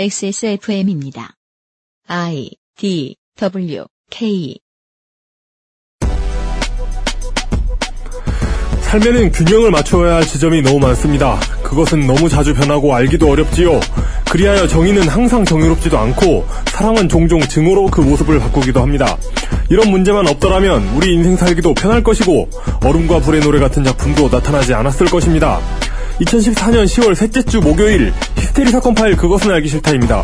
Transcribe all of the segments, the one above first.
XSFM입니다. I D W K 삶에는 균형을 맞춰야 할 지점이 너무 많습니다. 그것은 너무 자주 변하고 알기도 어렵지요. 그리하여 정의는 항상 정의롭지도 않고 사랑은 종종 증오로 그 모습을 바꾸기도 합니다. 이런 문제만 없더라면 우리 인생 살기도 편할 것이고 얼음과 불의 노래 같은 작품도 나타나지 않았을 것입니다. 2014년 10월 셋째 주 목요일 히스테리 사건 파일 그것은 알기 싫다입니다.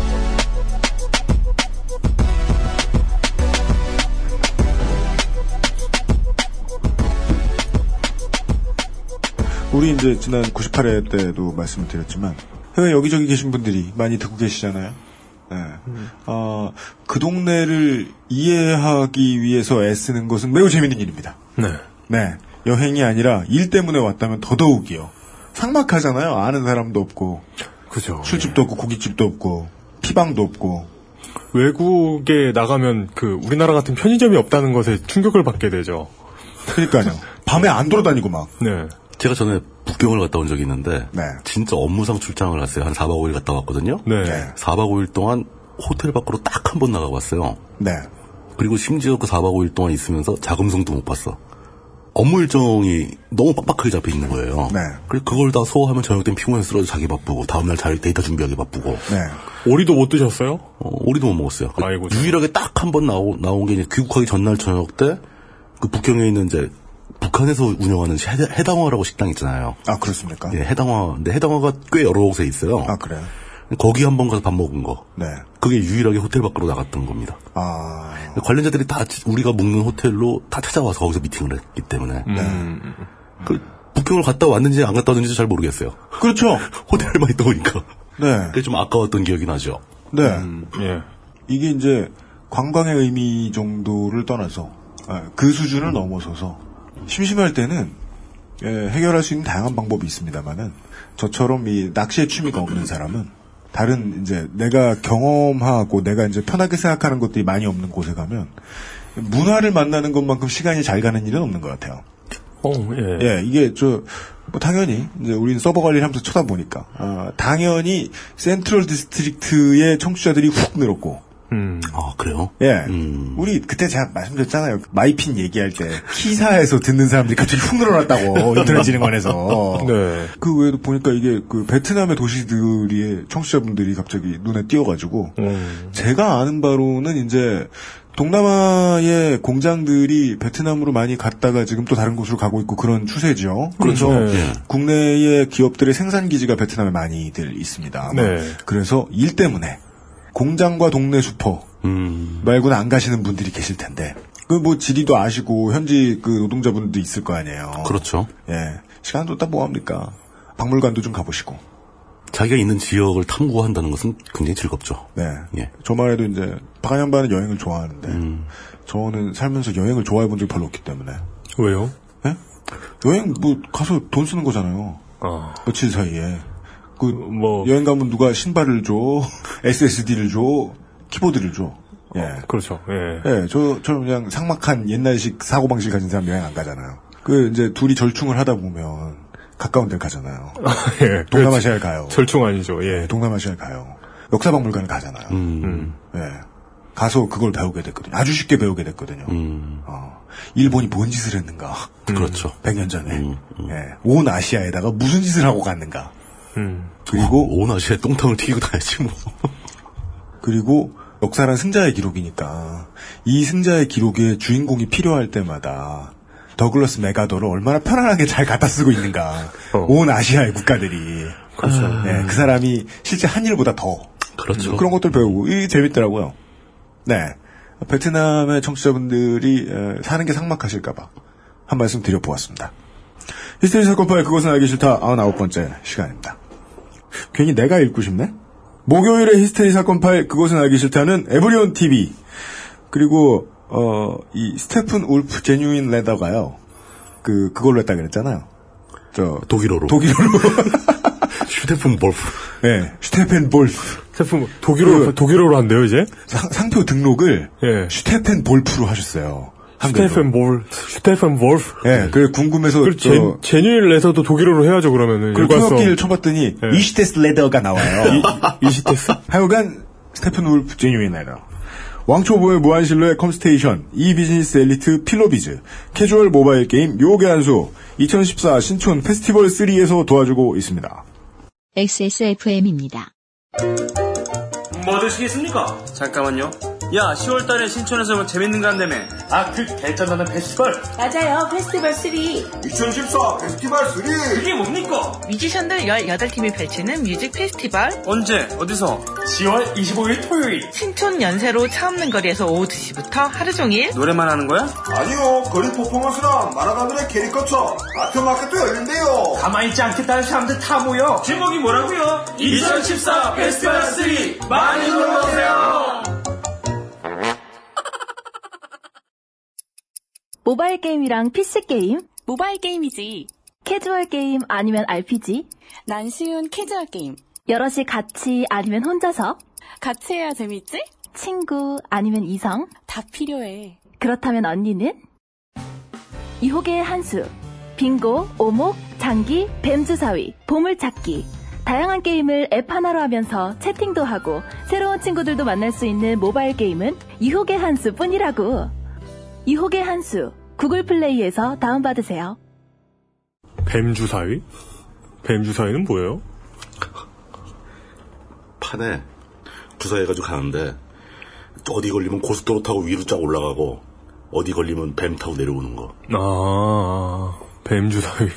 우리 이제 지난 98회 때도 말씀을 드렸지만 해외 여기저기 계신 분들이 많이 듣고 계시잖아요. 네. 어, 그 동네를 이해하기 위해서 애쓰는 것은 매우 재밌는 일입니다. 네. 네. 여행이 아니라 일 때문에 왔다면 더더욱이요. 삭막하잖아요. 아는 사람도 없고 그죠. 술집도 없고 고깃집도 없고 피방도 없고 외국에 나가면 그 우리나라 같은 편의점이 없다는 것에 충격을 받게 되죠. 그러니까요. 밤에 안 돌아다니고 막. 네. 제가 전에 북경을 갔다 온 적이 있는데 네. 진짜 업무상 출장을 갔어요. 한 4박 5일 갔다 왔거든요. 네. 네. 4박 5일 동안 호텔 밖으로 딱 한 번 나가 봤어요. 네. 그리고 심지어 그 4박 5일 동안 있으면서 자금성도 못 봤어. 업무 일정이 너무 빡빡하게 잡혀 있는 거예요. 네. 그리고 그걸 다 소화하면 저녁 땐 피곤해서 쓰러져 자기 바쁘고 다음날 잘 데이터 준비하기 바쁘고 네. 오리도 못 드셨어요? 어, 오리도 못 먹었어요. 그 아이고, 유일하게 딱 한 번 나오, 나온 게 이제 귀국하기 전날 저녁 때 그 북경에 있는 이제 북한에서 운영하는 해당- 해당화라고 식당 있잖아요. 아 그렇습니까? 예, 해당화. 근데 해당화가 꽤 여러 곳에 있어요. 아 그래요. 거기 한 번 가서 밥 먹은 거. 네. 그게 유일하게 호텔 밖으로 나갔던 겁니다. 아 관련자들이 다 지- 우리가 묵는 호텔로 다 찾아와서 거기서 미팅을 했기 때문에. 그 북경을 갔다 왔는지 안 갔다 왔는지 잘 모르겠어요. 그렇죠. 호텔만 있다 보니까. 네. 그게 좀 아까웠던 기억이 나죠. 네. 예. 이게 이제 관광의 의미 정도를 떠나서 아, 그 수준을 넘어서서 심심할 때는 예, 해결할 수 있는 다양한 방법이 있습니다만은 저처럼 이 낚시에 취미가 없는 사람은 다른 이제 내가 경험하고 내가 이제 편하게 생각하는 것들이 많이 없는 곳에 가면 문화를 만나는 것만큼 시간이 잘 가는 일은 없는 것 같아요. 어, 예. 예, 이게 저, 뭐 당연히, 이제 우리는 서버 관리를 하면서 쳐다보니까, 아, 당연히 센트럴 디스트릭트의 청취자들이 훅 늘었고, 음. 아, 그래요? 예. 음. 우리 그때 제가 말씀드렸잖아요. 마이핀 얘기할 때, 키사에서 듣는 사람들이 갑자기 훅 늘어났다고, 인터넷 진흥원에서. 네. 그 외에도 보니까 이게 그 베트남의 도시들의 청취자분들이 갑자기 눈에 띄어가지고, 음. 제가 아는 바로는 이제 동남아의 공장들이 베트남으로 많이 갔다가 지금 또 다른 곳으로 가고 있고 그런 추세죠. 그래서 그렇죠. 예. 국내의 기업들의 생산 기지가 베트남에 많이들 있습니다. 네. 그래서 일 때문에 공장과 동네 슈퍼 음. 말고는 안 가시는 분들이 계실 텐데 그 뭐 지리도 아시고 현지 그 노동자분들도 있을 거 아니에요. 그렇죠. 예. 시간도 딱 뭐합니까? 박물관도 좀 가보시고. 자기가 있는 지역을 탐구한다는 것은 굉장히 즐겁죠. 네. 예. 저만 해도 이제 박한양반은 여행을 좋아하는데 음. 저는 살면서 여행을 좋아해 본 적이 별로 없기 때문에 왜요? 예? 여행 뭐 가서 돈 쓰는 거잖아요. 아. 며칠 사이에 그 뭐. 여행 가면 누가 신발을 줘, SSD를 줘, 키보드를 줘. 예. 그렇죠. 예. 예, 저, 저 그냥 상막한 옛날식 사고방식 가진 사람 여행 안 가잖아요. 그, 이제 둘이 절충을 하다 보면, 가까운 데를 가잖아요. 예. 동남아시아를 가요. 절충 아니죠. 예. 동남아시아를 가요. 역사박물관을 가잖아요. 음. 예. 가서 그걸 배우게 됐거든요. 아주 쉽게 배우게 됐거든요. 음. 어, 일본이 뭔 짓을 했는가. 그렇죠. 100년 전에. 음, 예. 온 아시아에다가 무슨 짓을 하고 갔는가. 음. 그리고, 온 아시아에 똥탕을 튀기고 다녔지 뭐. 그리고 역사란 승자의 기록이니까 이 승자의 기록에 주인공이 필요할 때마다 더글러스 메가더를 얼마나 편안하게 잘 갖다 쓰고 있는가. 어. 온 아시아의 국가들이. 그렇죠. 예, 그 사람이 실제 한 일보다 더 그렇죠. 그런 것들 배우고 이게 재밌더라고요. 네. 베트남의 청취자분들이 에, 사는 게 삭막하실까봐 한 말씀 드려보았습니다. 히스테리 사건 파일 그것은 알기 싫다 99번째 시간입니다. 괜히 내가 읽고 싶네? 목요일에 히스테리 사건 파일 그것은 알기 싫다는 에브리온 TV 그리고 어, 이 스테픈 울프 genuine leather가요. 그 그걸로 했다 그랬잖아요. 저 독일어로. 독일어로 휴대폰 볼프. 네, 슈테펜 볼프 제품 독일어로 그- 독일어로 한대요 이제. 상, 상표 등록을 예. 슈테펜 볼프로 하셨어요. 스테픈 몰, 스테픈 몰프. 예, 그 궁금해서 그리고 저 제, 제뉴일에서도 독일어로 해야죠, 그러면은. 그 일관성. 통역기를 쳐봤더니 네. 이시테스 레더가 나와요. 이 시테스? 하여간 스테픈 울프 제뉴인 레더. 왕초보의 무한실로의 컴스테이션, 이 비즈니스 엘리트 필로비즈, 캐주얼 모바일 게임 요괴 한수, 2014 신촌 페스티벌 3에서 도와주고 있습니다. XSFM입니다. 뭐 드시겠습니까? 잠깐만요. 야, 10월달에 신촌에서 뭐 재밌는 거 한다며. 아, 그 개쩐다는 페스티벌. 맞아요. 페스티벌 3. 2014 페스티벌 3! 그게 뭡니까? 뮤지션들 18팀이 펼치는 뮤직 페스티벌. 언제? 어디서? 10월 25일 토요일. 신촌 연세로 차 없는 거리에서 오후 2시부터 하루 종일. 노래만 하는 거야? 아니요, 거리 퍼포먼스랑 만화가들의 캐리커처, 아트마켓도 열린대요. 가만히 있지 않겠다는 사람들 다 모여. 제목이 뭐라고요? 2014 페스티벌 3. 많이 놀러오세요. 모바일 게임이랑 PC 게임? 모바일 게임이지. 캐주얼 게임 아니면 RPG? 난 쉬운 캐주얼 게임. 여럿이 같이 아니면 혼자서? 같이 해야 재밌지? 친구 아니면 이성? 다 필요해. 그렇다면 언니는? 유혹의 한수. 빙고, 오목, 장기, 뱀주사위, 보물찾기. 다양한 게임을 앱 하나로 하면서 채팅도 하고 새로운 친구들도 만날 수 있는 모바일 게임은 유혹의 한 수 뿐이라고. 유혹의 한 수. 구글 플레이에서 다운받으세요. 뱀 주사위? 뱀 주사위는 뭐예요? 판에 주사해가지고 가는데 어디 걸리면 고속도로 타고 위로 쫙 올라가고 어디 걸리면 뱀 타고 내려오는 거. 아, 뱀 주사위.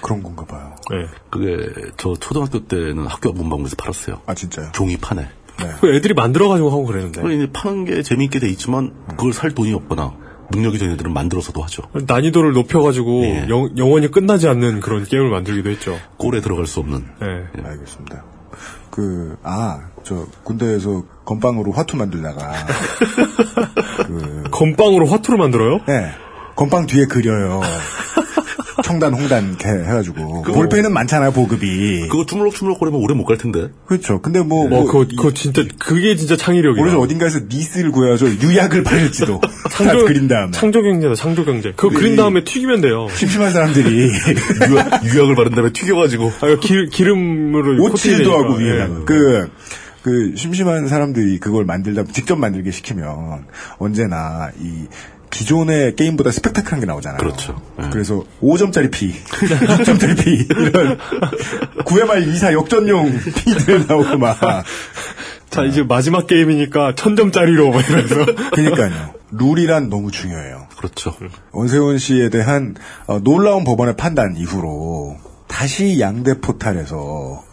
그런 건가 봐요. 네. 그게 저 초등학교 때는 학교 앞 문방구에서 팔았어요. 아, 진짜요? 종이 판에. 그 애들이 만들어가지고 하고 그랬는데. 이제 파는 게 재미있게 돼 있지만 그걸 살 돈이 없거나 능력이 된 애들은 만들어서도 하죠. 난이도를 높여가지고 예. 영, 영원히 끝나지 않는 그런 게임을 만들기도 했죠. 꼴에 들어갈 수 없는. 네. 알겠습니다. 그, 아, 저, 군대에서 건빵으로 화투 만들다가, 그, 건빵으로 화투를 만들어요? 예, 건빵 뒤에 그려요. 청단, 홍단, 이렇게 해가지고. 그거- 볼펜은 많잖아요, 보급이. 그거 주물럭주물럭 거리면 오래 못 갈 텐데. 그렇죠. 근데 뭐, 뭐, 뭐 그거, 이- 그거 진짜, 그게 진짜 창의력이야. 모르죠. 어딘가에서 니스를 구해서 유약을 바를지도. 다 그린 다음에. 창조경제다, 창조경제. 그거 그린 다음에 튀기면 돼요. 심심한 사람들이 유약, 유약을 바른 다음에 튀겨가지고. 아, 기, 기름으로 오칠도 하고. 위에다가 예. 그, 그 심심한 사람들이 그걸 만들다 직접 만들게 시키면 언제나 이 기존의 게임보다 스펙타클한 게 나오잖아요. 그렇죠. 예. 그래서 5점짜리 피, 6점짜리 피 이런 9회 말 2사 역전용 피들 나오고 막 자, 이제 마지막 게임이니까 천점짜리로, 막 이러면서. 그러니까요. 룰이란 너무 중요해요. 그렇죠. 원세훈 씨에 대한 어, 놀라운 법원의 판단 이후로 다시 양대 포탈에서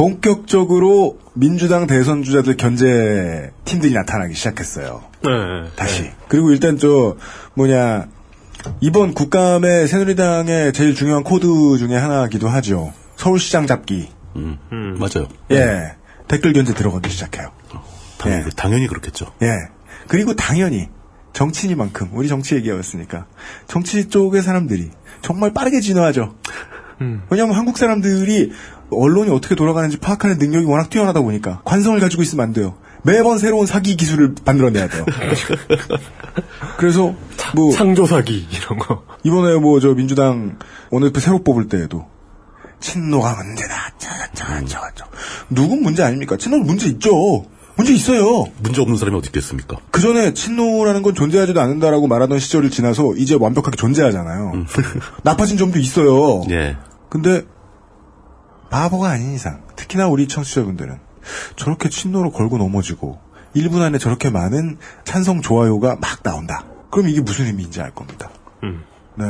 본격적으로 민주당 대선 주자들 견제 팀들이 나타나기 시작했어요. 네. 다시. 그리고 일단 저 뭐냐 이번 국감의 새누리당의 제일 중요한 코드 중에 하나기도 하죠. 서울시장 잡기. 음, 맞아요. 예. 댓글 견제 들어가기 시작해요. 당연히, 예. 당연히 그렇겠죠. 예. 그리고 당연히 정치인이만큼 우리 정치 얘기였으니까 정치 쪽의 사람들이 정말 빠르게 진화하죠. 왜냐하면 한국 사람들이 언론이 어떻게 돌아가는지 파악하는 능력이 워낙 뛰어나다 보니까 관성을 가지고 있으면 안 돼요. 매번 새로운 사기 기술을 만들어내야 돼요. 그래서 뭐 창조 사기, 이런 거. 이번에 뭐 저 민주당 원내대표 새로 뽑을 때에도 친노가 문제다. 저저저저 누군 문제 아닙니까? 친노 문제 있죠. 문제 있어요. 문제 없는 사람이 어디 있겠습니까? 그 전에 친노라는 건 존재하지도 않는다라고 말하던 시절을 지나서 이제 완벽하게 존재하잖아요. 나빠진 점도 있어요. 예. 근데 바보가 아닌 이상, 특히나 우리 청취자분들은 저렇게 친노로 걸고 넘어지고 1분 안에 저렇게 많은 찬성 좋아요가 막 나온다. 그럼 이게 무슨 의미인지 알 겁니다. 음. 네.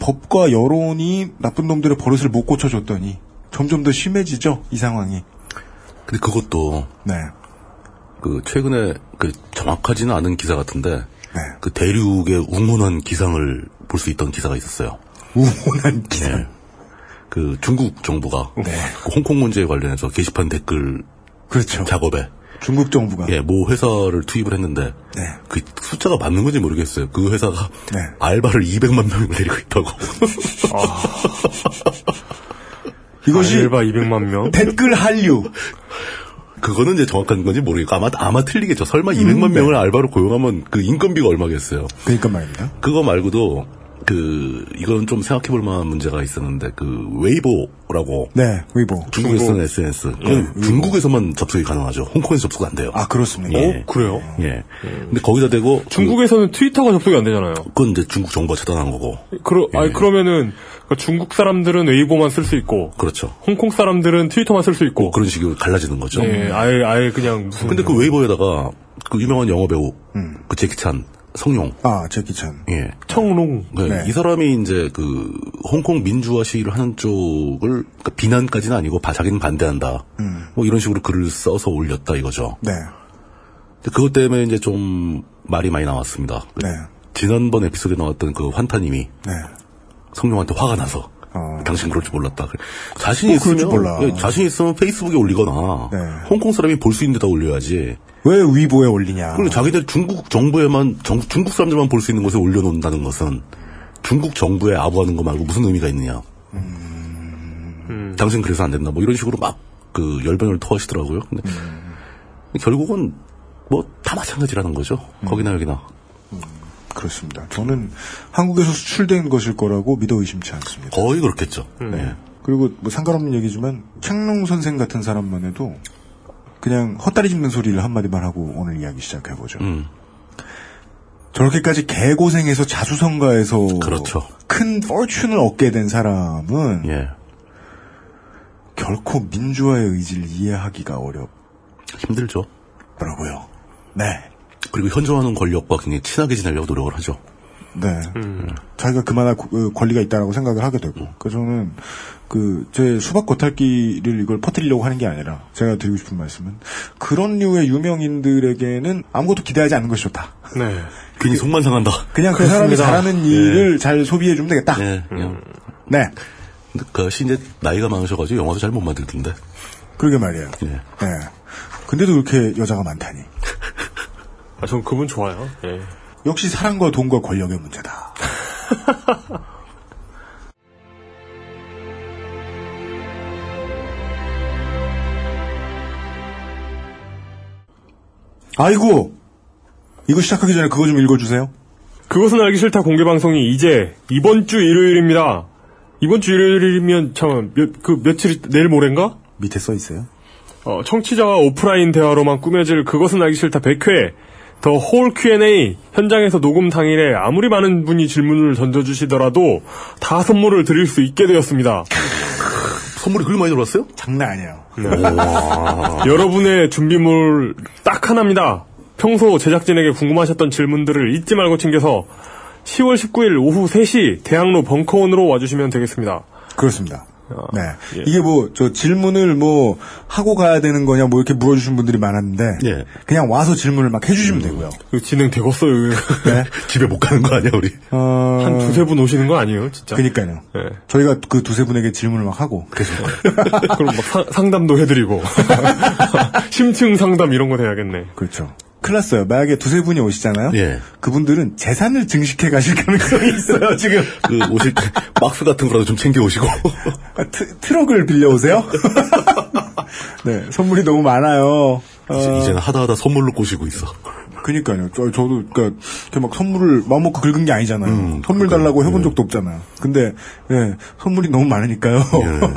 법과 여론이 나쁜 놈들의 버릇을 못 고쳐줬더니 점점 더 심해지죠, 이 상황이. 근데 그것도 네. 그 최근에 그 정확하지는 않은 기사 같은데 네. 그 대륙의 웅혼한 기상을 볼 수 있던 기사가 있었어요. 우혼한 기사. 예. 그 중국 정부가 네. 그 홍콩 문제에 관련해서 게시판 댓글 그렇죠. 작업에 중국 정부가. 예, 모 회사를 투입을 했는데 네. 그 숫자가 맞는 건지 모르겠어요. 그 회사가 네. 알바를 200만 명을 내리고 있다고. 이것이 알바 200만 명. 댓글 한류. 그거는 이제 정확한 건지 모르겠고 아마 아마 틀리겠죠. 설마 200만 네. 명을 알바로 고용하면 그 인건비가 얼마겠어요. 그러니까 말입니다. 그거 말고도 그 이건 좀 생각해 볼 만한 문제가 있었는데 그 웨이보라고 네, 웨이보. 중국에서 쓰는 SNS. 그건 중국에서만 접속이 가능하죠. 홍콩에서 접속 안 돼요. 아, 그렇습니까? 예. 어, 그래요? 예. 근데 거기다 대고 중국에서는 트위터가 접속이 안 되잖아요. 그, 그건 이제 중국 정부가 차단한 거고. 그러, 예. 아니, 그러면은, 그러니까 중국 사람들은 웨이보만 쓸 수 있고, 그렇죠. 홍콩 사람들은 트위터만 쓸 수 있고, 그런 식으로 갈라지는 거죠. 예, 아예, 아예 그냥 무슨. 근데 그 웨이보에다가 그 유명한 영화 배우 그 제키찬 성룡 아, 제키찬. 예. 청롱. 네, 네. 이 사람이 이제 그 홍콩 민주화 시위를 하는 쪽을 그러니까 비난까지는 아니고 바, 자기는 반대한다. 뭐 이런 식으로 글을 써서 올렸다 이거죠. 네, 근데 그것 때문에 이제 좀 말이 많이 나왔습니다. 네, 지난번 에피소드에 나왔던 그 환타님이 네. 성룡한테 화가 나서 어. 당신 그럴 줄 몰랐다. 그래. 자신이 줄 있으면 몰라. 예, 자신 있으면 페이스북에 올리거나 네. 홍콩 사람이 볼 수 있는 데다 올려야지. 왜 위보에 올리냐? 그리고 자기들 중국 정부에만 정- 중국 사람들만 볼 수 있는 곳에 올려놓는다는 것은 중국 정부에 아부하는 거 말고 무슨 의미가 있느냐. 당신 그래서 안 된다. 뭐 이런 식으로 막 그 열변을 토하시더라고요. 근데 결국은 뭐 다 마찬가지라는 거죠. 거기나 여기나. 그렇습니다. 저는 한국에서 수출된 것일 거라고 믿어 의심치 않습니다. 거의 그렇겠죠. 네. 그리고 뭐 상관없는 얘기지만 창룡 선생 같은 사람만 해도 그냥 헛다리 짚는 소리를 한마디만 하고 오늘 이야기 시작해보죠. 음. 저렇게까지 개고생해서 자수성가해서 그렇죠. 큰 포춘을 얻게 된 사람은 예. 결코 민주화의 의지를 이해하기가 힘들죠. 어렵더라고요. 네. 그리고 현존하는 권력과 굉장히 친하게 지내려고 노력을 하죠. 네. 자기가 그만한 고- 어, 권리가 있다라고 생각을 하게 되고. 그래서 저는 그, 제 수박 겉핥기를 이걸 퍼뜨리려고 하는 게 아니라 제가 드리고 싶은 말씀은 그런 류의 유명인들에게는 아무것도 기대하지 않는 것이 좋다. 네. 괜히 속만 상한다. 그냥 그 사람이 그렇습니다. 잘하는 일을 잘 소비해 주면 되겠다. 예, 그냥. 네. 근데 그 아저씨 이제 나이가 많으셔가지고 영화도 잘 못 만들던데. 그러게 말이에요. 예. 네. 근데도 그렇게 여자가 많다니. 아, 전 그분 좋아요. 예. 역시 사랑과 돈과 권력의 문제다. 아이고! 이거 시작하기 전에 그거 좀 읽어주세요. 그것은 알기 싫다 공개 방송이 이제 이번 주 일요일입니다. 이번 주 일요일이면 참, 몇, 그 며칠, 내일 모레인가? 밑에 써 있어요. 어, 청취자와 오프라인 대화로만 꾸며질 그것은 알기 싫다 100회 더 홀 Q&A 현장에서 녹음 당일에 아무리 많은 분이 질문을 던져주시더라도 다 선물을 드릴 수 있게 되었습니다. 선물이 그렇게 많이 들어왔어요? 장난 아니에요. 여러분의 준비물 딱 하나입니다. 평소 제작진에게 궁금하셨던 질문들을 잊지 말고 챙겨서 10월 19일 오후 3시 대학로 벙커원으로 와주시면 되겠습니다. 그렇습니다. 네. 예. 이게 뭐, 저 질문을 뭐, 하고 가야 되는 거냐, 뭐, 이렇게 물어주신 분들이 많았는데, 예. 그냥 와서 질문을 막 해주시면 되고요. 이거 진행 되겠어요. 네. 집에 못 가는 거 아니야, 우리? 어, 한 두세 분 오시는 거 아니에요, 진짜? 그니까요. 예. 저희가 그 두세 분에게 질문을 막 하고, 그럼 막 사- 상담도 해드리고 심층 상담 이런 거 돼야겠네. 그렇죠. 큰일 났어요. 만약에 두세 분이 오시잖아요. 예. 그분들은 재산을 증식해 가실 가능성이 있어요, 지금. 그 오실 박스 같은 거라도 좀 챙겨 오시고. 아, 트, 트럭을 빌려 오세요? 네, 선물이 너무 많아요. 어, 이제, 이제는 하다 하다 선물로 꼬시고 있어. 그니까요. 저, 저도, 그니까, 막 선물을 마음먹고 긁은 게 아니잖아요. 음, 선물 그러니까요. 달라고 해본 예. 적도 없잖아요. 근데, 예, 선물이 너무 많으니까요.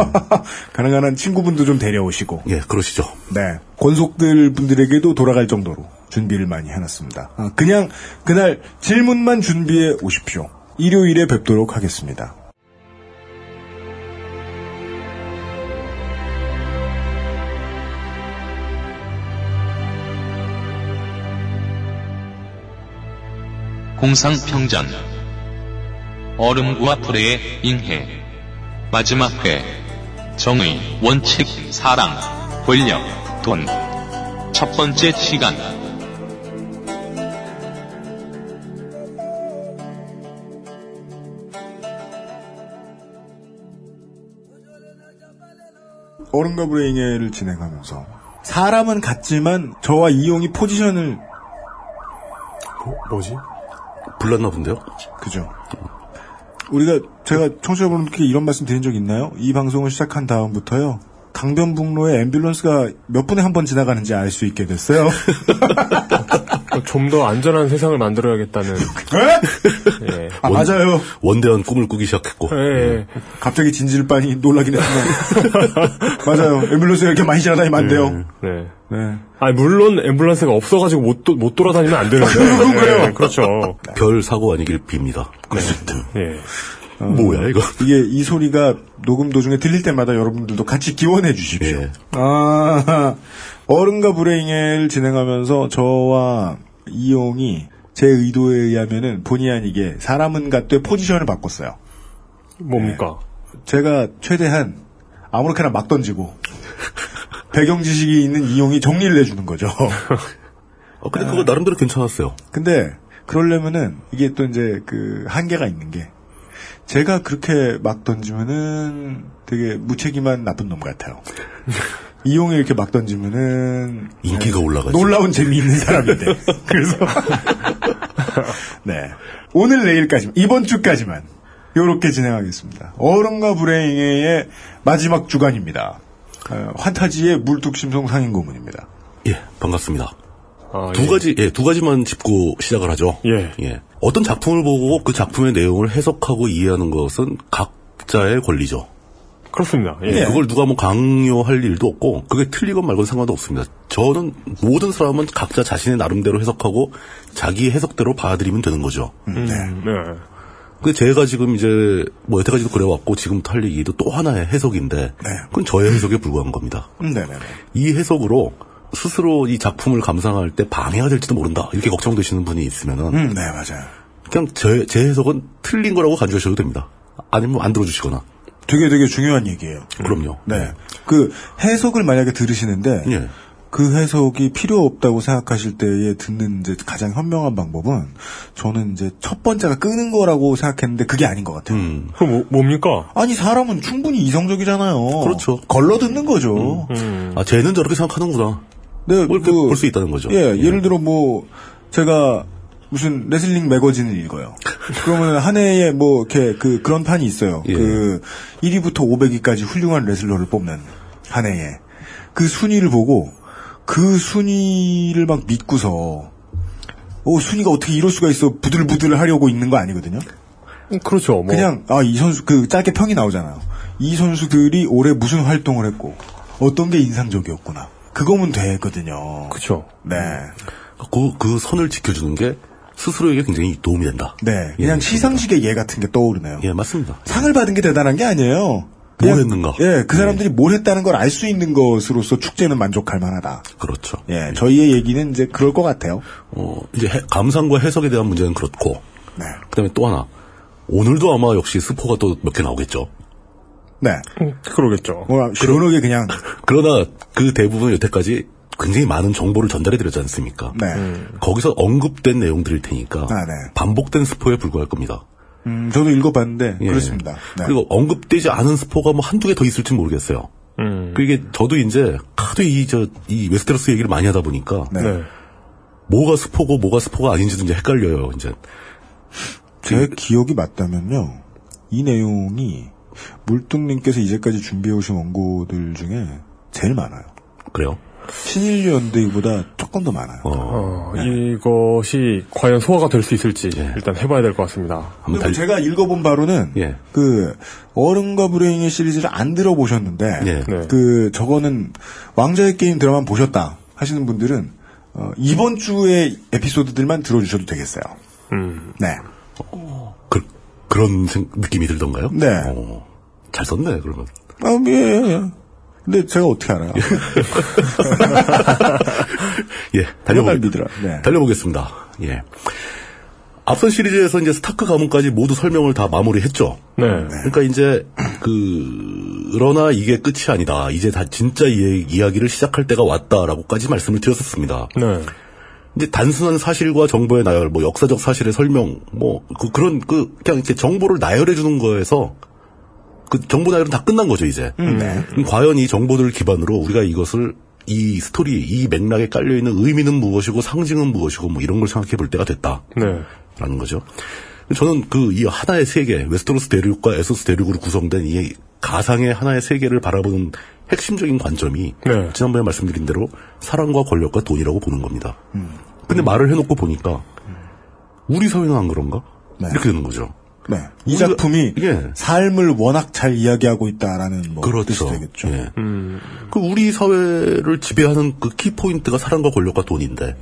가능한 한 친구분도 좀 데려오시고, 예, 그러시죠. 네. 권속들 분들에게도 돌아갈 정도로 준비를 많이 해놨습니다. 아, 그냥, 그날 질문만 준비해 오십시오. 일요일에 뵙도록 하겠습니다. 공상평전. 얼음과 불의 잉해. 마지막 회. 정의 원칙 사랑 권력 돈. 첫 번째 시간. 어른과 불행해를 진행하면서 사람은 같지만 저와 이용이 포지션을 뭐, 지 불났나 본데요? 그죠. 우리가 제가 청취자분들께 이런 말씀 드린 적 있나요? 이 방송을 시작한 다음부터요. 강변북로에 앰뷸런스가 몇 분에 한 번 지나가는지 알 수 있게 됐어요. 좀 더 안전한 세상을 만들어야겠다는. 예. 아, 맞아요. 원대한 꿈을 꾸기 시작했고. 예. 갑자기 진질반이 놀라긴 했지만. 맞아요. 앰뷸런스가 이렇게 많이 지나다니면 안 돼요. 네. 네. 아 물론 앰뷸런스가 없어가지고 못, 도- 못 돌아다니면 안 되는데. 그런 거예요. 네, 그렇죠. 별 사고 아니길 빕니다. 예. 뭐야 이거? 이게 이 소리가 녹음 도중에 들릴 때마다 여러분들도 같이 기원해 주십시오. 예. 아, 어른과 불행을 진행하면서 저와 이용이 제 의도에 의하면은 본의 아니게 사람은 갖되 포지션을 바꿨어요. 뭡니까? 제가 최대한 아무렇게나 막 던지고 배경 지식이 있는 이용이 정리를 해주는 거죠. 어, 근데 그거 나름대로 괜찮았어요. 근데 그러려면은 이게 또 이제 그 한계가 있는 게 제가 그렇게 막 던지면은 되게 무책임한 나쁜 놈 같아요. 이용이 이렇게 막 던지면은 인기가 올라가죠. 놀라운 재미있는 사람인데 그래서 네 오늘 내일까지만 이번 주까지만 요렇게 진행하겠습니다. 어른과 불행의 마지막 주간입니다. 어, 환타지의 물뚝심송 상인 고문입니다. 예, 반갑습니다. 아, 두 예. 가지, 예, 두 가지만 짚고 시작을 하죠. 예. 어떤 작품을 보고 그 작품의 내용을 해석하고 이해하는 것은 각자의 권리죠. 그렇습니다. 예. 예, 그걸 누가 뭐 강요할 일도 없고 그게 틀리건 말건 상관도 없습니다. 저는 모든 사람은 각자 자신의 나름대로 해석하고 자기 해석대로 받아들이면 되는 거죠. 음, 네. 근 데 제가 지금 이제 뭐 여태까지도 그래왔고 지금부터 할 얘기도 또 하나의 해석인데 그건 저의 해석에 불과한 겁니다. 음, 네네네. 이 해석으로 스스로 이 작품을 감상할 때 방해가 될지도 모른다 이렇게 걱정되시는 분이 있으면은 음, 네 맞아요. 그냥 제, 제 해석은 틀린 거라고 간주하셔도 됩니다. 아니면 안 들어주시거나. 되게 되게 중요한 얘기예요. 그럼요. 네. 그 해석을 만약에 들으시는데 예. 그 해석이 필요 없다고 생각하실 때에 듣는 이제 가장 현명한 방법은 저는 이제 첫 번째가 끄는 거라고 생각했는데 그게 아닌 것 같아요. 음. 그럼 뭐, 뭡니까? 아니 사람은 충분히 이성적이잖아요. 그렇죠. 걸러 듣는 거죠. 아, 쟤는 저렇게 생각하는구나. 네, 뭘 그- 볼수 있다는 거죠. 예, 예를 들어 뭐 제가 무슨 레슬링 매거진을 읽어요. 그러면 한 해에 뭐 이렇게 그 그런 판이 있어요. 예. 그 1위부터 500위까지 훌륭한 레슬러를 뽑는 한 해에 그 순위를 보고 그 순위를 막 믿고서 어 순위가 어떻게 이럴 수가 있어 부들부들 하려고 있는 거 아니거든요. 그렇죠. 뭐. 그냥 아 이 선수 그 짧게 평이 나오잖아요. 이 선수들이 올해 무슨 활동을 했고 어떤 게 인상적이었구나. 그거면 되거든요. 그렇죠. 네. 그, 그 선을 지켜주는 게 스스로에게 굉장히 도움이 된다. 네, 그냥 예, 시상식의 예 같은 게 떠오르네요. 예, 맞습니다. 상을 받은 게 대단한 게 아니에요. 뭘 했는가? 예, 그 사람들이 뭘 했다는 걸 알 수 있는 것으로서 축제는 만족할 만하다. 그렇죠. 예, 저희의 얘기는 이제 그럴 것 같아요. 어, 이제 해- 감상과 해석에 대한 문제는 그렇고, 네. 그 다음에 또 하나. 오늘도 아마 역시 스포가 또 몇 개 나오겠죠. 네. 음, 그러겠죠. 뭐, 시원하게 그냥, 그러나 그 대부분 여태까지 굉장히 많은 정보를 전달해 드렸지 않습니까? 네. 거기서 언급된 내용들일 테니까 아, 네. 반복된 스포에 불과할 겁니다. 음, 저도 읽어봤는데, 예. 그렇습니다. 네. 그리고 언급되지 않은 스포가 뭐 한두 개 더 있을지 모르겠어요. 음. 그게 저도 이제 하도 이저이 웨스테로스 얘기를 많이 하다 보니까 네. 네. 뭐가 스포고 뭐가 스포가 아닌지도 이제 헷갈려요. 이제 제 기억이 맞다면요, 이 내용이 물뚱님께서 이제까지 준비해 오신 원고들 중에 제일 많아요. 그래요. 신인류 연대기보다 조금 더 많아요. 어, 이것이 과연 소화가 될 수 있을지 일단 해봐야 될 것 같습니다. 그리고 달 제가 읽어본 바로는 예. 그 어른과 불행의 시리즈를 안 들어보셨는데 예. 네. 그 저거는 왕자의 게임 드라마 보셨다 하시는 분들은 어, 이번 주의 에피소드들만 들어주셔도 되겠어요. 음. 네. 그, 그런 생- 느낌이 들던가요? 네. 어, 잘 썼네 그러면. 아, 예, 예, 예. 근데 제가 어떻게 알아요? 예, 날 달려보, 믿으라. 네. 달려보겠습니다. 예. 앞선 시리즈에서 이제 스타크 가문까지 모두 설명을 다 마무리했죠. 네. 그러니까 이제 그 그러나 이게 끝이 아니다. 이제 다 진짜 이, 이야기를 시작할 때가 왔다라고까지 말씀을 드렸었습니다. 네. 이제 단순한 사실과 정보의 나열, 뭐 역사적 사실의 설명, 뭐 그, 그런 그 그냥 이렇게 정보를 나열해 주는 거에서 그 정보 나열은 다 끝난 거죠 이제. 네. 그럼 과연 이 정보들을 기반으로 우리가 이것을 이 스토리, 이 맥락에 깔려 있는 의미는 무엇이고 상징은 무엇이고 뭐 이런 걸 생각해 볼 때가 됐다. 네. 라는 거죠. 저는 그 이 하나의 세계, 웨스테로스 대륙과 에소스 대륙으로 구성된 이 가상의 하나의 세계를 바라보는 핵심적인 관점이 네. 지난번에 말씀드린 대로 사랑과 권력과 돈이라고 보는 겁니다. 근데 말을 해놓고 보니까 우리 사회는 안 그런가? 네. 이렇게 되는 거죠. 네. 이 우리가- 작품이 예. 삶을 워낙 잘 이야기하고 있다라는 뭐 뜻이 그렇죠. 되겠죠. 예. 그 우리 사회를 지배하는 그 키포인트가 사랑과 권력과 돈인데,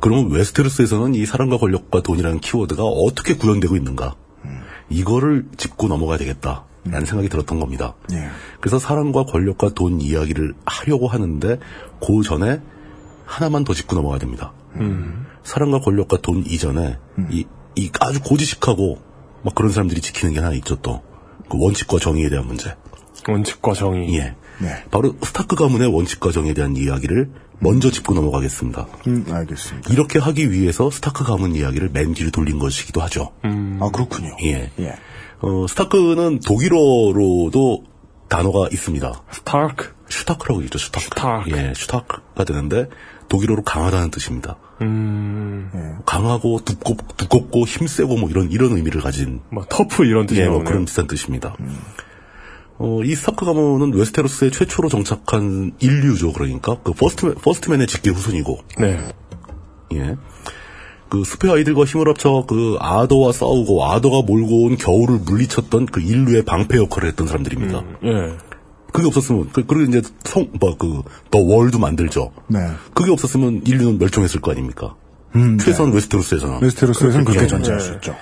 그러면 웨스테로스에서는 이 사랑과 권력과 돈이라는 키워드가 어떻게 구현되고 있는가? 이거를 짚고 넘어가야 되겠다 라는 생각이 들었던 겁니다. 예. 그래서 사랑과 권력과 돈 이야기를 하려고 하는데, 그 전에 하나만 더 짚고 넘어가야 됩니다. 사랑과 권력과 돈 이전에 이, 이 아주 고지식하고 막 그런 사람들이 지키는 게 하나 있죠 또. 그 원칙과 정의에 대한 문제. 원칙과 정의. 예. 네. 바로 스타크 가문의 원칙과 정의에 대한 이야기를 먼저 짚고 넘어가겠습니다. 음, 알겠습니다. 이렇게 하기 위해서 스타크 가문 이야기를 맨 뒤로 돌린 것이기도 하죠. 아, 그렇군요. 예. 예. 어, 스타크는 독일어로도 단어가 있습니다. stark. stark라고 있죠, stark. stark. 예, stark가 되는데 독일어로 강하다는 뜻입니다. 음, 강하고 두껍, 두껍고 힘세고 뭐 이런 이런 의미를 가진 뭐 터프 이런 뜻이 예, 뭐. 그런 비슷한 뜻입니다. 어, 이 스타크 가문은 웨스테로스에 최초로 정착한 인류죠. 그러니까 그 First First Men의 직계 후손이고, 네. 예. 그 숲의 아이들과 힘을 합쳐 그 아더와 싸우고 Other가 몰고 온 겨울을 물리쳤던 그 인류의 방패 역할을 했던 사람들입니다. 예. 그게 없었으면 그 그리고 이제 성 뭐 그 the Wall도 만들죠. 네. 그게 없었으면 인류는 멸종했을 거 아닙니까? 음, 최소한 웨스테로스에서는. 웨스테로스에서는 그렇게 예. 존재할 수 있죠.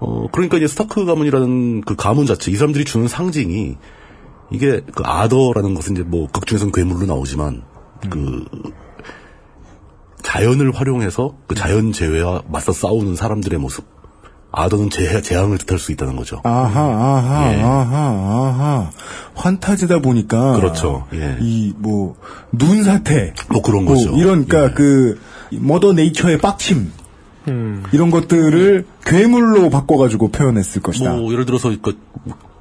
어, 그러니까 이제 스타크 가문이라는 그 가문 자체, 이 사람들이 주는 상징이, 이게 그 아더라는 것은 이제 뭐 극중에서는 괴물로 나오지만, 그, 자연을 활용해서 그 자연 재해와 맞서 싸우는 사람들의 모습. 아더는 재, 재앙을 뜻할 수 있다는 거죠. 아하, 아하, 예. 아하, 아하. 환타지다 보니까. 그렇죠. 예. 이, 뭐, 눈 사태. 뭐 그런 거죠. 이런, 그니까 예. 그, 머더 네이처의 빡침. 음. 이런 것들을 괴물로 바꿔가지고 표현했을 것이다. 뭐 예를 들어서 그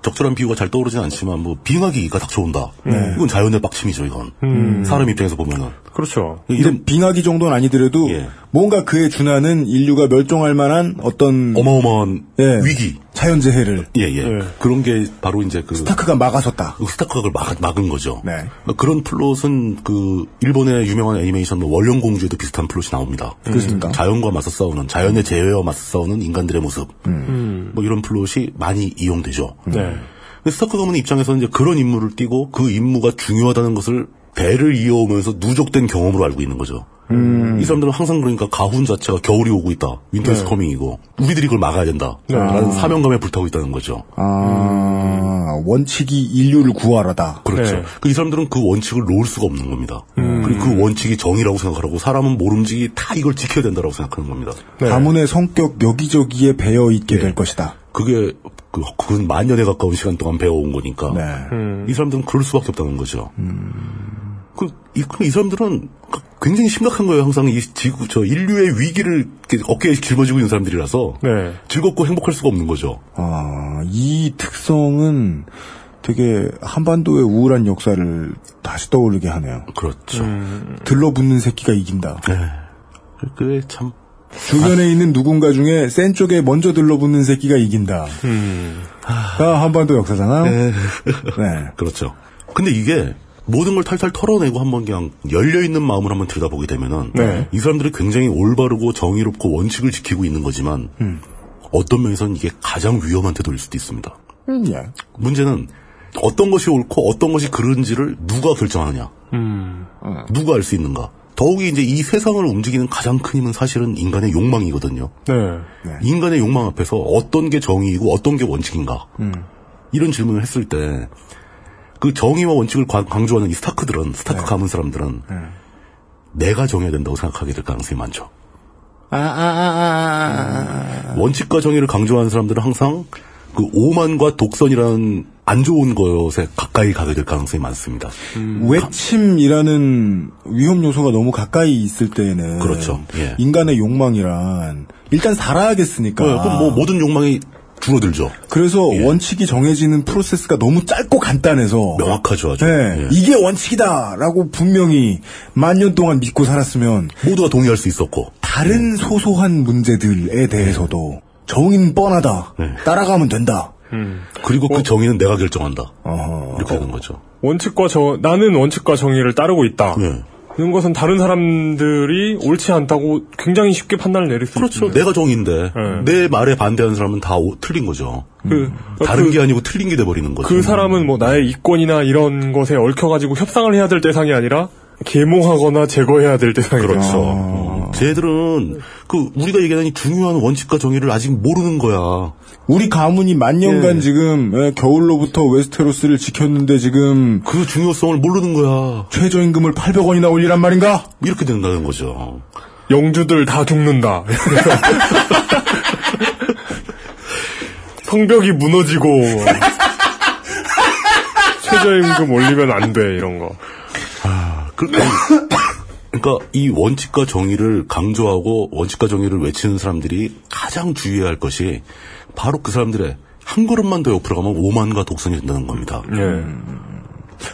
적절한 비유가 잘 떠오르진 않지만 뭐 빙하기가 닥쳐온다. 네. 이건 자연의 빡침이죠. 이건 음. 사람 입장에서 보면은 그렇죠. 이런 빙하기 정도는 아니더라도 예. 뭔가 그에 준하는 인류가 멸종할 만한 어떤 어마어마한 예. 위기. 자연재해를 예, 예. 그런 게 바로 이제 그 스타크가 막아섰다. 그 스타크가 그걸 막, 막은 거죠. 네. 그런 플롯은 그 일본의 유명한 애니메이션 뭐 원령공주에도 비슷한 플롯이 나옵니다. 그렇습니까? 자연과 맞서 싸우는 자연의 재해와 맞서 싸우는 인간들의 모습. 음. 뭐 이런 플롯이 많이 이용되죠. 네. 근데 스타크 가문 입장에서는 이제 그런 임무를 띠고 그 임무가 중요하다는 것을 대를 이어오면서 누적된 경험으로 알고 있는 거죠. 이 사람들은 항상 그러니까 가훈 자체가 겨울이 오고 있다. Winter is 네. coming이고 우리들이 그걸 막아야 된다. 네. 라는 사명감에 불타고 있다는 거죠. 아, 원칙이 인류를 구하라다. 그렇죠. 네. 그이 사람들은 그 원칙을 놓을 수가 없는 겁니다. 그리고 그 원칙이 정의라고 생각하고 사람은 모름지기 다 이걸 지켜야 된다라고 생각하는 겁니다. 네. 가문의 성격 여기저기에 배어 있게 될 것이다. 그게 그, 그건 만 년에 가까운 시간 동안 배워온 거니까 네. 음. 이 사람들은 그럴 수밖에 없다는 거죠. 그, 이, 그럼 이 사람들은 굉장히 심각한 거예요. 항상 이 지구, 저 인류의 위기를 어깨에 짊어지고 있는 사람들이라서 네. 즐겁고 행복할 수가 없는 거죠. 아, 이 특성은 되게 한반도의 우울한 역사를 다시 떠오르게 하네요. 그렇죠. 들러붙는 새끼가 이긴다. 네. 그게 참 주변에 있는 누군가 중에 센 쪽에 먼저 들러붙는 새끼가 이긴다. 가 한반도 역사잖아요. 네. 그렇죠. 근데 이게 모든 걸 탈탈 털어내고 한번 그냥 열려 있는 마음을 한번 들여다보게 되면은 네. 이 사람들이 굉장히 올바르고 정의롭고 원칙을 지키고 있는 거지만 어떤 면에서는 이게 가장 위험한 태도일 수도 있습니다. 음, 예. 문제는 어떤 것이 옳고 어떤 것이 그른지를 누가 결정하느냐, 음. 누가 알 수 있는가. 더욱이 이제 이 세상을 움직이는 가장 큰 힘은 사실은 인간의 욕망이거든요. 네. 인간의 욕망 앞에서 어떤 게 정의이고 어떤 게 원칙인가. 음. 이런 질문을 했을 때, 그 정의와 원칙을 관- 강조하는 이 스타크들은, 스타크 가문 사람들은, 내가 정해야 된다고 생각하게 될 가능성이 많죠. 아, 아, 아, 아, 아. 원칙과 정의를 강조하는 사람들은 항상 그 오만과 독선이라는 안 좋은 것에 가까이 가게 될 가능성이 많습니다. 외침이라는 위험 요소가 너무 가까이 있을 때에는 그렇죠. 예. 인간의 욕망이란 일단 살아야겠으니까. 어, 그럼 뭐 모든 욕망이 줄어들죠. 그래서 원칙이 정해지는 프로세스가 너무 짧고 간단해서 명확하죠, 아주. 네, 예. 이게 원칙이다라고 분명히 만 년 동안 믿고 살았으면 모두가 동의할 수 있었고. 다른 소소한 문제들에 대해서도 정의는 뻔하다. 네. 따라가면 된다. 그리고 어. 그 정의는 내가 결정한다. 어허. 이렇게 되는 거죠. 원칙과 정, 나는 원칙과 정의를 따르고 있다. 네. 이런 것은 다른 사람들이 옳지 않다고 굉장히 쉽게 판단을 내릴 수 그렇죠. 있습니다. 내가 정의인데 네. 내 말에 반대하는 사람은 다 오- 틀린 거죠. 그, 다른 그, 게 아니고 틀린 게 돼버리는 거죠. 그 사람은 뭐 나의 이권이나 이런 것에 얽혀가지고 협상을 해야 될 대상이 아니라 계몽하거나 제거해야 될 대상이죠. 그렇죠. 아. 음. 쟤들은 그 우리가 얘기하는 이 중요한 원칙과 정의를 아직 모르는 거야. 우리 가문이 만 년간 예. 지금 예, 겨울로부터 웨스테로스를 지켰는데 지금 그 중요성을 모르는 거야. 최저임금을 800원이나 올리란 말인가? 이렇게 된다는 거죠. 영주들 다 죽는다. 성벽이 무너지고 최저임금 올리면 안 돼 이런 거. 그러니까, 그러니까 이 원칙과 정의를 강조하고 원칙과 정의를 외치는 사람들이 가장 주의해야 할 것이 바로 그 사람들의 한 걸음만 더 옆으로 가면 오만과 독선이 된다는 겁니다. 예.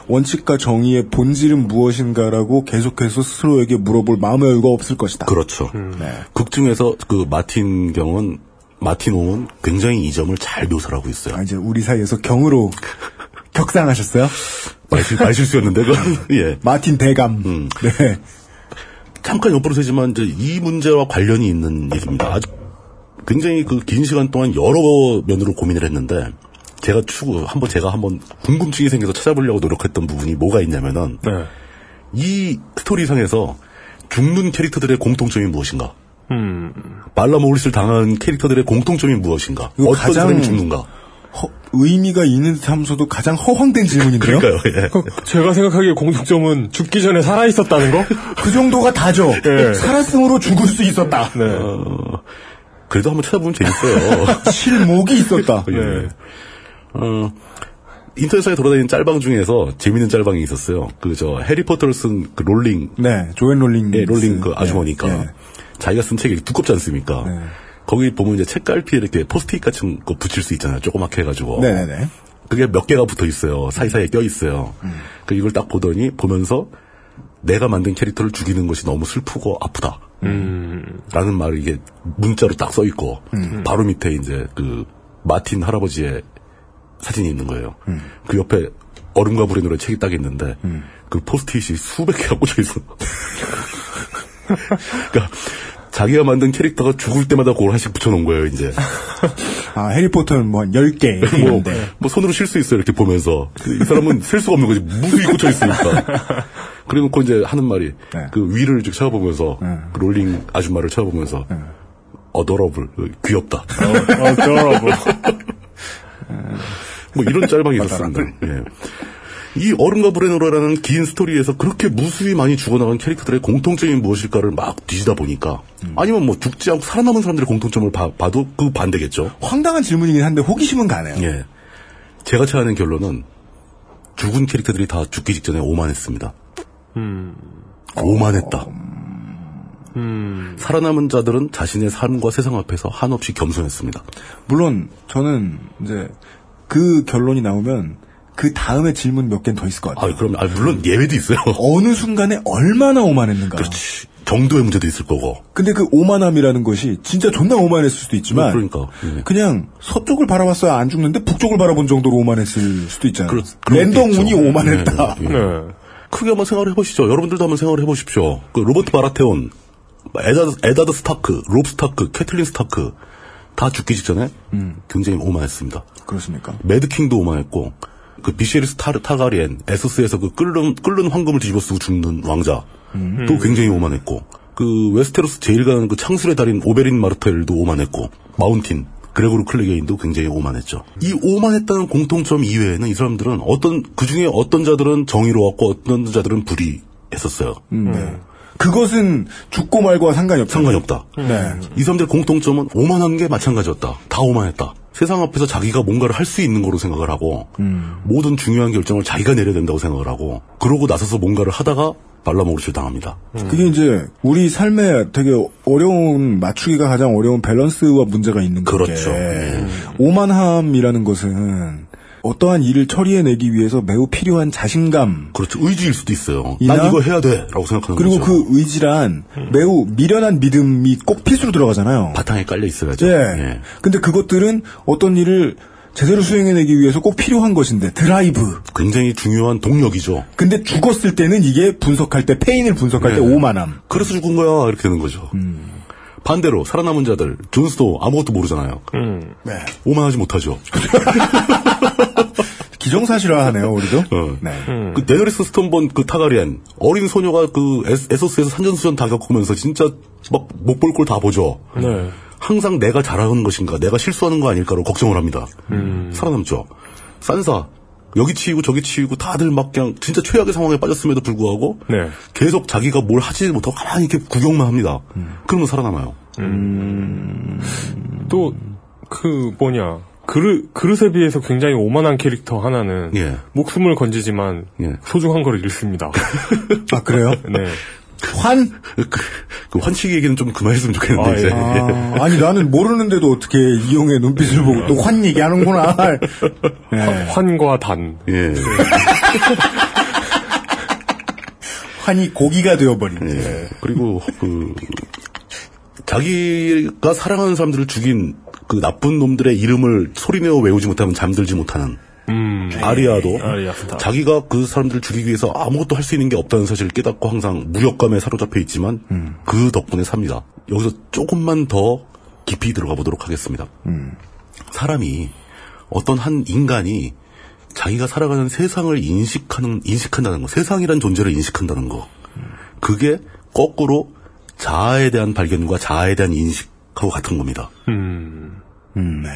원칙과 정의의 본질은 무엇인가라고 계속해서 스스로에게 물어볼 마음의 여유가 없을 것이다. 그렇죠. 네. 극 중에서 그 마틴 경은 마틴 옹은 굉장히 이 점을 잘 묘사를 하고 있어요. 아, 이제 우리 사이에서 경으로 격상하셨어요? 말실, 말실수였는데, 그건, 예. 마틴 대감. 음. 네. 잠깐 옆으로 세지만 이제 이 문제와 관련이 있는 일입니다. 아주 굉장히 그 긴 시간 동안 여러 면으로 고민을 했는데 제가 추구 한번 제가 한번 궁금증이 생겨서 찾아보려고 노력했던 부분이 뭐가 있냐면은 네. 이 스토리상에서 죽는 캐릭터들의 공통점이 무엇인가? 음. 발라모리스를 당한 캐릭터들의 공통점이 무엇인가? 어떤 가장- 사람이 죽는가? 허- 의미가 있는 듯 하면서도 가장 허황된 질문인데요? 그러니까요. 예. 그 제가 생각하기에 공통점은 죽기 전에 살아 있었다는 거. 그 정도가 다죠. 네. 살았으므로 죽을 수 있었다. 네. 어, 그래도 한번 찾아보면 재밌어요. 실목이 있었다. 예. 어, 인터넷상에 돌아다니는 짤방 중에서 재밌는 짤방이 있었어요. 그 저 해리포터를 쓴 그 롤링, 네, 조앤 롤링. 예, 롤링 그 아주머니까 네, 네. 자기가 쓴 책이 두껍지 않습니까? 네. 거기 보면 이제 책갈피에 이렇게 포스트잇 같은 거 붙일 수 있잖아요. 조그맣게 해가지고. 네네네. 그게 몇 개가 붙어 있어요. 사이사이에 껴 있어요. 그 이걸 딱 보더니 보면서 내가 만든 캐릭터를 죽이는 것이 너무 슬프고 아프다. 라는 말을 이게 문자로 딱 써 있고 바로 밑에 이제 그 마틴 할아버지의 사진이 있는 거예요. 그 옆에 얼음과 불의 노래 책이 딱 있는데 그 포스트잇이 수백 개가 꽂혀 있어. 그러니까 자기가 만든 캐릭터가 죽을 때마다 그걸 하나씩 붙여놓은 거예요, 이제. 아, 해리포터는 뭐 한 10개. 뭐, 있는데. 뭐 손으로 쉴 수 있어요, 이렇게 보면서. 이 사람은 셀 수가 없는 거지. 무수히 꽂혀 있으니까. 그래 놓고 이제 하는 말이, 네. 그 위를 쭉 쳐다보면서, 그 롤링 아줌마를 쳐다보면서, 어더러블, 귀엽다. 어, 저러고. 뭐 이런 짤방이 있었습니다. 예. 이 얼음과 불의 노래라는 긴 스토리에서 그렇게 무수히 많이 죽어나간 캐릭터들의 공통점이 무엇일까를 막 뒤지다 보니까 아니면 뭐 죽지 않고 살아남은 사람들의 공통점을 봐, 봐도 그 반대겠죠. 황당한 질문이긴 한데 호기심은 가네요. 예. 제가 찾아낸 결론은 죽은 캐릭터들이 다 죽기 직전에 오만했습니다. 오만했다. 살아남은 자들은 자신의 삶과 세상 앞에서 한없이 겸손했습니다. 물론 저는 이제 그 결론이 나오면 그 다음에 질문 몇 개는 더 있을 것 같아요. 아, 그럼 아, 물론 예외도 있어요. 어느 순간에 얼마나 오만했는가. 그렇지. 정도의 문제도 있을 거고. 근데 그 오만함이라는 것이 진짜 존나 오만했을 수도 있지만 그러니까. 예. 그냥 서쪽을 바라봤어야 안 죽는데 북쪽을 바라본 정도로 오만했을 수도 있잖아요. 그렇- 랜덤 운이 있죠. 오만했다. 네, 네. 네. 크게 한번 생각을 해보시죠. 여러분들도 한번 생각을 해보십시오. 그 로버트 바라테온, 에다드, 에다드 스타크, 롭 스타크, 캐틀린 스타크 다 죽기 직전에 굉장히 오만했습니다. 그렇습니까? Mad King도 오만했고 그 비시에리스 타, 타가리엔 에소스에서 그 끓는 끓는 황금을 뒤집어 쓰고 죽는 왕자 또 굉장히 오만했고 그 웨스테로스 제일 가는 그 창술의 달인 오베린 마르텔도 오만했고 Mountain 그레고르 클레게인도 굉장히 오만했죠. 이 오만했다는 공통점 이외에는 이 사람들은 어떤 그 중에 어떤 자들은 정의로웠고 어떤 자들은 불의했었어요. 네. 그것은 죽고 말고와 상관이 없다. 상관이 없다. 네. 이 사람들의 공통점은 오만한 게 마찬가지였다. 다 오만했다. 세상 앞에서 자기가 뭔가를 할 수 있는 거로 생각을 하고 모든 중요한 결정을 자기가 내려야 된다고 생각을 하고 그러고 나서서 뭔가를 하다가 발라모르를 당합니다. 그게 이제 우리 삶에 되게 어려운 맞추기가 가장 어려운 밸런스와 문제가 있는 거죠. 그렇죠. 예. 오만함이라는 것은 어떠한 일을 처리해내기 위해서 매우 필요한 자신감. 그렇죠. 의지일 수도 있어요. 난 이거 해야 돼. 라고 생각하는 그리고 거죠. 그 의지란 매우 미련한 믿음이 꼭 필수로 들어가잖아요. 바탕에 깔려 있어야죠. 예. 근데 그것들은 어떤 일을 제대로 수행해내기 위해서 꼭 필요한 것인데 드라이브. 굉장히 중요한 동력이죠. 근데 죽었을 때는 이게 분석할 때 패인을 분석할 때 네. 오만함. 그래서 죽은 거야. 이렇게 되는 거죠. 반대로 살아남은 자들 존 스노 아무것도 모르잖아요. 네. 오만하지 못하죠. 기정사실화하네요, 우리도. 어. 네. 그 데너리스 스톰본 그 타르가르옌 어린 소녀가 그 에스- 에소스에서 산전수전 다 겪으면서 진짜 막 못 볼 걸 다 보죠. 네. 항상 내가 잘하는 것인가, 내가 실수하는 거 아닐까로 걱정을 합니다. 살아남죠. 산사 여기 치이고 저기 치이고 다들 막 그냥 진짜 최악의 상황에 빠졌음에도 불구하고 네. 계속 자기가 뭘 하지 못하고 가만히 이렇게 구경만 합니다. 그러면 살아남아요. 또, 그, 뭐냐. 그릇, 그릇에 비해서 굉장히 오만한 캐릭터 하나는 예. 목숨을 건지지만 예. 소중한 걸 잃습니다. 아, 그래요? 네. 환? 그, 그 환치기 얘기는 좀 그만했으면 좋겠는데 아, 예. 이제. 아, 아 니, 나는 모르는데도 어떻게 이용의 눈빛을 보고 또 환 얘기하는구나. 네. 환 과 단. 예. 환이 고기가 되어버린. 예. 그리고 그 자기가 사랑하는 사람들을 죽인 그 나쁜 놈들의 이름을 소리내어 외우지 못하면 잠들지 못하는 음. 아리아도 아리아 스타. 자기가 그 사람들을 죽이기 위해서 아무것도 할 수 있는 게 없다는 사실을 깨닫고 항상 무력감에 사로잡혀 있지만 그 덕분에 삽니다. 여기서 조금만 더 깊이 들어가 보도록 하겠습니다. 사람이 어떤 한 인간이 자기가 살아가는 세상을 인식하는 인식한다는 거, 세상이란 존재를 인식한다는 거, 그게 거꾸로 자아에 대한 발견과 자아에 대한 인식하고 같은 겁니다. 음. 네.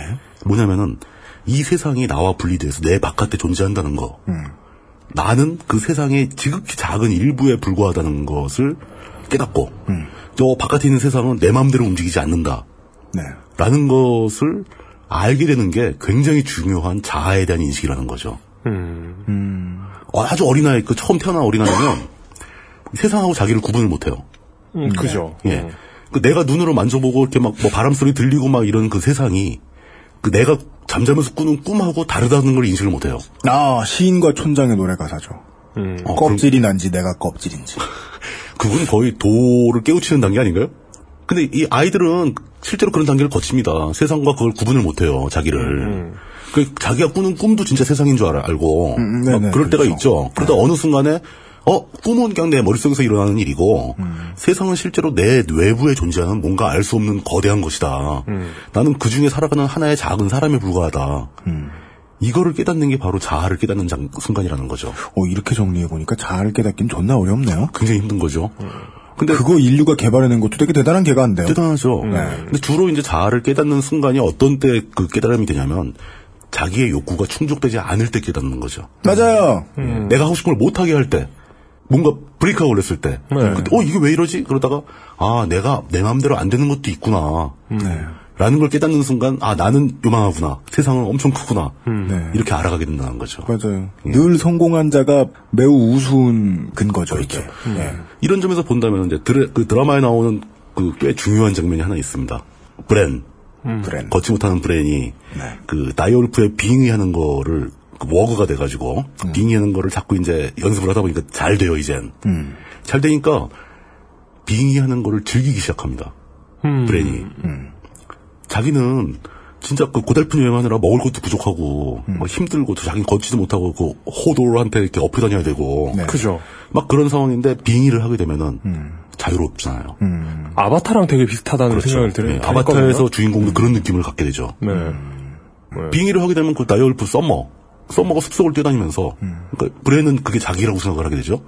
뭐냐면은 이 세상이 나와 분리돼서 내 바깥에 존재한다는 거. 나는 그 세상의 지극히 작은 일부에 불과하다는 것을 깨닫고 저 바깥에 있는 세상은 내 마음대로 움직이지 않는다. 네. 라는 것을 알게 되는 게 굉장히 중요한 자아에 대한 인식이라는 거죠. 음. 어, 아주 어린아이, 그 처음 태어난 어린아이는 세상하고 자기를 구분을 못해요. 음, 그죠. 예. 그 내가 눈으로 만져보고 이렇게 막 뭐 바람 소리 들리고 막 이런 그 세상이 그 내가 잠자면서 꾸는 꿈하고 다르다는 걸 인식을 못해요. 아, 시인과 촌장의 노래 가사죠. 음. 어, 껍질이 난지 내가 껍질인지. 그건 거의 도를 깨우치는 단계 아닌가요? 근데 이 아이들은 실제로 그런 단계를 거칩니다. 세상과 그걸 구분을 못해요, 자기를. 그 자기가 꾸는 꿈도 진짜 세상인 줄 알아, 알고. 음, 막 네네, 그럴 때가 그렇죠. 있죠. 그러다 어느 순간에 어 꿈은 그냥 내 머릿속에서 일어나는 일이고 세상은 실제로 내 외부에 존재하는 뭔가 알 수 없는 거대한 것이다. 나는 그 중에 살아가는 하나의 작은 사람에 불과하다. 이거를 깨닫는 게 바로 자아를 깨닫는 장- 순간이라는 거죠. 어, 이렇게 정리해 보니까 자아를 깨닫긴 존나 어렵네요. 굉장히 힘든 거죠. 근데 그거 인류가 개발해낸 것도 되게 대단한 개가인데요. 대단하죠. 네. 근데 주로 이제 자아를 깨닫는 순간이 어떤 때 그 깨달음이 되냐면 자기의 욕구가 충족되지 않을 때 깨닫는 거죠. 맞아요. 내가 하고 싶은 걸 못하게 할 때, 뭔가 브레이크가 걸렸을 때, 네. 그때 어 이게 왜 이러지? 그러다가 아 내가 내 마음대로 안 되는 것도 있구나. 네. 라는 걸 깨닫는 순간 아 나는 요망하구나. 세상은 엄청 크구나. 네. 이렇게 알아가게 된다는 거죠. 맞아요. 늘 성공한 자가 매우 우스운 근거죠, 그렇죠. 이게. 네. 이런 점에서 본다면 이제 드레, 그 드라마에 나오는 그 꽤 중요한 장면이 하나 있습니다. 브렌. 브랜. 걷지 못하는 브렌이 네. 그 다이올프의 빙의하는 거를 그 워그가 돼가지고 빙의하는 거를 자꾸 이제 연습을 하다 보니까 잘 돼요 이젠 음. 잘 되니까 빙의하는 거를 즐기기 시작합니다 음. 브렌이 자기는 진짜 그 고달픈 여행하느라 먹을 것도 부족하고 막 힘들고 또 자기는 걷지도 못하고 그 호돌한테 이렇게 엎여 다녀야 되고 네. 그죠. 막 그런 상황인데 빙의를 하게 되면은 자유롭잖아요. 아바타랑 되게 비슷하다는 생각을 들어요. 네, 아바타에서 주인공도 그런 느낌을 갖게 되죠. 네. 빙의를 하게 되면 그 direwolf 썸머. 썸머가 숲속을 뛰어다니면서, 그러니까 브랜은 그게 자기라고 생각을 하게 되죠.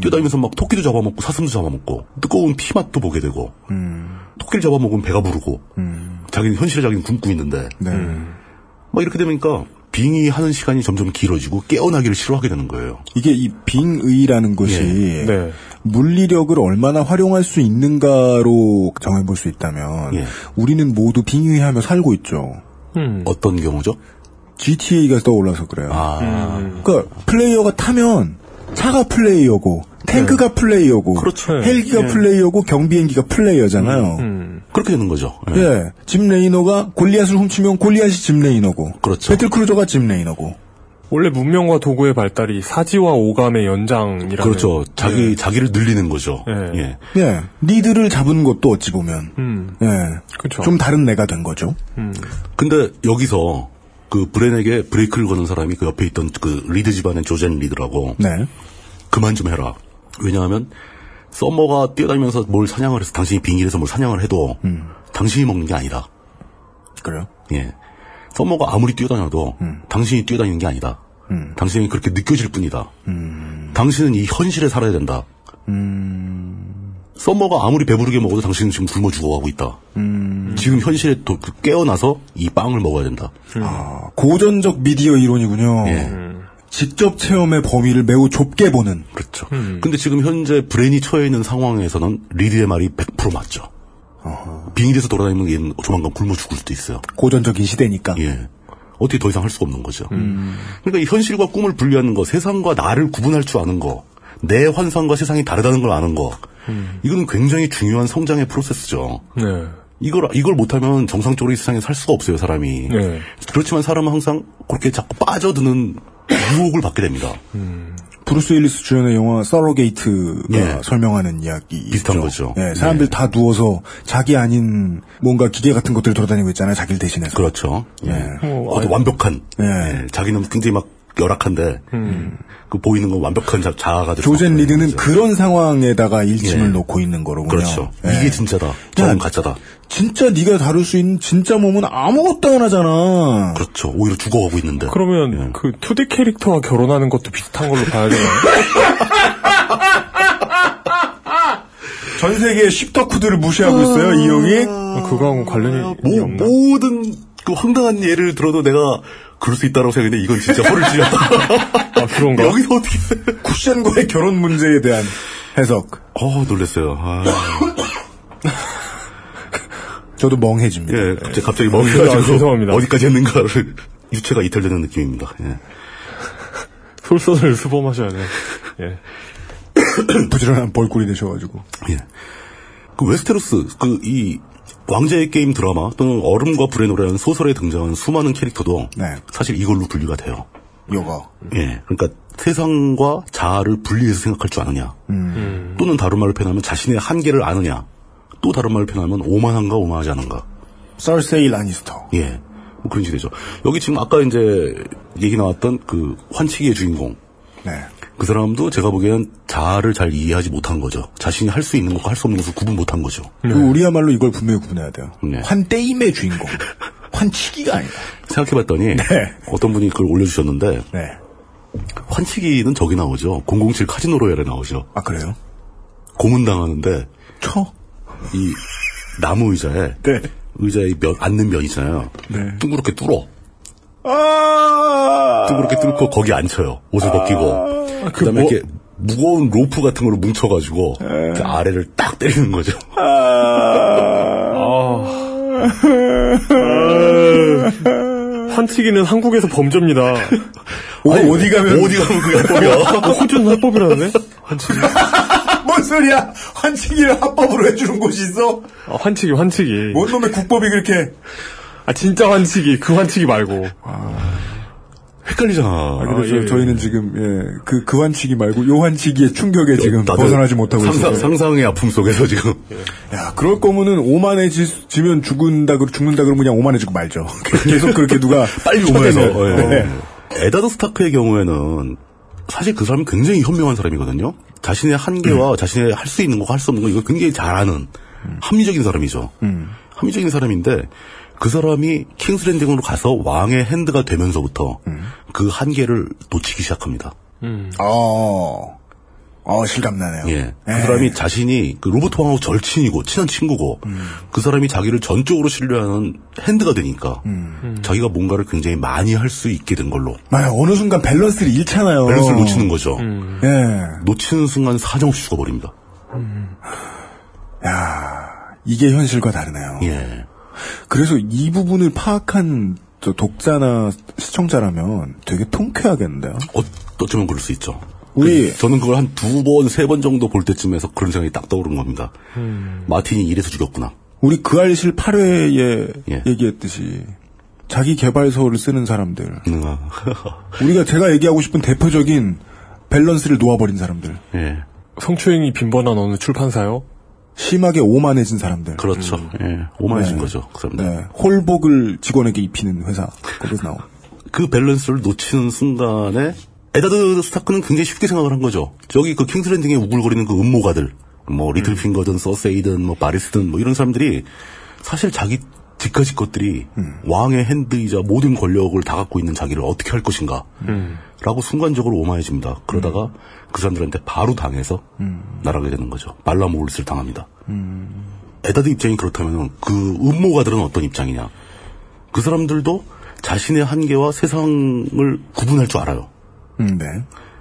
뛰어다니면서 막 토끼도 잡아먹고 사슴도 잡아먹고 뜨거운 피 맛도 보게 되고, 토끼를 잡아먹으면 배가 부르고, 자기는 현실에 자기는 굶고 있는데, 네. 막 이렇게 되니까 빙의하는 시간이 점점 길어지고 깨어나기를 싫어하게 되는 거예요. 이게 이 빙의라는 것이 네. 물리력을 얼마나 활용할 수 있는가로 정해볼 수 있다면 예. 우리는 모두 빙의하며 살고 있죠. 음. 어떤 경우죠? GTA가 떠올라서 그래요. 아, 그러니까 플레이어가 타면 차가 플레이어고 탱크가 플레이어고 그렇죠. 헬기가 예. 플레이어고 경비행기가 플레이어잖아요. 음. 그렇게 되는 거죠. 예. 예, 짐 레이너가 골리앗을 훔치면 골리앗이 짐 레이너고 그렇죠. battlecruiser가 짐 레이너고 원래 문명과 도구의 발달이 사지와 오감의 연장이라는. 그렇죠. 자기 자기를 늘리는 거죠. 예. 예. 예. 니들을 잡은 것도 어찌 보면 음. 예. 그렇죠. 좀 다른 내가 된 거죠. 음. 근데 여기서 그 브랜에게 브레이크를 거는 사람이 그 옆에 있던 그 리드 집안의 조젠 리드라고 네. 그만 좀 해라. 왜냐하면 썸머가 뛰어다니면서 뭘 사냥을 해서 당신이 빙의해서 뭘 사냥을 해도 당신이 먹는 게 아니다. 그래요? 예. 썸머가 아무리 뛰어다녀도 당신이 뛰어다니는 게 아니다. 당신이 그렇게 느껴질 뿐이다. 당신은 이 현실에 살아야 된다. 썸머가 아무리 배부르게 먹어도 당신은 지금 굶어 죽어가고 있다. 지금 현실에 도- 그 깨어나서 이 빵을 먹어야 된다. 아, 고전적 미디어 이론이군요. 예. 직접 체험의 범위를 매우 좁게 보는. 그렇죠. 근데 지금 현재 브랜이 처해 있는 상황에서는 리드의 말이 100% 맞죠. 빙의돼서 돌아다니면 얘는 조만간 굶어 죽을 수도 있어요. 고전적인 시대니까. 예. 어떻게 더 이상 할 수가 없는 거죠. 그러니까 이 현실과 꿈을 분리하는 거, 세상과 나를 구분할 줄 아는 거, 내 환상과 세상이 다르다는 걸 아는 거, 이건 굉장히 중요한 성장의 프로세스죠. 네. 이걸 이걸 못하면 정상적으로 이 세상에 살 수가 없어요 사람이. 네. 그렇지만 사람은 항상 그렇게 자꾸 빠져드는 유혹을 받게 됩니다. 브루스 윌리스 주연의 영화 서로게이트가 예. 설명하는 이야기 비슷한 거죠. 예, 사람들 다 누워서 자기 아닌 뭔가 기계 같은 것들을 돌아다니고 있잖아요. 자기를 대신해서. 그렇죠. 예. 어, 아주 완벽한. 예. 예. 자기는 굉장히 막 열악한데 그 보이는 건 완벽한 자, 자아가 될 조젠 수밖에 리드는 거죠. 그런 상황에다가 일침을 예. 놓고 있는 거로군요. 그렇죠. 예. 이게 진짜다. 저건 가짜다. 진짜 네가 다룰 수 있는 진짜 몸은 아무것도 안 하잖아. 그렇죠. 오히려 죽어가고 있는데. 그러면 그 2D 캐릭터와 결혼하는 것도 비슷한 걸로 봐야 되나요? 전 세계의 십덕후들을 무시하고 있어요, 이 형이. 그거하고 관련이 모, 없나? 모든 그 황당한 예를 들어도 내가 그럴 수 있다라고 생각했는데 이건 진짜 허를 찔렸다. 아, 그런가? 여기서 어떻게. 쿠션과의 결혼 문제에 대한 해석. 어, 놀랐어요. 아, 저도 멍해집니다. 예, 갑자기, 갑자기 아, 멍해가지고 죄송합니다. 어디까지 했는가를 유체가 이탈되는 느낌입니다. 예. 솔선을 수범하셔야 돼요. 예. 부지런한 벌꿀이 되셔가지고. 예. 그 웨스테로스 그 이 왕자의 게임 드라마 또는 얼음과 불의 노래라는 소설에 등장한 수많은 캐릭터도 네. 사실 이걸로 분류가 돼요. 요거. 예. 그러니까 세상과 자아를 분리해서 생각할 줄 아느냐. 또는 다른 말로 표현하면 자신의 한계를 아느냐. 또 다른 말로 표현하면 오만한가 오만하지 않은가. 서세이 라니스터. 예. 뭐 그런 식이 되죠. 여기 지금 아까 이제 얘기 나왔던 그 환치기의 주인공. 네. 그 사람도 제가 보기엔 자아를 잘 이해하지 못한 거죠. 자신이 할 수 있는 것과 할 수 없는 것을 구분 못한 거죠. 그 우리야말로 이걸 분명히 구분해야 돼요. 네. 환때임의 주인공. 환치기가 아니다. 생각해봤더니 어떤 분이 그걸 올려주셨는데 네. 환치기는 저기 나오죠. 007 카지노 로얄에 나오죠. 아, 그래요? 고문당하는데 쳐? 이 나무 의자에 네. 의자에 면, 앉는 면 있잖아요. 네. 둥그렇게 뚫어. 아! 둥그렇게 뚫고 거기 앉혀요. 옷을 벗기고. 그 다음에 뭐- 이렇게 무거운 로프 같은 걸로 뭉쳐가지고 그 아래를 딱 때리는 거죠. 환치기는 한국에서 범죄입니다. 어, 어디 가면. 어디 가면 그게 합법이야. 어, 호주는 합법이라네? 환치기. 뭔 소리야? 환치기를 합법으로 해주는 곳이 있어? 아, 환치기, 환치기. 뭔 놈의 국법이 그렇게. 아, 진짜 환치기. 그 환치기 말고. 헷갈리잖아. 아, 그래서 예, 예. 저희는 지금, 예, 그, 그 환치기 말고 요 환치기의 충격에 지금 다들 벗어나지 못하고 상상, 있어요. 상상의 아픔 속에서 지금. 야, 그럴 거면은 오만해지 면 죽는다, 그러- 죽는다 그러면 그냥 오만해지고 말죠. 계속 그렇게 누가. 빨리 오면서. 쳐대면. 네. 에다드 스타크의 경우에는 사실 그 사람이 굉장히 현명한 사람이거든요. 자신의 한계와 자신의 할 수 있는 거, 할수 없는 거, 이걸 굉장히 잘아는 합리적인 사람이죠. 합리적인 사람인데 그 사람이 킹스랜딩으로 가서 왕의 hand가 되면서부터 그 한계를 놓치기 시작합니다. 어, 어, 실감나네요. 예. 그 사람이 자신이 그 로버트 왕하고 절친이고 친한 친구고 그 사람이 자기를 전적으로 신뢰하는 hand가 되니까 자기가 뭔가를 굉장히 많이 할 수 있게 된 걸로 맞아, 어느 순간 밸런스를 잃잖아요. 밸런스를 놓치는 거죠. 예. 놓치는 순간 사정없이 죽어버립니다. 야 이게 현실과 다르네요. 예. 그래서 이 부분을 파악한 저 독자나 시청자라면 되게 통쾌하겠는데요. 어, 어쩌면 그럴 수 있죠. 우리- 그, 저는 그걸 한 두 번, 세 번 정도 볼 때쯤에서 그런 생각이 딱 떠오른 겁니다. 마틴이 이래서 죽였구나. 우리 그 알실 8회에 예. 얘기했듯이 자기 개발서를 쓰는 사람들. 음, 아. 우리가 제가 얘기하고 싶은 대표적인 밸런스를 놓아버린 사람들. 예. 성추행이 빈번한 어느 출판사요? 심하게 오만해진 사람들. 그렇죠. 예. 오만해진 네. 거죠. 그 사람들. 네. 홀복을 직원에게 입히는 회사. 거기서 나온. 그 밸런스를 놓치는 순간에 에다드 스타크는 굉장히 쉽게 생각을 한 거죠. 저기 그 킹스랜딩에 우글거리는 그 음모가들, 뭐 리틀핑거든, 서세이든, 뭐 바리스든, 뭐 이런 사람들이 사실 자기 집까지 것들이 왕의 핸드이자 모든 권력을 다 갖고 있는 자기를 어떻게 할 것인가. 라고 순간적으로 오만해집니다. 그러다가 그 사람들한테 바로 당해서 날아가게 되는 거죠. 발라모울스를 당합니다. 에다드 입장이 그렇다면 그 음모가들은 어떤 입장이냐. 그 사람들도 자신의 한계와 세상을 구분할 줄 알아요. 음, 네.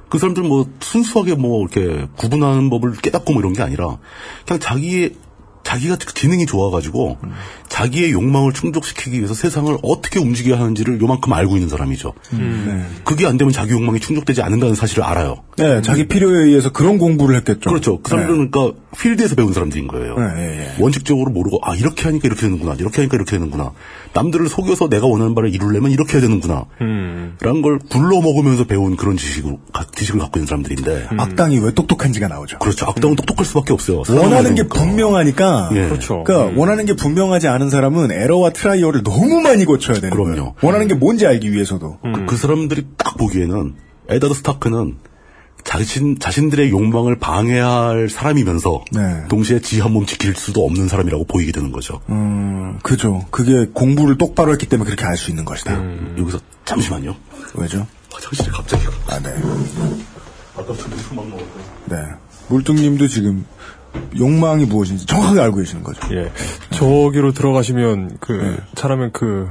그 사람들 뭐 순수하게 뭐 이렇게 구분하는 법을 깨닫고 뭐 이런 게 아니라 그냥 자기의 자기가 지능이 좋아가지고 자기의 욕망을 충족시키기 위해서 세상을 어떻게 움직여야 하는지를 요만큼 알고 있는 사람이죠. 네. 그게 안 되면 자기 욕망이 충족되지 않는다는 사실을 알아요. 네, 자기 필요에 의해서 그런 공부를 했겠죠. 그렇죠. 그 사람들은 그러니까 필드에서 배운 사람들인 거예요. 네, 예, 예. 원칙적으로 모르고 아 이렇게 하니까 이렇게 되는구나. 이렇게 하니까 이렇게 되는구나. 남들을 속여서 내가 원하는 바를 이루려면 이렇게 해야 되는구나. 라는 걸 굴러 먹으면서 배운 그런 지식을 가- 지식을 갖고 있는 사람들인데 악당이 왜 똑똑한지가 나오죠. 그렇죠. 악당은 똑똑할 수밖에 없어요. 원하는 게 사람이니까. 분명하니까. 예. 그렇죠. 그러니까 원하는 게 분명하지 않은 사람은 에러와 trial을 너무 많이 거쳐야 되는 그럼요. 거예요. 원하는 게 뭔지 알기 위해서도. 그, 그 사람들이 딱 보기에는 에다드 스타크는 자신 자신들의 욕망을 방해할 사람이면서 네. 동시에 지 한 몸 지킬 수도 없는 사람이라고 보이게 되는 거죠. 음, 그죠. 그게 공부를 똑바로 했기 때문에 그렇게 알 수 있는 것이다. 여기서 잠시만요. 왜죠? 화장실에 갑자기 아, 네. 아까부터 술막 먹었고. 네. 물뚱님도 지금 욕망이 무엇인지 정확하게 알고 계시는 거죠. 예. 저기로 들어가시면 그 네. 잘하면 그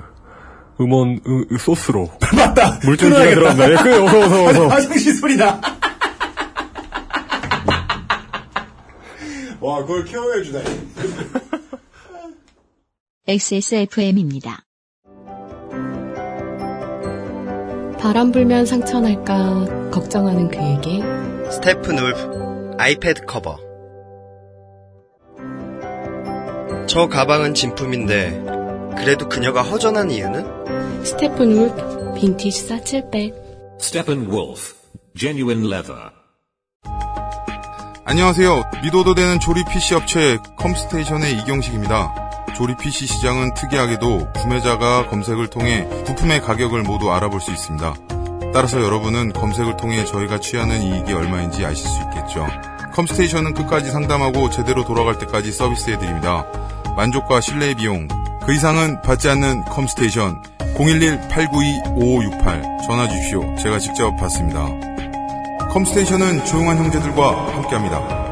음원 으- 으- 소스로 맞다! 물줄기가. 들어간다. 예, 그 어서 어서 어서. 화장실 소리다! 와, 그걸 케어해 주다니. XSFM입니다. 바람 불면 상처 날까 걱정하는 그에게 스테픈 울프 아이패드 커버 저 가방은 진품인데 그래도 그녀가 허전한 이유는? 스테픈 울프 빈티지 사칠백 Steppenwolf, genuine leather. 안녕하세요. 믿어도 되는 조립 PC 업체 컴스테이션의 이경식입니다. 조립 PC 시장은 특이하게도 구매자가 검색을 통해 부품의 가격을 모두 알아볼 수 있습니다. 따라서 여러분은 검색을 통해 저희가 취하는 이익이 얼마인지 아실 수 있겠죠. 컴스테이션은 끝까지 상담하고 제대로 돌아갈 때까지 서비스해드립니다. 만족과 신뢰의 비용, 그 이상은 받지 않는 컴스테이션 011-892-5568 전화 주십시오. 제가 직접 받습니다. 컴스테이션은 조용한 형제들과 함께합니다.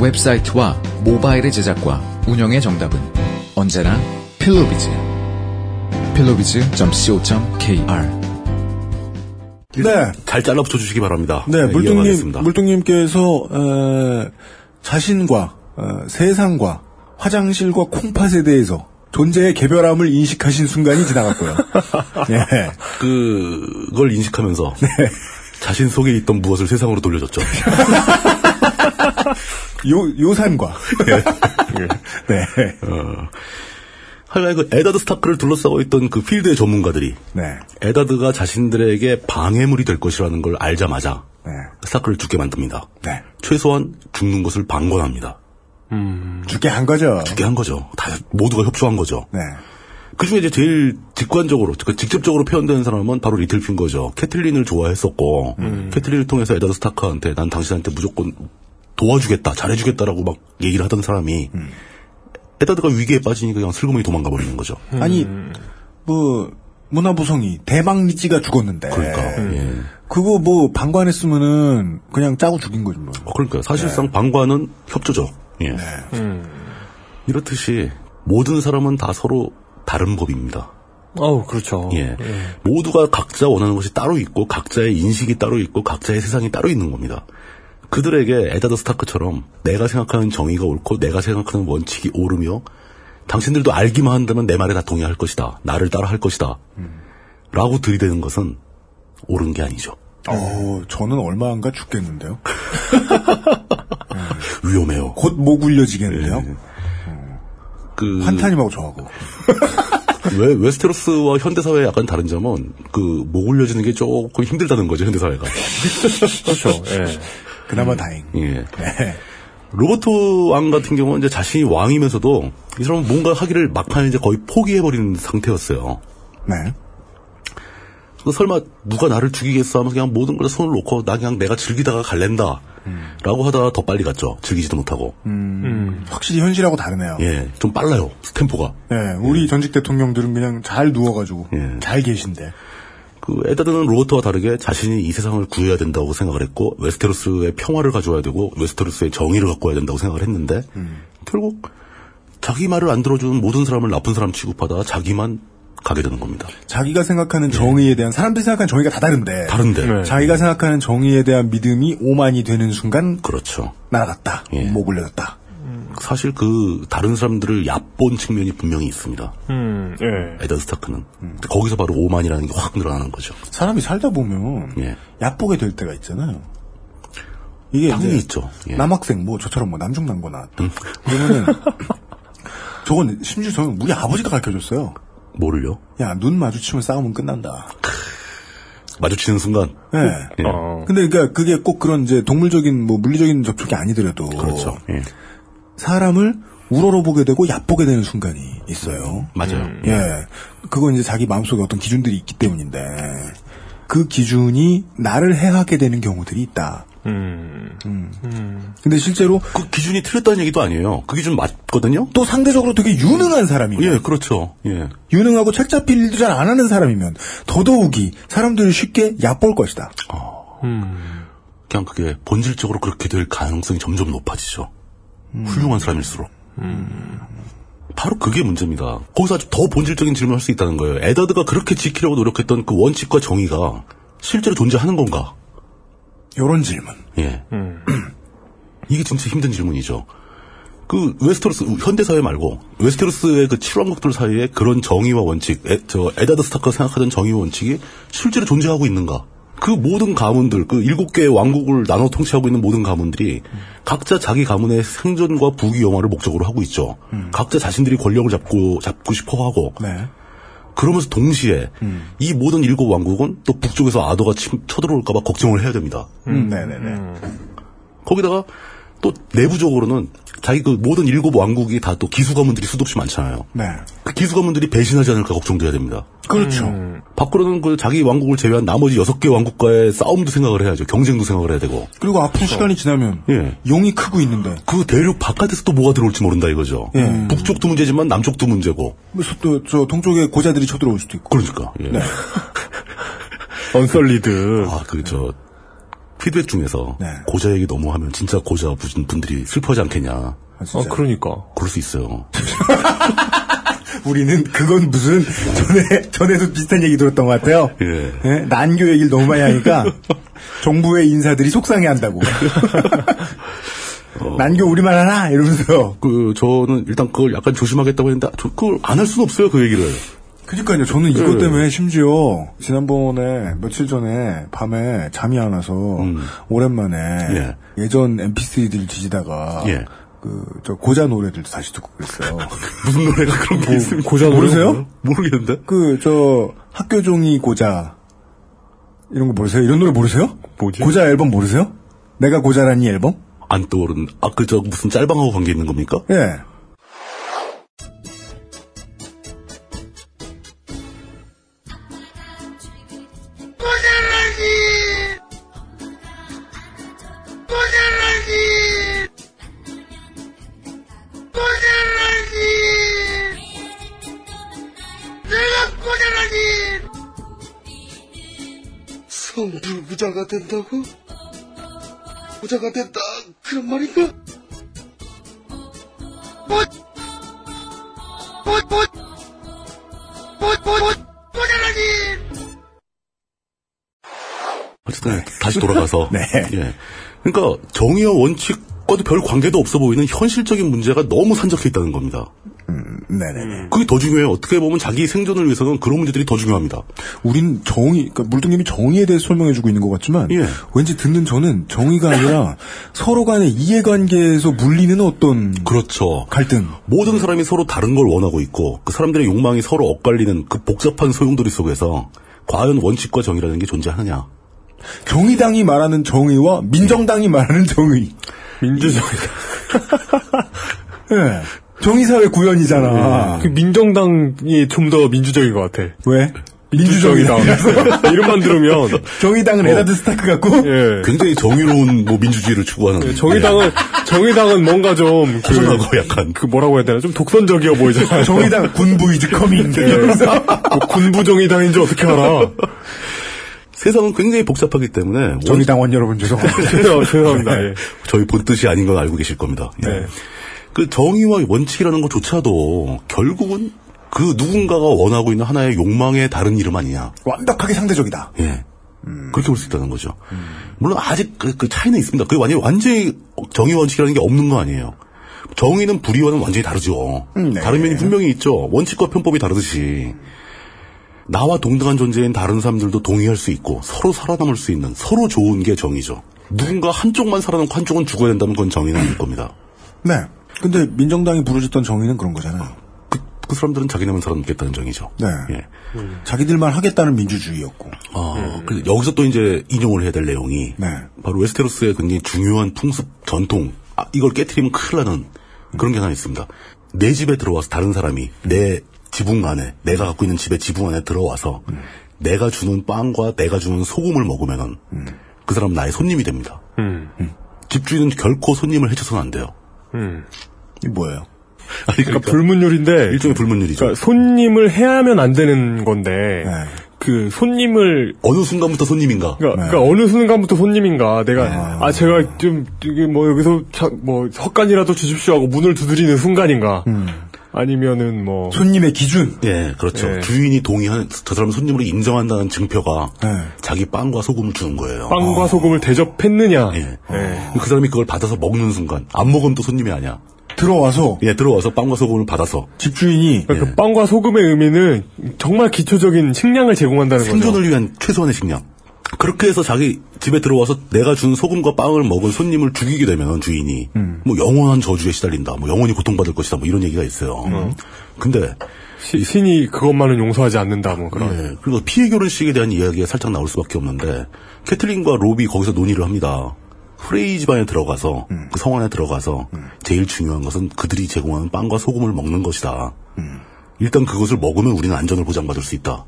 웹사이트와 모바일의 제작과 운영의 정답은 언제나 필로비즈. 필로비즈.co.kr 네. 잘 잘라 붙여주시기 바랍니다. 네, 물뚱님, 이어가겠습니다. 물뚱님께서, 에, 자신과, 어, 세상과, 화장실과 콩팥에 대해서 존재의 개별함을 인식하신 순간이 지나갔고요. 예. 그걸 인식하면서 네. 자신 속에 있던 무엇을 세상으로 돌려줬죠. 요, 요산과. 네. 어, 하여간 그 에다드 스타크를 둘러싸고 있던 그 필드의 전문가들이 네. 에다드가 자신들에게 방해물이 될 것이라는 걸 알자마자 네. 스타크를 죽게 만듭니다. 네. 최소한 죽는 것을 방관합니다. 죽게 한 거죠. 죽게 한 거죠. 다 모두가 협조한 거죠. 네. 그 중에 이제 제일 직관적으로, 그 직접적으로 표현되는 사람은 바로 리틀핑거죠. 캐틀린을 좋아했었고, 캐틀린을 통해서 에다드 스타크한테 난 당신한테 무조건 도와주겠다, 잘해주겠다라고 막 얘기를 하던 사람이, 에다드가 위기에 빠지니까 그냥 슬그머니 도망가 버리는 거죠. 아니, 뭐, 문화부성이 대망리찌가 죽었는데. 그러니까, 예. 그거 뭐, 방관했으면은, 그냥 짜고 죽인 거지 뭐. 어, 그러니까 사실상 방관은 협조죠. 예. 이렇듯이 모든 사람은 다 서로 다른 법입니다. 어우, 그렇죠. 예. 모두가 각자 원하는 것이 따로 있고 각자의 인식이 따로 있고 각자의 세상이 따로 있는 겁니다. 그들에게 에다드 스타크처럼 내가 생각하는 정의가 옳고 내가 생각하는 원칙이 옳으며 당신들도 알기만 한다면 내 말에 다 동의할 것이다. 나를 따라 할 것이다. 라고 들이대는 것은 옳은 게 아니죠. 어, 저는 얼마 안가 죽겠는데요. 위험해요. 곧 목 울려지겠는데요. 그 환타님하고 저하고. 왜 웨스테로스와 현대 사회의 약간 다른 점은 그목 올려지는 게 조금 힘들다는 거죠 현대 사회가. 그렇죠. 예. 그나마 다행. 예. 네. 로버트 왕 같은 경우는 이제 자신이 왕이면서도 이 사람은 뭔가 하기를 막판에 이제 거의 포기해버리는 상태였어요. 네. 그 설마 누가 나를 죽이겠어 하면서 그냥 모든 걸 손을 놓고 나 그냥 내가 즐기다가 갈랜다. 라고 하다가 더 빨리 갔죠. 즐기지도 못하고. 음, 확실히 현실하고 다르네요. 예, 좀 빨라요. 템포가. 네, 우리 전직 대통령들은 그냥 잘 누워가지고 잘 계신데. 그 에다드는 로버트와 다르게 자신이 이 세상을 구해야 된다고 생각을 했고 웨스테로스의 평화를 가져와야 되고 웨스테로스의 정의를 갖고 와야 된다고 생각을 했는데 결국 자기 말을 안 들어주는 모든 사람을 나쁜 사람 취급하다가 자기만 가게 되는 겁니다. 자기가 생각하는 정의에 대한 사람들이 생각하는 정의가 다 다른데. 다른데. 자기가 생각하는 정의에 대한 믿음이 오만이 되는 순간 그렇죠. 날아갔다. 목 올려졌다. 사실 그 다른 사람들을 얕본 측면이 분명히 있습니다. 음, 예. 에더 스타크는 거기서 바로 오만이라는 게 확 늘어나는 거죠. 사람이 살다 보면 예. 얕보게 될 때가 있잖아요. 이게 당연히 있죠. 예. 남학생 뭐 저처럼 뭐 남중남고 나왔다. 그러면은 저건 심지어 저는 우리 아버지가 가르쳐줬어요. 뭐를요? 야 눈 마주치면 싸움은 끝난다. 마주치는 순간. 네. 예. 근데 그러니까 그게 꼭 그런 이제 동물적인 뭐 물리적인 접촉이 아니더라도 그렇죠. 예. 사람을 우러러 보게 되고 얕보게 되는 순간이 있어요. 맞아요. 예. 그건 이제 자기 마음속에 어떤 기준들이 있기 때문인데 그 기준이 나를 해하게 되는 경우들이 있다. 음. 음. 근데 실제로 그 기준이 틀렸다는 얘기도 아니에요. 그 기준 맞거든요. 또 상대적으로 되게 유능한 사람이면 예, 그렇죠. 예. 유능하고 책 잡힐 일도 잘 안 하는 사람이면 더더욱이 사람들을 쉽게 얕볼 것이다. 그냥 그게 본질적으로 그렇게 될 가능성이 점점 높아지죠. 훌륭한 사람일수록. 바로 그게 문제입니다. 거기서 아주 더 본질적인 질문을 할 수 있다는 거예요. 에다드가 그렇게 지키려고 노력했던 그 원칙과 정의가 실제로 존재하는 건가? 요런 질문. 예. 이게 진짜 힘든 질문이죠. 그 웨스테로스 현대 사회 말고 웨스테로스의 그 칠왕국들 사이에 그런 정의와 원칙, 에, 저 에다드 스타크가 생각하던 정의와 원칙이 실제로 존재하고 있는가? 그 모든 가문들, 그 일곱 개의 왕국을 나눠 통치하고 있는 모든 가문들이 각자 자기 가문의 생존과 부귀 영화를 목적으로 하고 있죠. 각자 자신들이 권력을 잡고 잡고 싶어 하고. 네. 그러면서 동시에 이 모든 일곱 왕국은 또 북쪽에서 아더가 침, 쳐들어올까봐 걱정을 해야 됩니다. 음, 네네네. 거기다가 또 내부적으로는 자기 그 모든 일곱 왕국이 다 또 기수 가문들이 수도 없이 많잖아요. 네. 그 기수 가문들이 배신하지 않을까 걱정돼야 됩니다. 그렇죠. 밖으로는 그 자기 왕국을 제외한 나머지 여섯 개 왕국과의 싸움도 생각을 해야죠. 경쟁도 생각을 해야 되고. 그리고 앞으로 시간이 지나면 예. 용이 크고 있는데 그 대륙 바깥에서 또 뭐가 들어올지 모른다 이거죠. 예. 북쪽도 문제지만 남쪽도 문제고. 그래서 또저 동쪽에 고자들이 쳐들어올 수도 있고. 그러니까. 예. 네. 언설리드. 아, 그, 저, 피드백 중에서 네. 고자 얘기 너무 하면 진짜 고자 분- 분들이 슬퍼하지 않겠냐. 아, 어, 그러니까. 그럴 수 있어요. 우리는 그건 무슨 전에 전에도 비슷한 얘기 들었던 것 같아요. 예. 예? 난교 얘기를 너무 많이 하니까 정부의 인사들이 속상해한다고. 난교 우리만 하나 이러면서. 그, 저는 일단 그걸 약간 조심하겠다고 했는데, 저 그걸 안 할 수는 없어요, 그 얘기를. 그러니까요. 저는 이것 예. 때문에 심지어 지난번에 며칠 전에 밤에 잠이 안 와서 오랜만에 예. 예. 전 MP3들 뒤지다가 예. 그 저 고자 노래들도 다시 듣고 그랬어요. 무슨 노래가 그런 게 있습니까? 고자 모르세요? 모르겠는데? 그 저 학교 종이 고자 이런 거 모르세요? 이런 노래 모르세요? 뭐지? 고자 앨범 모르세요? 내가 고자라니 앨범? 안 떠오른, 아, 그, 저, 무슨 짤방하고 관계 있는 겁니까? 예. 된다고? 부자가 된다 그런 말인가? 뭐? 뭐? 뭐? 뭐? 뭐? 뭐? 부자라니! 어쨌든, 다시 돌아가서. 네. 예. 그러니까, 정의와 원칙 과도 별 관계도 없어 보이는 현실적인 문제가 너무 산적해 있다는 겁니다. 네네네. 그게 더 중요해요. 어떻게 보면 자기 생존을 위해서는 그런 문제들이 더 중요합니다. 우린 정의, 그러니까 물등님이 정의에 대해서 설명해주고 있는 것 같지만, 예. 왠지 듣는 저는 정의가 아니라 서로 간의 이해관계에서 물리는 어떤 그렇죠. 갈등. 모든 사람이 서로 다른 걸 원하고 있고 그 사람들의 욕망이 서로 엇갈리는 그 복잡한 소용돌이 속에서 과연 원칙과 정의라는 게 존재하느냐? 정의당이 말하는 정의와 민정당이 말하는 정의. 민주정의. 예. 정의사회 구현이잖아. 그 민정당이 좀 더 민주적인 것 같아. 왜? 민주정의당. 이름만 들으면. 정의당은 어. 에다드 스타크 같고? 예. 굉장히 정의로운 뭐 민주주의를 추구하는 정의당은, 정의당은 뭔가 좀. 그, 허전하고 약간 그 뭐라고 해야 되나? 좀 독선적이어 보이잖아요. 정의당 군부 is coming. 예. 뭐 군부 정의당인지 어떻게 알아? 세상은 굉장히 복잡하기 때문에 정의당원 여러분 죄송합니다. 죄송- 죄송합니다. 예. 저희 본 뜻이 아닌 건 알고 계실 겁니다. 예. 네. 그 정의와 원칙이라는 것조차도 결국은 그 누군가가 원하고 있는 하나의 욕망의 다른 이름 아니냐. 완벽하게 상대적이다. 예. 그렇게 볼 수 있다는 거죠. 물론 아직 그, 그 차이는 있습니다. 그게 완전히, 완전히 정의 원칙이라는 게 없는 거 아니에요. 정의는 불의와는 완전히 다르죠. 음, 네. 다른 면이 분명히 있죠. 원칙과 편법이 다르듯이. 나와 동등한 존재인 다른 사람들도 동의할 수 있고 서로 살아남을 수 있는 서로 좋은 게 정의죠. 누군가 한쪽만 살아남고 한쪽은 죽어야 된다면 그건 정의는 아닐 겁니다. 네. 근데 민정당이 부르짖던 정의는 그런 거잖아요. 그 사람들은 자기네만 살아남겠다는 정의죠. 네. 예. 자기들만 하겠다는 민주주의였고. 아, 그래서 여기서 또 이제 인용을 해야 될 내용이 네. 바로 웨스테로스의 굉장히 중요한 풍습 전통 아, 이걸 깨트리면 큰일 나는 그런 게 하나 있습니다. 내 집에 들어와서 다른 사람이 내 지붕 안에 내가 갖고 있는 집의 지붕 안에 들어와서 내가 주는 빵과 내가 주는 소금을 먹으면은 그 사람 은 나의 손님이 됩니다. 음. 집주인은 결코 손님을 해쳐서는 안 돼요. 음. 이 뭐예요? 아니, 그러니까 불문율인데. 일종의 불문율이죠. 그러니까 손님을 해야면 안 되는 건데. 네. 그 손님을 어느 순간부터 손님인가? 그러니까, 네. 그러니까 어느 순간부터 손님인가 내가 아, 제가 좀 이게 뭐 여기서 자, 뭐 석간이라도 주십시오 하고 문을 두드리는 순간인가 아니면은 뭐 손님의 기준. 예, 그렇죠. 예. 주인이 동의한 저 사람 손님으로 인정한다는 증표가 네. 자기 빵과 소금을 주는 거예요. 빵과 소금을 대접했느냐 예. 예. 그 사람이 그걸 받아서 먹는 순간 안 먹으면 또 손님이 아니야. 들어와서 예, 들어와서 빵과 소금을 받아서 집주인이 그러니까 그 빵과 소금의 의미는 정말 기초적인 식량을 제공한다는 거죠. 생존을 위한 최소한의 식량. 그렇게 해서 자기 집에 들어와서 내가 준 소금과 빵을 먹은 손님을 죽이게 되면 주인이 뭐 영원한 저주에 시달린다, 뭐 영원히 고통받을 것이다, 뭐 이런 얘기가 있어요. 근데 시- 신이 그것만은 용서하지 않는다 뭐 그런. 예, 그리고 피해 결혼식에 대한 이야기가 살짝 나올 수밖에 없는데 캐틀린과 로비 거기서 논의를 합니다. 프레이 집안에 들어가서 그성 안에 들어가서 제일 중요한 것은 그들이 제공하는 빵과 소금을 먹는 것이다. 일단 그것을 먹으면 우리는 안전을 보장받을 수 있다.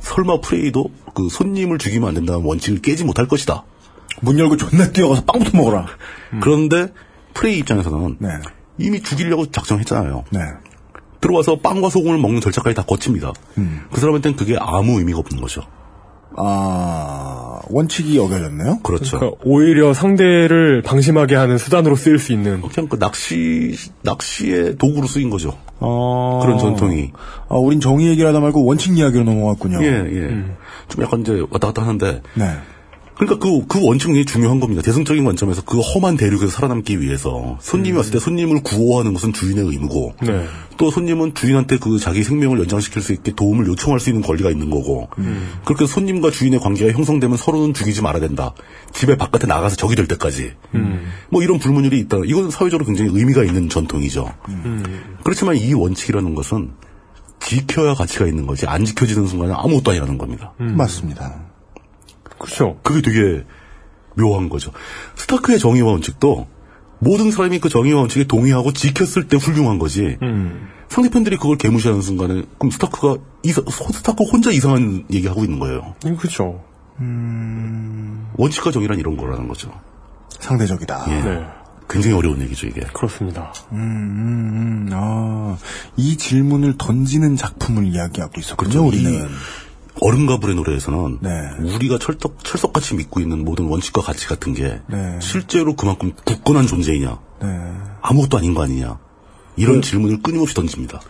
설마 프레이도 그 손님을 죽이면 안 된다는 원칙을 깨지 못할 것이다. 문 열고 존나 뛰어가서 빵부터 먹어라. 그런데 프레이 입장에서는 네. 이미 죽이려고 작정했잖아요. 네. 들어와서 빵과 소금을 먹는 절차까지 다 거칩니다. 음. 그 사람한테는 그게 아무 의미가 없는 거죠. 아, 원칙이 어겨졌네요? 그렇죠. 그러니까 오히려 상대를 방심하게 하는 수단으로 쓰일 수 있는. 그냥 그 낚시 낚시의 도구로 쓰인 거죠. 어... 그런 전통이. 아, 우린 정의 얘기를 하다 말고 원칙 이야기로 넘어갔군요. 예, 예. 좀 약간 이제 왔다 갔다 하는데. 네. 그러니까 그, 그 원칙이 중요한 겁니다. 대승적인 관점에서 그 험한 대륙에서 살아남기 위해서 손님이 왔을 때 손님을 구호하는 것은 주인의 의무고 네. 또 손님은 주인한테 그 자기 생명을 연장시킬 수 있게 도움을 요청할 수 있는 권리가 있는 거고 그렇게 해서 손님과 주인의 관계가 형성되면 서로는 죽이지 말아야 된다. 집에 바깥에 나가서 적이 될 때까지. 뭐 이런 불문율이 있다. 이건 사회적으로 굉장히 의미가 있는 전통이죠. 그렇지만 이 원칙이라는 것은 지켜야 가치가 있는 거지 안 지켜지는 순간은 아무것도 아니라는 겁니다. 맞습니다. 그렇죠. 그게 되게 묘한 거죠. 스타크의 정의와 원칙도 모든 사람이 그 정의와 원칙에 동의하고 지켰을 때 훌륭한 거지. 상대편들이 그걸 개무시하는 순간에 그럼 스타크가 이사, 스타크 혼자 이상한 얘기하고 있는 거예요. 그렇죠. 원칙과 정의란 이런 거라는 거죠. 상대적이다. 예. 네. 굉장히 어려운 얘기죠 이게. 그렇습니다. 음, 음, 음, 아, 이 질문을 던지는 작품을 이야기하고 있었군요, 그렇죠. 우리는. 이 얼음가불의 노래에서는 네. 우리가 철떡, 철석같이 믿고 있는 모든 원칙과 가치 같은 게 네. 실제로 그만큼 굳건한 존재이냐 네. 아무것도 아닌 거 아니냐 이런 질문을 끊임없이 던집니다.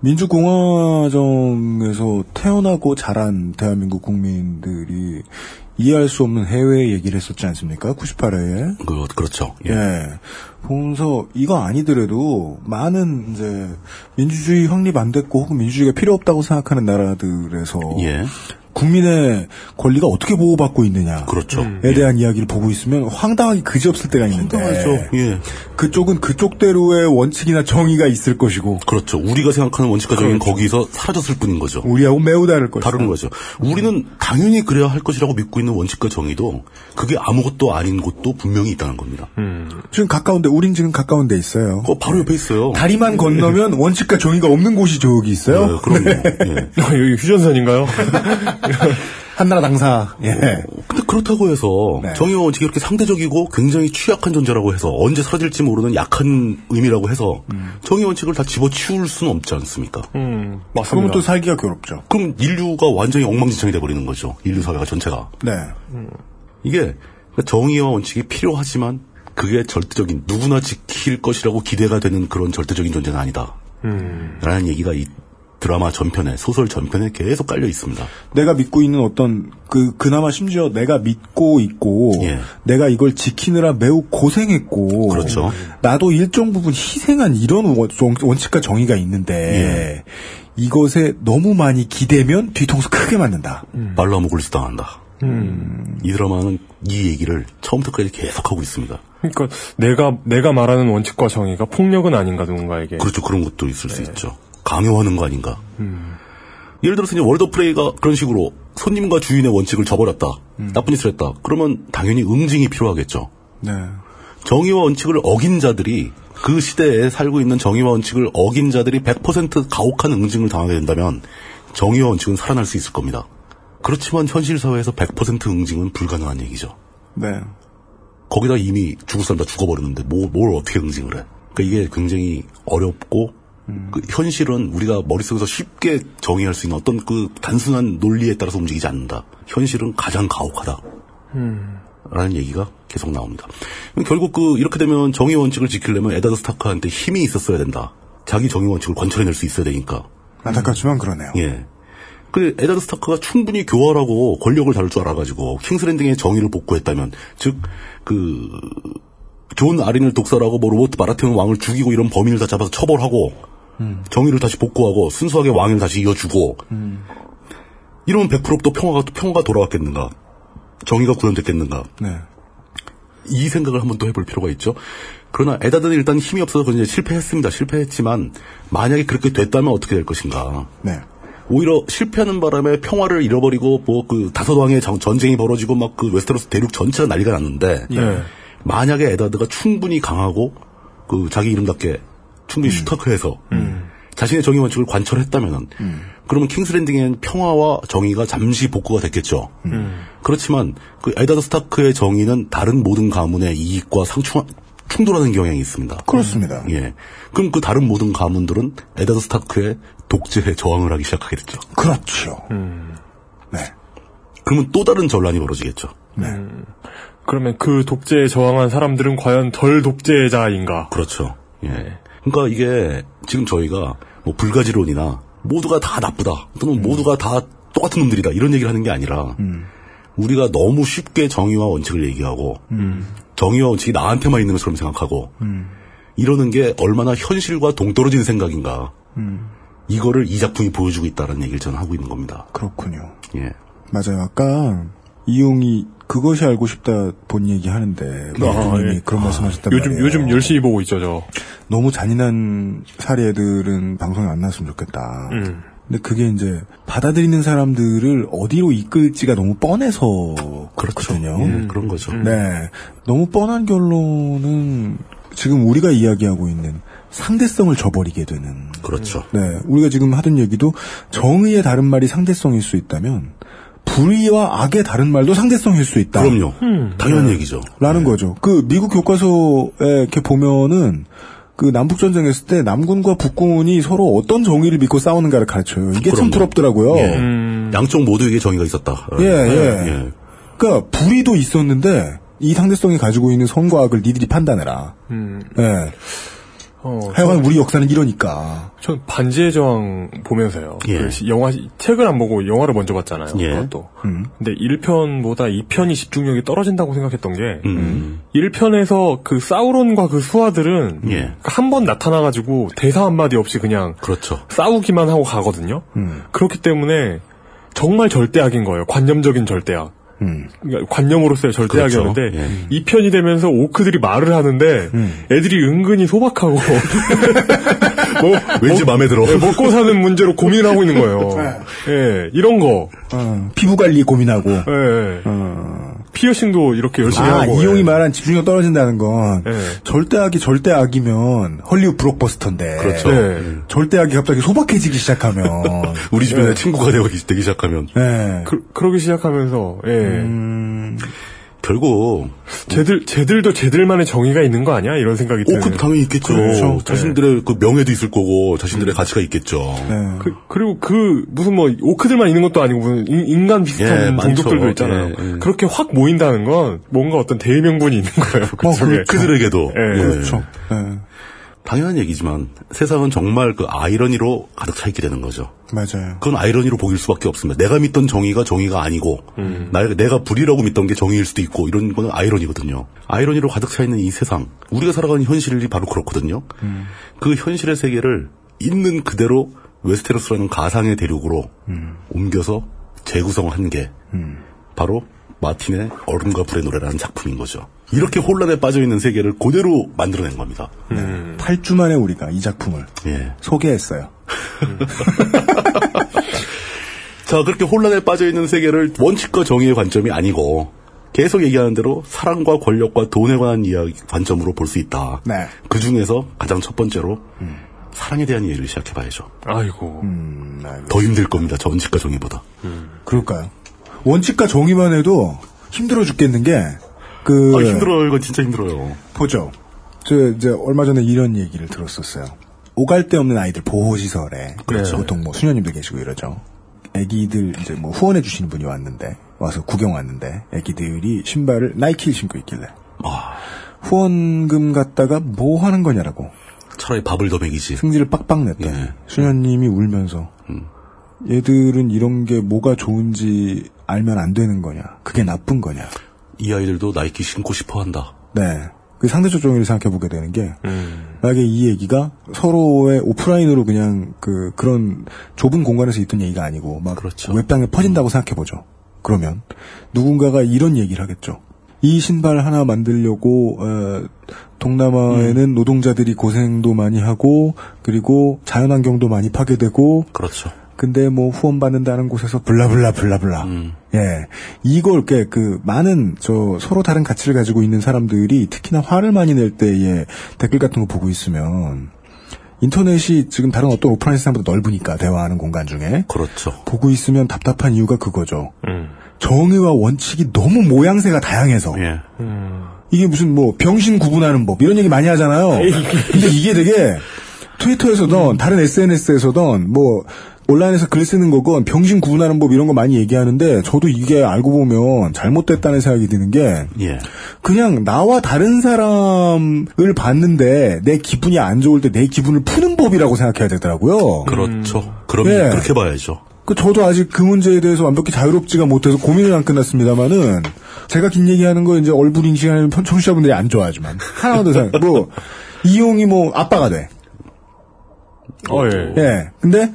민주공화정에서 태어나고 자란 대한민국 국민들이 이해할 수 없는 해외 얘기를 했었지 않습니까? 98회에. 그, 그렇죠. 예. 보면서 이거 아니더라도 많은 이제 민주주의 확립 안 됐고 혹은 민주주의가 필요 없다고 생각하는 나라들에서 예. 국민의 권리가 어떻게 보호받고 있느냐에 그렇죠. 대한 이야기를 보고 있으면 황당하기 그지없을 때가 있는데 황당하죠. 예. 그쪽은 그쪽대로의 원칙이나 정의가 있을 것이고 그렇죠. 우리가 생각하는 원칙과 정의는 거기서 사라졌을 뿐인 거죠. 우리하고 매우 다를 것이다. 다른 거죠. 우리는 당연히 그래야 할 것이라고 믿고 있는 원칙과 정의도 그게 아무것도 아닌 곳도 분명히 있다는 겁니다. 지금 가까운데 우린 지금 가까운데 있어요. 어, 바로 옆에 있어요. 다리만 건너면 원칙과 정의가 없는 곳이 저기 있어요. 네, 그럼요. 예. 여기 휴전선인가요? 한나라 당사. 예. 근데 그렇다고 해서 네. 정의와 원칙이 이렇게 상대적이고 굉장히 취약한 존재라고 해서 언제 사라질지 모르는 약한 의미라고 해서 음. 정의 원칙을 다 집어치울 수는 없지 않습니까? 음, 그러면 또 살기가 괴롭죠. 그럼 인류가 완전히 엉망진창이 돼버리는 거죠. 인류 사회가 전체가. 네. 이게 정의와 원칙이 필요하지만 그게 절대적인 누구나 지킬 것이라고 기대가 되는 그런 절대적인 존재는 아니다. 음. 라는 얘기가 이 드라마 전편에 소설 전편에 계속 깔려 있습니다. 내가 믿고 있는 어떤 그 그나마 심지어 내가 믿고 있고 내가 이걸 지키느라 매우 고생했고 그렇죠. 나도 일정 부분 희생한 이런 원- 원칙과 정의가 있는데 이것에 너무 많이 기대면 뒤통수 크게 맞는다. 말로 하면 굴리스 당한다. 이 드라마는 이 얘기를 처음부터까지 계속 하고 있습니다. 그러니까 내가 내가 말하는 원칙과 정의가 폭력은 아닌가 누군가에게. 그렇죠. 그런 것도 있을 수 있죠. 강요하는 거 아닌가. 예를 들어서 이제 월더 프레이가 그런 식으로 손님과 주인의 원칙을 저버렸다. 나쁜 짓을 했다. 그러면 당연히 응징이 필요하겠죠. 네. 정의와 원칙을 어긴 자들이 그 시대에 살고 있는 정의와 원칙을 어긴 자들이 100% 가혹한 응징을 당하게 된다면 정의와 원칙은 살아날 수 있을 겁니다. 그렇지만 현실 사회에서 100% 응징은 불가능한 얘기죠. 네. 거기다 이미 죽을 사람 다 죽어버렸는데 뭐, 뭘 어떻게 응징을 해? 그러니까 이게 굉장히 어렵고 그 현실은 우리가 머릿속에서 쉽게 정의할 수 있는 어떤 그 단순한 논리에 따라서 움직이지 않는다. 현실은 가장 가혹하다. 라는 얘기가 계속 나옵니다. 결국 그 이렇게 되면 정의 원칙을 지키려면 에다드 스타크한테 힘이 있었어야 된다. 자기 정의 원칙을 관철해낼 수 있어야 되니까. 안타깝지만 그러네요. 예. 그 에다드 스타크가 충분히 교활하고 권력을 다룰 줄 알아가지고 킹스랜딩의 정의를 복구했다면, 즉그 존 아린을 독살하고 뭐 로버트 바라테온 왕을 죽이고 이런 범인을 다 잡아서 처벌하고 정의를 다시 복구하고 순수하게 왕위를 다시 이어주고 이러면 100%또 평화가 또 평화가 돌아왔겠는가? 정의가 구현됐겠는가? 네. 이 생각을 한번 또 해볼 필요가 있죠. 그러나 에다드는 일단 힘이 없어서 이제 실패했습니다. 실패했지만 만약에 그렇게 됐다면 어떻게 될 것인가? 네. 오히려 실패하는 바람에 평화를 잃어버리고 뭐 그 다섯 왕의 정- 전쟁이 벌어지고 막 그 웨스테로스 대륙 전체가 난리가 났는데 예. 만약에 에다드가 충분히 강하고 그 자기 이름답게 충분히 stark해서 자신의 정의 원칙을 관철했다면은 그러면 킹스랜딩엔 평화와 정의가 잠시 복구가 됐겠죠. 그렇지만 그 에다드 스타크의 정의는 다른 모든 가문의 이익과 상충 충돌하는 경향이 있습니다. 그렇습니다. 예. 그럼 그 다른 모든 가문들은 에다드 스타크의 독재에 저항을 하기 시작하게 됐죠. 그렇죠. 네. 그러면 또 다른 전란이 벌어지겠죠. 음. 그러면 그 독재에 저항한 사람들은 과연 덜 독재자인가? 그렇죠. 예. 그러니까 이게 지금 저희가 뭐 불가지론이나 모두가 다 나쁘다 또는 모두가 다 똑같은 놈들이다 이런 얘기를 하는 게 아니라 우리가 너무 쉽게 정의와 원칙을 얘기하고 정의와 원칙이 나한테만 있는 것처럼 생각하고 이러는 게 얼마나 현실과 동떨어진 생각인가 이거를 이 작품이 보여주고 있다는 얘기를 저는 하고 있는 겁니다. 그렇군요. 예. 맞아요. 아까 이용이 그것이 알고 싶다 본 얘기 하는데 아, 님 예. 그런 말씀하셨단 요즘 말이에요. 요즘 열심히 보고 있죠, 저. 너무 잔인한 사례들은 방송에 안 나왔으면 좋겠다. 음. 근데 그게 이제 받아들이는 사람들을 어디로 이끌지가 너무 뻔해서 그렇거든요. 예, 그런 거죠. 네. 너무 뻔한 결론은 지금 우리가 이야기하고 있는 상대성을 저버리게 되는. 그렇죠. 네. 우리가 지금 하던 얘기도 정의의 다른 말이 상대성일 수 있다면 불의와 악의 다른 말도 상대성일 수 있다. 그럼요. 당연한 네. 얘기죠. 라는 거죠. 그 미국 교과서에 이렇게 보면은 그 남북 전쟁 했을 때 남군과 북군이 서로 어떤 정의를 믿고 싸우는가를 가르쳐요. 이게 참 그럼요. 부럽더라고요. 예. 양쪽 모두에게 정의가 있었다. 예, 예. 그러니까 불의도 있었는데 이 상대성이 가지고 있는 선과 악을 니들이 판단해라. 음. 예. 어, 하여간 우리 역사는 이러니까. 전 반지의 제왕 보면서요. 예. 그 시- 영화 책을 안 보고 영화를 먼저 봤잖아요. 예. 그것도. 음. 근데 1편보다 2편이 집중력이 떨어진다고 생각했던 게 음. 1편에서 그 사우론과 그 수하들은 예. 한번 나타나 가지고 대사 한마디 없이 그냥 그렇죠. 싸우기만 하고 가거든요. 음. 그렇기 때문에 정말 절대악인 거예요. 관념적인 절대악. 음. 그러니까 관념으로서의 절대악이었는데 그렇죠. 예. 이 편이 되면서 오크들이 말을 하는데 음. 애들이 은근히 소박하고 뭐 왠지 마음에 들어. 예, 먹고 사는 문제로 고민하고 있는 거예요. 예, 이런 거. 어, 피부 관리 고민하고. 예, 예. 피어싱도 이렇게 열심히 아, 하고. 이용이 예. 말한 집중력 떨어진다는 건 예. 절대악이 절대악이면 헐리우드 블록버스터인데 그렇죠. 네. 절대악이 갑자기 소박해지기 시작하면 우리 주변에 네. 친구가 되기, 되기 시작하면 예. 그, 그러기 시작하면서 예. 음, 결국 쟤들 쟤들도 쟤들만의 정의가 있는 거 아니야? 이런 생각이 오, 드는. 그 당연히 있겠죠. 그렇죠. 자신들의 그 명예도 있을 거고 자신들의 가치가 있겠죠. 네. 그, 그리고 그 무슨 뭐 오크들만 있는 것도 아니고 무슨 인- 인간 비슷한 예. 종족들도 있잖아요. 예, 예. 그렇게 확 모인다는 건 뭔가 어떤 대의명분이 있는 거예요. 어, 그쪽에. 그들에게도 예. 예. 그렇죠. 예. 당연한 얘기지만 세상은 정말 그 아이러니로 가득 차 있게 되는 거죠. 맞아요. 그건 아이러니로 보일 수밖에 없습니다. 내가 믿던 정의가 정의가 아니고 나, 내가 불이라고 믿던 게 정의일 수도 있고 이런 거는 아이러니거든요. 아이러니로 가득 차 있는 이 세상 우리가 살아가는 현실이 바로 그렇거든요. 그 현실의 세계를 있는 그대로 웨스테로스라는 가상의 대륙으로 옮겨서 재구성을 한게 바로 마틴의 얼음과 불의 노래라는 작품인 거죠. 이렇게 혼란에 빠져 있는 세계를 그대로 만들어낸 겁니다. 8주 만에 우리가 이 작품을 예. 소개했어요. 자, 그렇게 혼란에 빠져 있는 세계를 원칙과 정의의 관점이 아니고 계속 얘기하는 대로 사랑과 권력과 돈에 관한 이야기 관점으로 볼 수 있다. 네. 그 중에서 가장 첫 번째로 사랑에 대한 이야기를 시작해봐야죠. 아이고. 음. 더 힘들 겁니다. 저 원칙과 정의보다. 그럴까요? 원칙과 정의만 해도 힘들어 죽겠는 게, 그, 아, 힘들어요. 이건 진짜 힘들어요. 보죠. 저, 이제, 얼마 전에 이런 얘기를 들었었어요. 오갈 데 없는 아이들 보호시설에. 그렇죠. 보통 뭐 수녀님들 계시고 이러죠. 애기들, 이제 뭐 후원해 주시는 분이 왔는데, 와서 구경 왔는데, 애기들이 신발을 나이키를 신고 있길래. 아, 후원금 갖다가 뭐 하는 거냐라고. 차라리 밥을 더 먹이지. 승질을 빡빡 냈더니, 예. 수녀님이 울면서, 음. 얘들은 이런 게 뭐가 좋은지 알면 안 되는 거냐. 그게 나쁜 거냐. 이 아이들도 나이키 신고 싶어 한다. 네. 그 상대적 정의를 생각해 보게 되는 게, 음. 만약에 이 얘기가 서로의 오프라인으로 그냥 그, 그런 좁은 공간에서 있던 얘기가 아니고, 막 그렇죠. 웹방에 퍼진다고 생각해 보죠. 그러면, 누군가가 이런 얘기를 하겠죠. 이 신발 하나 만들려고, 어, 동남아에는 음. 노동자들이 고생도 많이 하고, 그리고 자연환경도 많이 파괴되고, 그렇죠. 근데 뭐 후원받는다는 곳에서 블라블라 블라블라. 음. 예. 이걸 게그 많은 저 서로 다른 가치를 가지고 있는 사람들이 특히나 화를 많이 낼 때에 댓글 같은 거 보고 있으면 인터넷이 지금 다른 어떤 오프라인 세상보다 넓으니까 대화하는 공간 중에 그렇죠. 보고 있으면 답답한 이유가 그거죠. 음. 정의와 원칙이 너무 모양새가 다양해서 예. 이게 무슨 뭐 병신 구분하는 법 이런 얘기 많이 하잖아요. 근데 이게 되게 트위터에서든 다른 SNS에서든 뭐 온라인에서 글 쓰는 거건 병신 구분하는 법 이런 거 많이 얘기하는데 저도 이게 알고 보면 잘못됐다는 생각이 드는 게 예. 그냥 나와 다른 사람을 봤는데 내 기분이 안 좋을 때 내 기분을 푸는 법이라고 생각해야 되더라고요. 그렇죠. 그럼 네. 그렇게 봐야죠. 그 저도 아직 그 문제에 대해서 완벽히 자유롭지가 못해서 고민은 안 끝났습니다만은 제가 긴 얘기하는 거 이제 얼굴 인식하는 편- 청취자분들이 안 좋아하지만 하나만 더 생각. 뭐 이용이 뭐 아빠가 돼. 어, 예. 예. 근데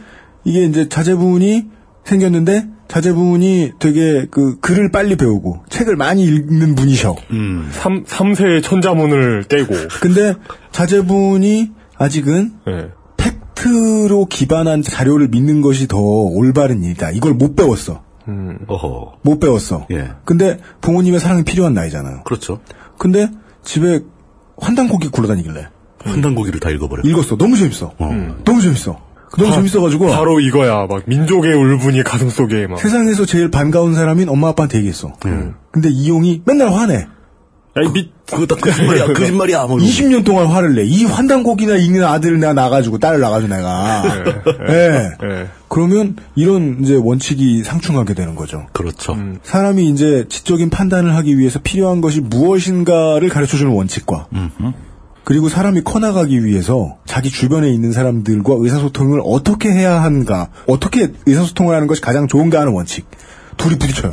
이게 이제 자제분이 생겼는데 자제분이 되게 그 글을 빨리 배우고 책을 많이 읽는 분이셔. 음. 3, 삼세의 천자문을 떼고. 근데 자제분이 아직은 예. 팩트로 기반한 자료를 믿는 것이 더 올바른 일이다. 이걸 못 배웠어. 음. 어허. 못 배웠어. 예. 근데 부모님의 사랑이 필요한 나이잖아요. 그렇죠. 근데 집에 환단고기 굴러다니길래 환단고기를 다 읽어버려. 읽었어. 너무 재밌어. 어. 너무 재밌어. 너무 바- 재밌어가지고 바로 이거야. 막 민족의 울분이 가슴 속에 막. 세상에서 제일 반가운 사람인 엄마 아빠한테 얘기했어. 근데 이용이 맨날 화내. 야, 이 미, 그거 다 거짓말이야. 거짓말이야. 뭐 이러고. 20년 동안 화를 내. 이 환단고기나 읽는 아들을 내가 낳아가지고 딸을 낳아가지고 내가. 예. 예. 그러면 이런 이제 원칙이 상충하게 되는 거죠. 그렇죠. 사람이 이제 지적인 판단을 하기 위해서 필요한 것이 무엇인가를 가르쳐주는 원칙과 음. 그리고 사람이 커나가기 위해서 자기 주변에 있는 사람들과 의사소통을 어떻게 해야 하는가, 어떻게 의사소통을 하는 것이 가장 좋은가 하는 원칙. 둘이 부딪혀요.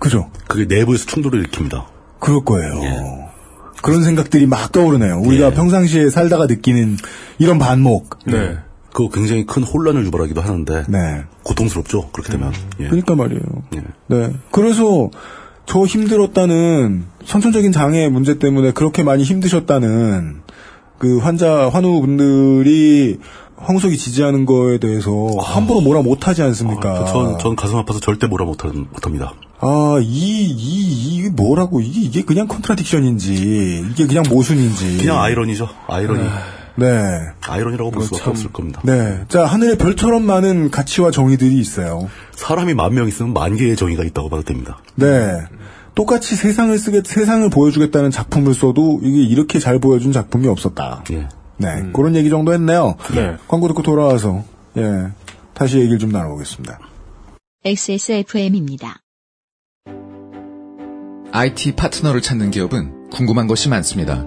그죠? 그게 내부에서 충돌을 일으킵니다. 그럴 거예요. 그런 생각들이 막 떠오르네요. 우리가 예. 평상시에 살다가 느끼는 이런 반목. 네. 그거 굉장히 큰 혼란을 유발하기도 하는데 네. 고통스럽죠. 그렇게 되면. 예. 그러니까 말이에요. 예. 네. 그래서 저 힘들었다는 선천적인 장애 문제 때문에 그렇게 많이 힘드셨다는 그 환자 환우분들이 황석이 지지하는 거에 대해서 함부로 뭐라 못하지 않습니까? 전, 전 가슴 아파서 절대 뭐라 못, 못합니다. 아, 이, 이, 이게 뭐라고, 이게, 이게 그냥 컨트라딕션인지, 이게 그냥 모순인지. 그냥 아이러니죠. 아이러니. 네. 아이러니라고 볼 수밖에 참- 없을 겁니다. 네. 자, 하늘에 별처럼 많은 가치와 정의들이 있어요. 사람이 만 명 있으면 만 개의 정의가 있다고 봐도 됩니다. 네. 똑같이 세상을 쓰겠, 세상을 보여주겠다는 작품을 써도 이게 이렇게 잘 보여준 작품이 없었다. 예. 네. 그런 얘기 정도 했네요. 네. 광고 듣고 돌아와서, 예. 다시 얘기를 좀 나눠보겠습니다. XSFM입니다. IT 파트너를 찾는 기업은 궁금한 것이 많습니다.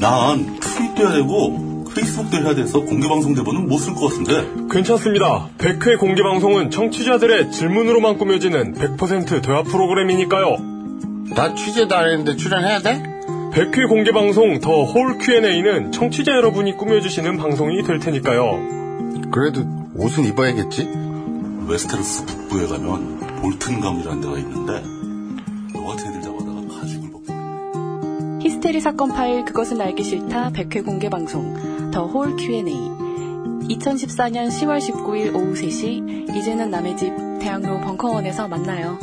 난 트윗도 해야 되고 페이스북도 해야 돼서 공개방송 대본은 못 쓸 것 같은데 괜찮습니다. 100회 공개 방송은 청취자들의 질문으로만 꾸며지는 100% 대화 프로그램이니까요. 나 취재도 안 했는데 출연해야 돼? 100회 공개 방송 더 홀 Q&A는 청취자 여러분이 꾸며주시는 방송이 될 테니까요. 그래도 옷은 입어야겠지? 웨스테로스 북부에 가면 볼튼 가문이라는 데가 있는데 히스테리 사건 파일 그것은 알기 싫다 100회 공개 방송 the whole Q&A 2014년 10월 19일 오후 3시 이제는 남의 집 대학로 벙커원에서 만나요.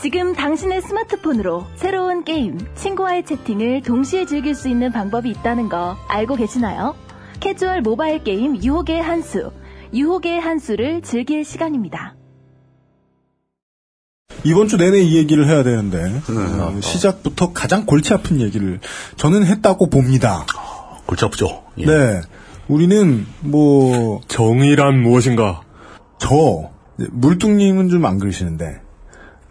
지금 당신의 스마트폰으로 새로운 게임, 친구와의 채팅을 동시에 즐길 수 있는 방법이 있다는 거 알고 계시나요? 캐주얼 모바일 게임 유혹의 한수, 유혹의 한수를 즐길 시간입니다. 이번 주 내내 이 얘기를 해야 되는데 어, 시작부터 가장 골치 아픈 얘기를 저는 했다고 봅니다. 골치 아프죠. 예. 네, 우리는 뭐 정의란 무엇인가? 저 물뚱님은 좀 안 그러시는데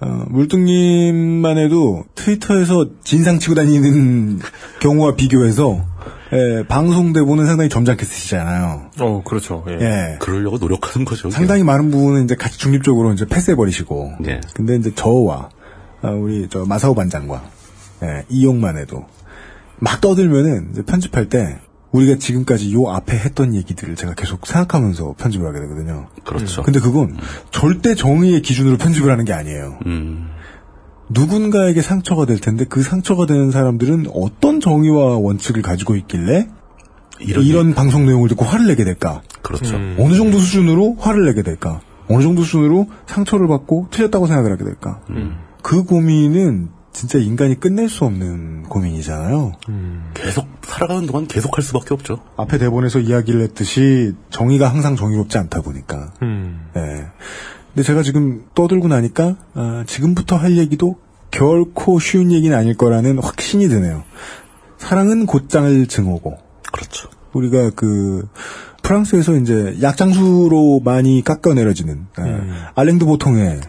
어, 물뚱님만 해도 트위터에서 진상 치고 다니는 경우와 비교해서 예, 방송 대본은 상당히 점잖게 쓰시잖아요. 어, 그렇죠. 예. 예. 그러려고 노력하는 거죠. 상당히 많은 부분은 이제 같이 중립적으로 이제 패스해버리시고. 예. 근데 이제 저와, 아, 우리 저 마사오 반장과, 예, 이용만 해도 막 떠들면은 이제 편집할 때 우리가 지금까지 요 앞에 했던 얘기들을 제가 계속 생각하면서 편집을 하게 되거든요. 그렇죠. 근데 그건 절대 정의의 기준으로 편집을 하는 게 아니에요. 음. 누군가에게 상처가 될 텐데 그 상처가 되는 사람들은 어떤 정의와 원칙을 가지고 있길래 이런, 방송 내용을 듣고 화를 내게 될까? 그렇죠. 어느 정도 수준으로 화를 내게 될까? 어느 정도 수준으로 상처를 받고 틀렸다고 생각을 하게 될까? 그 고민은 진짜 인간이 끝낼 수 없는 고민이잖아요. 계속 살아가는 동안 계속 할 수밖에 없죠. 앞에 대본에서 이야기를 했듯이 정의가 항상 정의롭지 않다 보니까. 네. 근데 제가 지금 떠들고 나니까 아, 지금부터 할 얘기도 결코 쉬운 얘기는 아닐 거라는 확신이 드네요. 사랑은 곧장을 증오고. 그렇죠. 우리가 그 프랑스에서 이제 약장수로 많이 깎아내려지는 아, 알랭드 보통의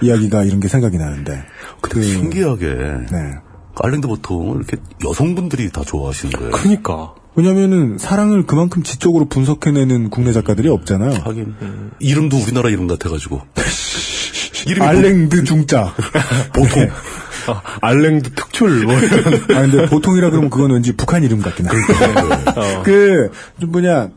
이야기가 이런 게 생각이 나는데. 근데 신기하게 네. 알랭드 보통을 이렇게 여성분들이 다 좋아하시는 거예요. 그니까. 왜냐면은 사랑을 그만큼 지적으로 분석해내는 국내 작가들이 없잖아요. 하긴 이름도 우리나라 이름 같아가지고 이름이 알랭드 중자 보통 아, 알랭드 특출 뭐 이런. 아 근데 보통이라 그러면 그건 왠지 북한 이름 같긴 해. 어. 그좀 뭐냐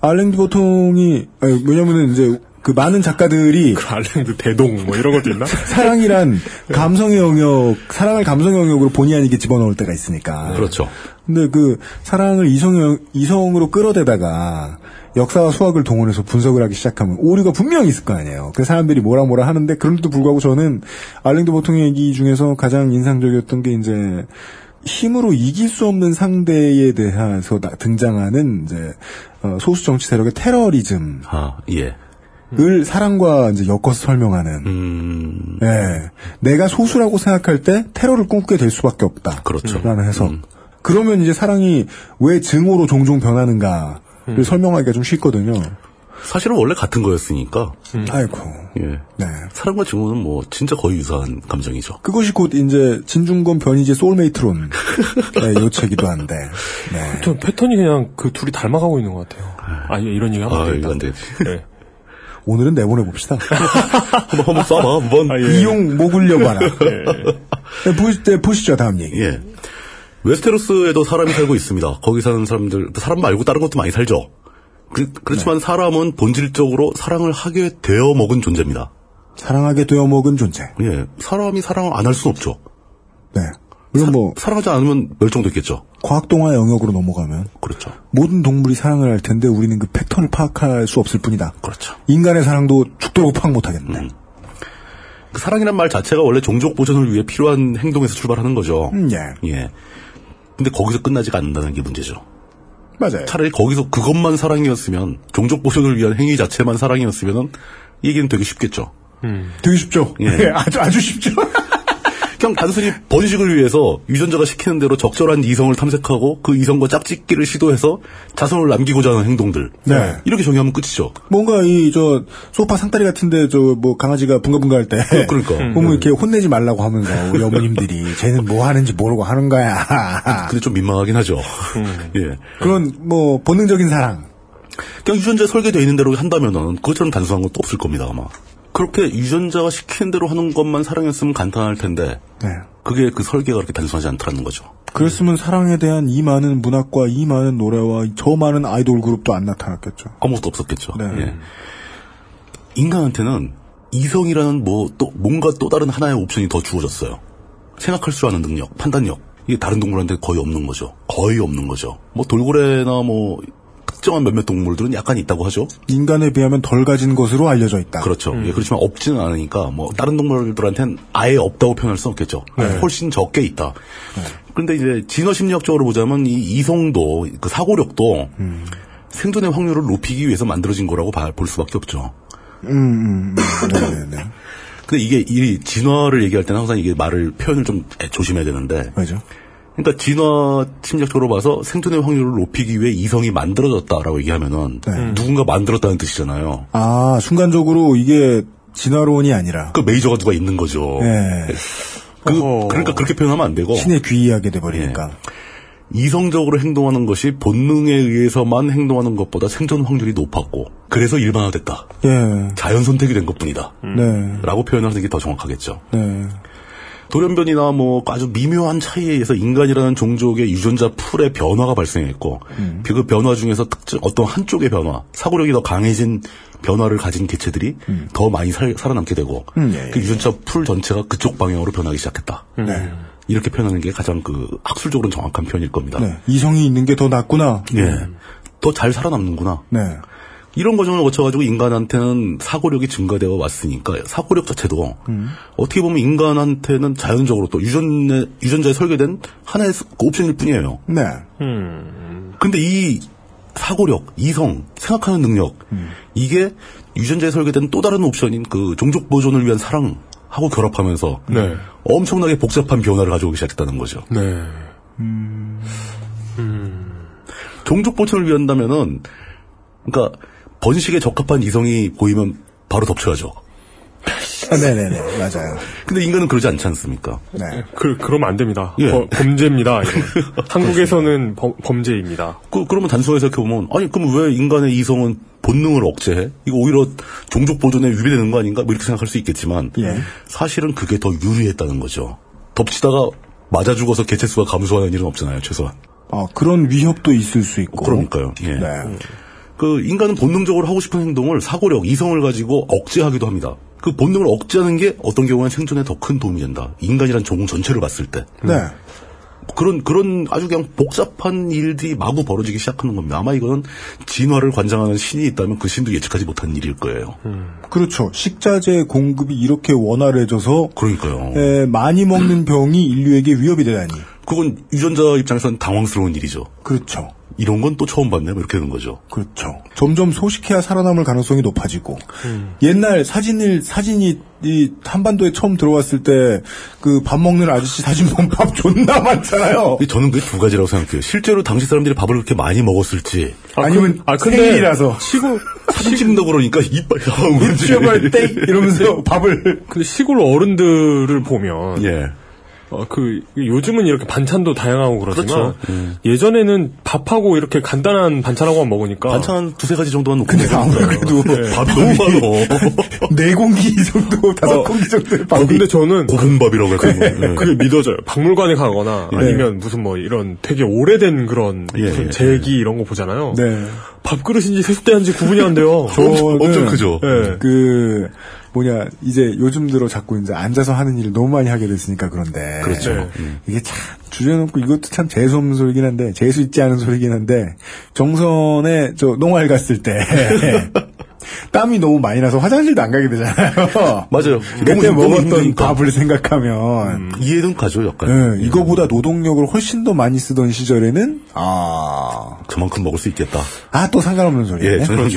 알랭드 보통이 아니, 왜냐면은 이제 그 많은 작가들이 알랭드 대동 뭐 이런 것도 있나? 사랑이란 감성의 영역, 사랑을 감성의 영역으로 본의 아니게 집어넣을 때가 있으니까. 그렇죠. 근데 그 사랑을 이성 이성으로 끌어대다가 역사와 수학을 동원해서 분석을 하기 시작하면 오류가 분명히 있을 거 아니에요. 그 사람들이 뭐라 뭐라 하는데 그런데도 불구하고 저는 알랭드 보통의 얘기 중에서 가장 인상적이었던 게 이제 힘으로 이길 수 없는 상대에 대해서 나- 등장하는 이제 어, 소수 정치 세력의 테러리즘. 아, 예. 을 사랑과 이제 엮어서 설명하는. 음. 예. 내가 소수라고 생각할 때 테러를 꿈꾸게 될 수밖에 없다. 그렇죠. 라는 해석. 그러면 이제 사랑이 왜 증오로 종종 변하는가를 음. 설명하기가 좀 쉽거든요. 사실은 원래 같은 거였으니까. 아이고. 예. 네. 사랑과 증오는 뭐 진짜 거의 유사한 감정이죠. 그것이 곧 이제 진중권 변희재 soulmate론 의 요체기도 한데. 네. 좀 패턴이 그냥 그 둘이 닮아가고 있는 것 같아요. 아, 예, 이런 얘기 하면 아, 안 이거 되겠다. 안 되지. 네. 오늘은 내보내 봅시다. 한번, 한번 쏴봐, 한번. 이용 목 울려봐라. 네, 보시, 네, 보시죠, 다음 얘기. 예. 웨스테로스에도 사람이 살고 있습니다. 거기 사는 사람들, 사람 말고 다른 것도 많이 살죠. 그, 렇지만 사람은 본질적으로 사랑을 하게 되어 먹은 존재입니다. 사랑하게 되어 먹은 존재. 예. 사람이 사랑을 안 할 수는 없죠. 네. 물론 뭐 사랑하지 않으면 멸종됐겠죠. 과학 동화 영역으로 넘어가면 그렇죠. 모든 동물이 사랑을 할 텐데 우리는 그 패턴을 파악할 수 없을 뿐이다. 그렇죠. 인간의 사랑도 죽도록 파악 못 하겠네. 그 사랑이란 말 자체가 원래 종족 보존을 위해 필요한 행동에서 출발하는 거죠. 음, 예. 예. 근데 거기서 끝나지가 않는다는 게 문제죠. 맞아요. 차라리 거기서 그것만 사랑이었으면 종족 보존을 위한 행위 자체만 사랑이었으면은 이 얘기는 되게 쉽겠죠. 되게 쉽죠. 예. 예, 아주 아주 쉽죠. 그냥 단순히 번식을 위해서 유전자가 시키는 대로 적절한 이성을 탐색하고 그 이성과 짝짓기를 시도해서 자손을 남기고자 하는 행동들. 네. 이렇게 정의하면 끝이죠. 뭔가 이 저 소파 상다리 같은데 저 뭐 강아지가 붕가붕가 할때 그러니까. 보면 이렇게 혼내지 말라고 하면서 우리 어머님들이 쟤는 뭐 하는지 모르고 하는 거야. 근데 좀 민망하긴 하죠. 예. 그런 뭐 본능적인 사랑. 그냥 유전자 설계되어 있는 대로 한다면은 그것처럼 단순한 것도 없을 겁니다 아마. 그렇게 유전자가 시키는 대로 하는 것만 사랑이었으면 간단할 텐데 네. 그게 그 설계가 그렇게 단순하지 않다는 거죠. 그랬으면 사랑에 대한 이 많은 문학과 이 많은 노래와 저 많은 아이돌 그룹도 안 나타났겠죠. 아무것도 없었겠죠. 네. 예. 인간한테는 이성이라는 뭐 또 뭔가 또 다른 하나의 옵션이 더 주어졌어요. 생각할 줄 아는 능력, 판단력. 이게 다른 동물한테 거의 없는 거죠. 거의 없는 거죠. 뭐 돌고래나 뭐 특정한 몇몇 동물들은 약간 있다고 하죠. 인간에 비하면 덜 가진 것으로 알려져 있다. 그렇죠. 예, 그렇지만 없지는 않으니까 뭐 다른 동물들한테는 아예 없다고 표현할 수는 없겠죠. 네. 훨씬 적게 있다. 그런데 이제 진화 심리학적으로 보자면 이 이성도 그 사고력도 음. 생존의 확률을 높이기 위해서 만들어진 거라고 봐- 볼 수밖에 없죠. 음, 음, 음. 네네네. 근데 이게 이 진화를 얘기할 때는 항상 이게 말을 표현을 좀 조심해야 되는데. 왜죠? 그러니까 진화 심리학적으로 봐서 생존의 확률을 높이기 위해 이성이 만들어졌다라고 얘기하면은 네. 누군가 만들었다는 뜻이잖아요. 아, 순간적으로 이게 진화론이 아니라. 그 메이저가 누가 있는 거죠. 예. 그, 그러니까 그렇게 표현하면 안 되고. 신에 귀의하게 돼버리니까. 이성적으로 행동하는 것이 본능에 의해서만 행동하는 것보다 생존 확률이 높았고, 그래서 일반화됐다. 예. 자연 선택이 된 것뿐이다. 네. 라고 표현하는 게 더 정확하겠죠. 네. 돌연변이나 뭐 아주 미묘한 차이에 의해서 인간이라는 종족의 유전자 풀의 변화가 발생했고 그 변화 중에서 특정 어떤 한쪽의 변화, 사고력이 더 강해진 변화를 가진 개체들이 더 많이 살, 살아남게 되고 음, 예, 그 유전자 풀 전체가 그쪽 방향으로 변하기 시작했다. 네. 이렇게 표현하는 게 가장 그 학술적으로는 정확한 표현일 겁니다. 네. 이성이 있는 게 더 낫구나. 예. 더 잘 살아남는구나. 네. 이런 과정을 거쳐가지고 인간한테는 사고력이 증가되어 왔으니까 사고력 자체도 음. 어떻게 보면 인간한테는 자연적으로 또 유전에, 유전자에 설계된 하나의 스- 그 옵션일 뿐이에요. 네. 근데 이 사고력, 이성, 생각하는 능력, 이게 유전자에 설계된 또 다른 옵션인 그 종족 보존을 위한 사랑하고 결합하면서 네. 엄청나게 복잡한 변화를 가져오기 시작했다는 거죠. 네. 종족 보존을 위한다면은, 그러니까 번식에 적합한 이성이 보이면 바로 덮쳐야죠. 아, 네네네. 맞아요. 근데 인간은 그러지 않지 않습니까? 네. 그, 그러면 안 됩니다. 예. 버- 범죄입니다. 한국에서는 범, 범죄입니다. 그, 그러면 단순하게 생각해 보면, 아니, 그럼 왜 인간의 이성은 본능을 억제해? 이거 오히려 종족 보존에 위배되는 거 아닌가? 뭐 이렇게 생각할 수 있겠지만, 예. 사실은 그게 더 유리했다는 거죠. 덮치다가 맞아 죽어서 개체수가 감소하는 일은 없잖아요, 최소한. 아, 그런 위협도 있을 수 있고. 그러니까요. 예. 네. 그 인간은 본능적으로 하고 싶은 행동을 사고력, 이성을 가지고 억제하기도 합니다. 그 본능을 억제하는 게 어떤 경우에는 생존에 더 큰 도움이 된다. 인간이란 종 전체를 봤을 때. 네. 그런 그런 아주 그냥 복잡한 일들이 마구 벌어지기 시작하는 겁니다. 아마 이거는 진화를 관장하는 신이 있다면 그 신도 예측하지 못한 일일 거예요. 그렇죠. 식자재 공급이 이렇게 원활해져서 그러니까요. 에, 많이 먹는 병이 인류에게 위협이 되다니. 그건 유전자 입장에서는 당황스러운 일이죠. 그렇죠. 이런 건 또 처음 봤네. 뭐 이렇게 되는 거죠. 그렇죠. 점점 소식해야 살아남을 가능성이 높아지고 옛날 사진을 사진이 이 한반도에 처음 들어왔을 때 그 밥 먹는 아저씨 사진 보면 밥 존나 많잖아요. 저는 그게 두 가지라고 생각해요. 실제로 당시 사람들이 밥을 그렇게 많이 먹었을지 아 니면 아, 근데 생일이라서 시골 사진 찍는다고 그러니까 이빨 나오는지 슈발 땡 이러면서 밥을 근데 시골 어른들을 보면 예. 어, 그 요즘은 이렇게 반찬도 다양하고 그러지만 그렇죠. 음. 예전에는 밥하고 이렇게 간단한 반찬하고만 먹으니까 반찬 한 두세 가지 정도만 놓고 근데 아무래도 네. 밥이 너무 많어. 네 공기 정도 다섯 공기 정도의 밥이 어, 근데 저는 고분밥이라고 할까? 네. 그게 믿어져요. 박물관에 가거나 네. 아니면 무슨 뭐 이런 되게 오래된 그런 예, 무슨 예, 제기 이런 거 보잖아요. 네. 밥그릇인지 세숫대인지 구분이 안 돼요. 저는 엄청 크죠. 예. 그 뭐냐 이제 요즘 들어 자꾸 이제 앉아서 하는 일을 너무 많이 하게 됐으니까 그런데 그렇죠. 네. 음. 이게 참 주제놓고 이것도 참 재수 없는 소리긴 한데 재수 있지 않은 소리긴 한데 정선에 저 농활 갔을 때 땀이 너무 많이 나서 화장실도 안 가게 되잖아요. 맞아요. 그때 먹었던. 밥을 생각하면 이해는 가죠, 약간. 예, 이거보다 노동력을 훨씬 더 많이 쓰던 시절에는 아, 그만큼 먹을 수 있겠다. 아 또 상관없는 소리네. 예, 저는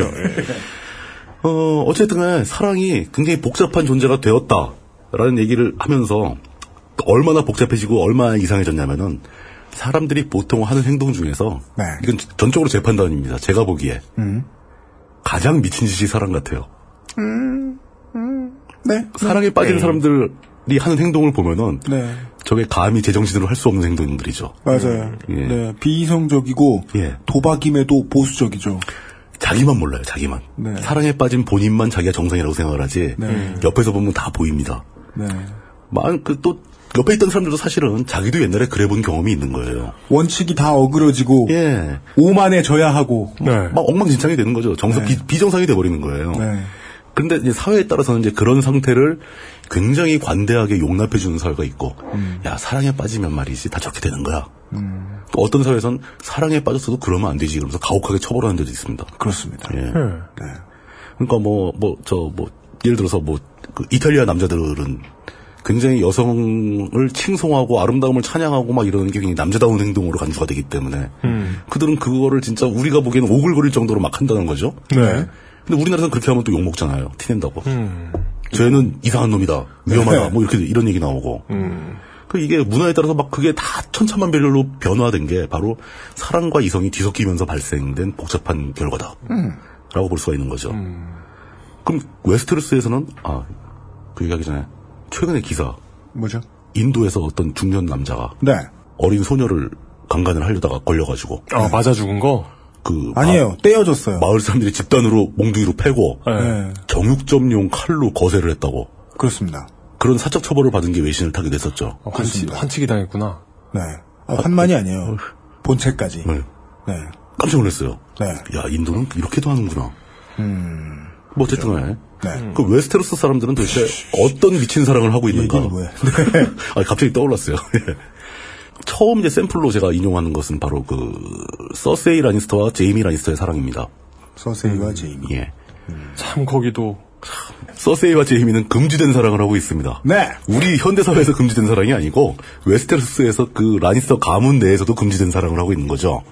어, 어쨌든 사랑이 굉장히 복잡한 존재가 되었다라는 얘기를 하면서 얼마나 복잡해지고 얼마나 이상해졌냐면은 사람들이 보통 하는 행동 중에서 네. 이건 전적으로 제 판단입니다. 제가 보기에 음. 가장 미친 짓이 사랑 같아요. 네. 사랑에 빠진 사람들이 하는 행동을 보면은 네. 저게 감히 제정신으로 할 수 없는 행동들이죠. 맞아요. 예. 네, 비이성적이고 예. 도박임에도 보수적이죠. 자기만 몰라요, 자기만. 네. 사랑에 빠진 본인만 자기가 정상이라고 생각을 하지. 네. 옆에서 보면 다 보입니다. 네. 만, 그, 또, 옆에 있던 사람들도 사실은 자기도 옛날에 그래 본 경험이 있는 거예요. 원칙이 다 어그러지고 예. 오만해져야 하고. 네. 막 엉망진창이 되는 거죠. 정서 네. 비, 정상이 돼 버리는 거예요. 네. 그런데 이제 사회에 따라서는 이제 그런 상태를 굉장히 관대하게 용납해 주는 사회가 있고, 음. 야, 사랑에 빠지면 말이지, 다 저렇게 되는 거야. 또 어떤 사회에선 사랑에 빠졌어도 그러면 안 되지, 그러면서 가혹하게 처벌하는 데도 있습니다. 그렇습니다. 예. 네. 그러니까 뭐, 뭐, 저, 뭐, 예를 들어서 뭐, 그 이탈리아 남자들은 굉장히 여성을 칭송하고 아름다움을 찬양하고 막 이러는 게 굉장히 남자다운 행동으로 간주가 되기 때문에 음. 그들은 그거를 진짜 우리가 보기에는 오글거릴 정도로 막 한다는 거죠. 네. 근데 우리나라에서는 그렇게 하면 또 욕 먹잖아요. 티낸다고. 음. 쟤는 이상한 놈이다. 위험하다. 네. 뭐 이렇게 이런 얘기 나오고. 음. 그 이게 문화에 따라서 막 그게 다 천차만별로 변화된 게 바로 사랑과 이성이 뒤섞이면서 발생된 복잡한 결과다. 라고 볼 수가 있는 거죠. 그럼 웨스테로스에서는 아, 그 얘기하기 전에 최근에 기사 뭐죠? 인도에서 어떤 중년 남자가 네. 어린 소녀를 강간을 하려다가 걸려가지고 아, 맞아 죽은 거? 그 아니에요. 떼어졌어요. 마, 마을 사람들이 집단으로 몽둥이로 패고 네. 정육점용 칼로 거세를 했다고 그렇습니다. 그런 사적 처벌을 받은 게 외신을 타게 됐었죠. 어, 환치, 환치기 당했구나. 네. 어, 한만이 아니에요. 본체까지. 네. 네. 깜짝 놀랐어요. 네. 야 인도는 이렇게도 하는구나. 음. 뭐 어쨌든 간에 네. 그 웨스테로스 사람들은 도대체 어떤 미친 사랑을 하고 있는가? 뭐야? 아 갑자기 떠올랐어요. 예. 처음 이제 샘플로 제가 인용하는 것은 바로 그 서세이 라니스터와 제이미 라니스터의 사랑입니다. 서세이와 제이미. 예. 참 거기도 서세이와 제이미는 금지된 사랑을 하고 있습니다. 네. 우리 현대 사회에서 금지된 사랑이 아니고 웨스테로스에서 그 라니스터 가문 내에서도 금지된 사랑을 하고 있는 거죠.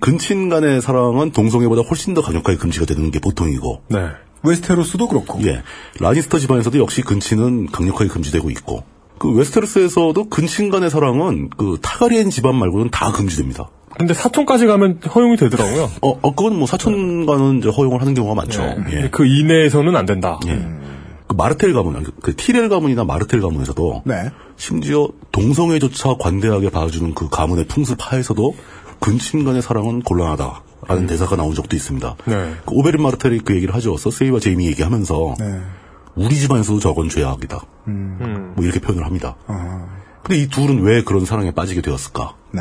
근친 간의 사랑은 동성애보다 훨씬 더 강력하게 금지가 되는 게 보통이고, 네. 웨스테로스도 그렇고. 예, 라니스터 집안에서도 역시 근친은 강력하게 금지되고 있고, 그 웨스테로스에서도 근친 간의 사랑은 그 타가리엔 집안 말고는 다 금지됩니다. 근데 사촌까지 가면 허용이 되더라고요. 어, 어, 그건 뭐 사촌과는 이제 허용을 하는 경우가 많죠. 네. 예. 근데 그 이내에서는 안 된다. 예. 그 마르텔 가문, 그 티렐 가문이나 마르텔 가문에서도 네. 심지어 동성애조차 관대하게 봐주는 그 가문의 풍습 하에서도 근친 간의 사랑은 곤란하다 라는 대사가 나온 적도 있습니다. 네. 그 오베린 마르텔이 그 얘기를 하죠. 서세이와 제이미 얘기하면서 네. 우리 집안에서도 저건 죄악이다. 음. 뭐 이렇게 표현을 합니다. 어. 근데 이 둘은 왜 그런 사랑에 빠지게 되었을까? 네.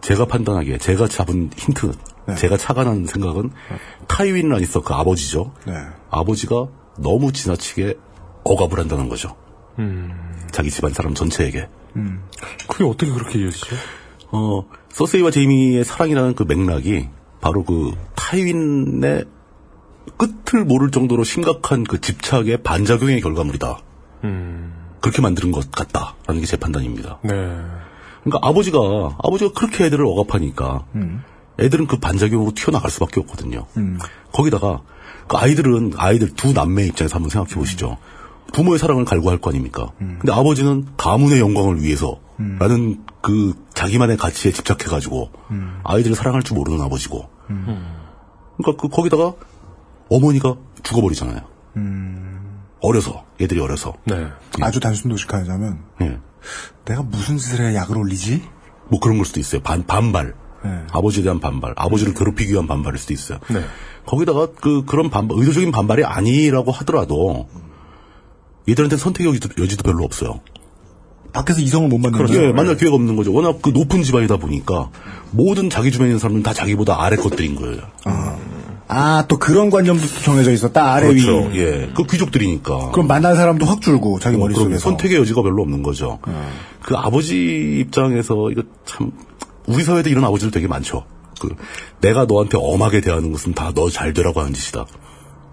제가 판단하기에 제가 잡은 힌트, 네. 제가 착안한 생각은 타이윈 라니스터 그 아버지죠. 네. 아버지가 너무 지나치게 억압을 한다는 거죠. 음. 자기 집안 사람 전체에게. 그게 어떻게 그렇게 이어지죠? 어, 서세이와 제이미의 사랑이라는 그 맥락이 바로 그 타이윈의 끝을 모를 정도로 심각한 그 집착의 반작용의 결과물이다. 그렇게 만드는 것 같다라는 게 제 판단입니다. 네. 그러니까 아버지가 아버지가 그렇게 애들을 억압하니까 애들은 그 반작용으로 튀어나갈 수밖에 없거든요. 거기다가 그 아이들은 아이들 두 남매 입장에서 한번 생각해 보시죠. 부모의 사랑을 갈구할 거 아닙니까? 근데 아버지는 가문의 영광을 위해서 라는 그 자기만의 가치에 집착해가지고 아이들을 사랑할 줄 모르는 아버지고. 그러니까 그 거기다가 어머니가 죽어버리잖아요. 어려서 애들이 어려서. 네. 아주 단순 도식하자면 예. 내가 무슨 짓을 해야 약을 올리지? 뭐 그런 걸 수도 있어요. 반 반발. 네. 아버지에 대한 반발, 아버지를 괴롭히기 위한 반발일 수도 있어요. 네. 거기다가 그 그런 반발, 의도적인 반발이 아니라고 하더라도 이들한테 선택의 여지도, 여지도 별로 없어요. 밖에서 이성을 못 만나는 그렇죠. 거죠. 예, 만날 기회가 없는 거죠. 워낙 그 높은 집안이다 보니까 모든 자기 주변에 있는 사람들은 다 자기보다 아래 것들인 거예요. 아, 또 그런 관념도 정해져 있었다. 아래 그렇죠. 위. 예, 그 귀족들이니까. 그럼 만날 사람도 확 줄고 자기 뭐 그럼 머릿속에서. 선택의 여지가 별로 없는 거죠. 그 아버지 입장에서 이거 참 우리 사회도 이런 아버지들 되게 많죠. 그 내가 너한테 엄하게 대하는 것은 다 너 잘 되라고 하는 짓이다.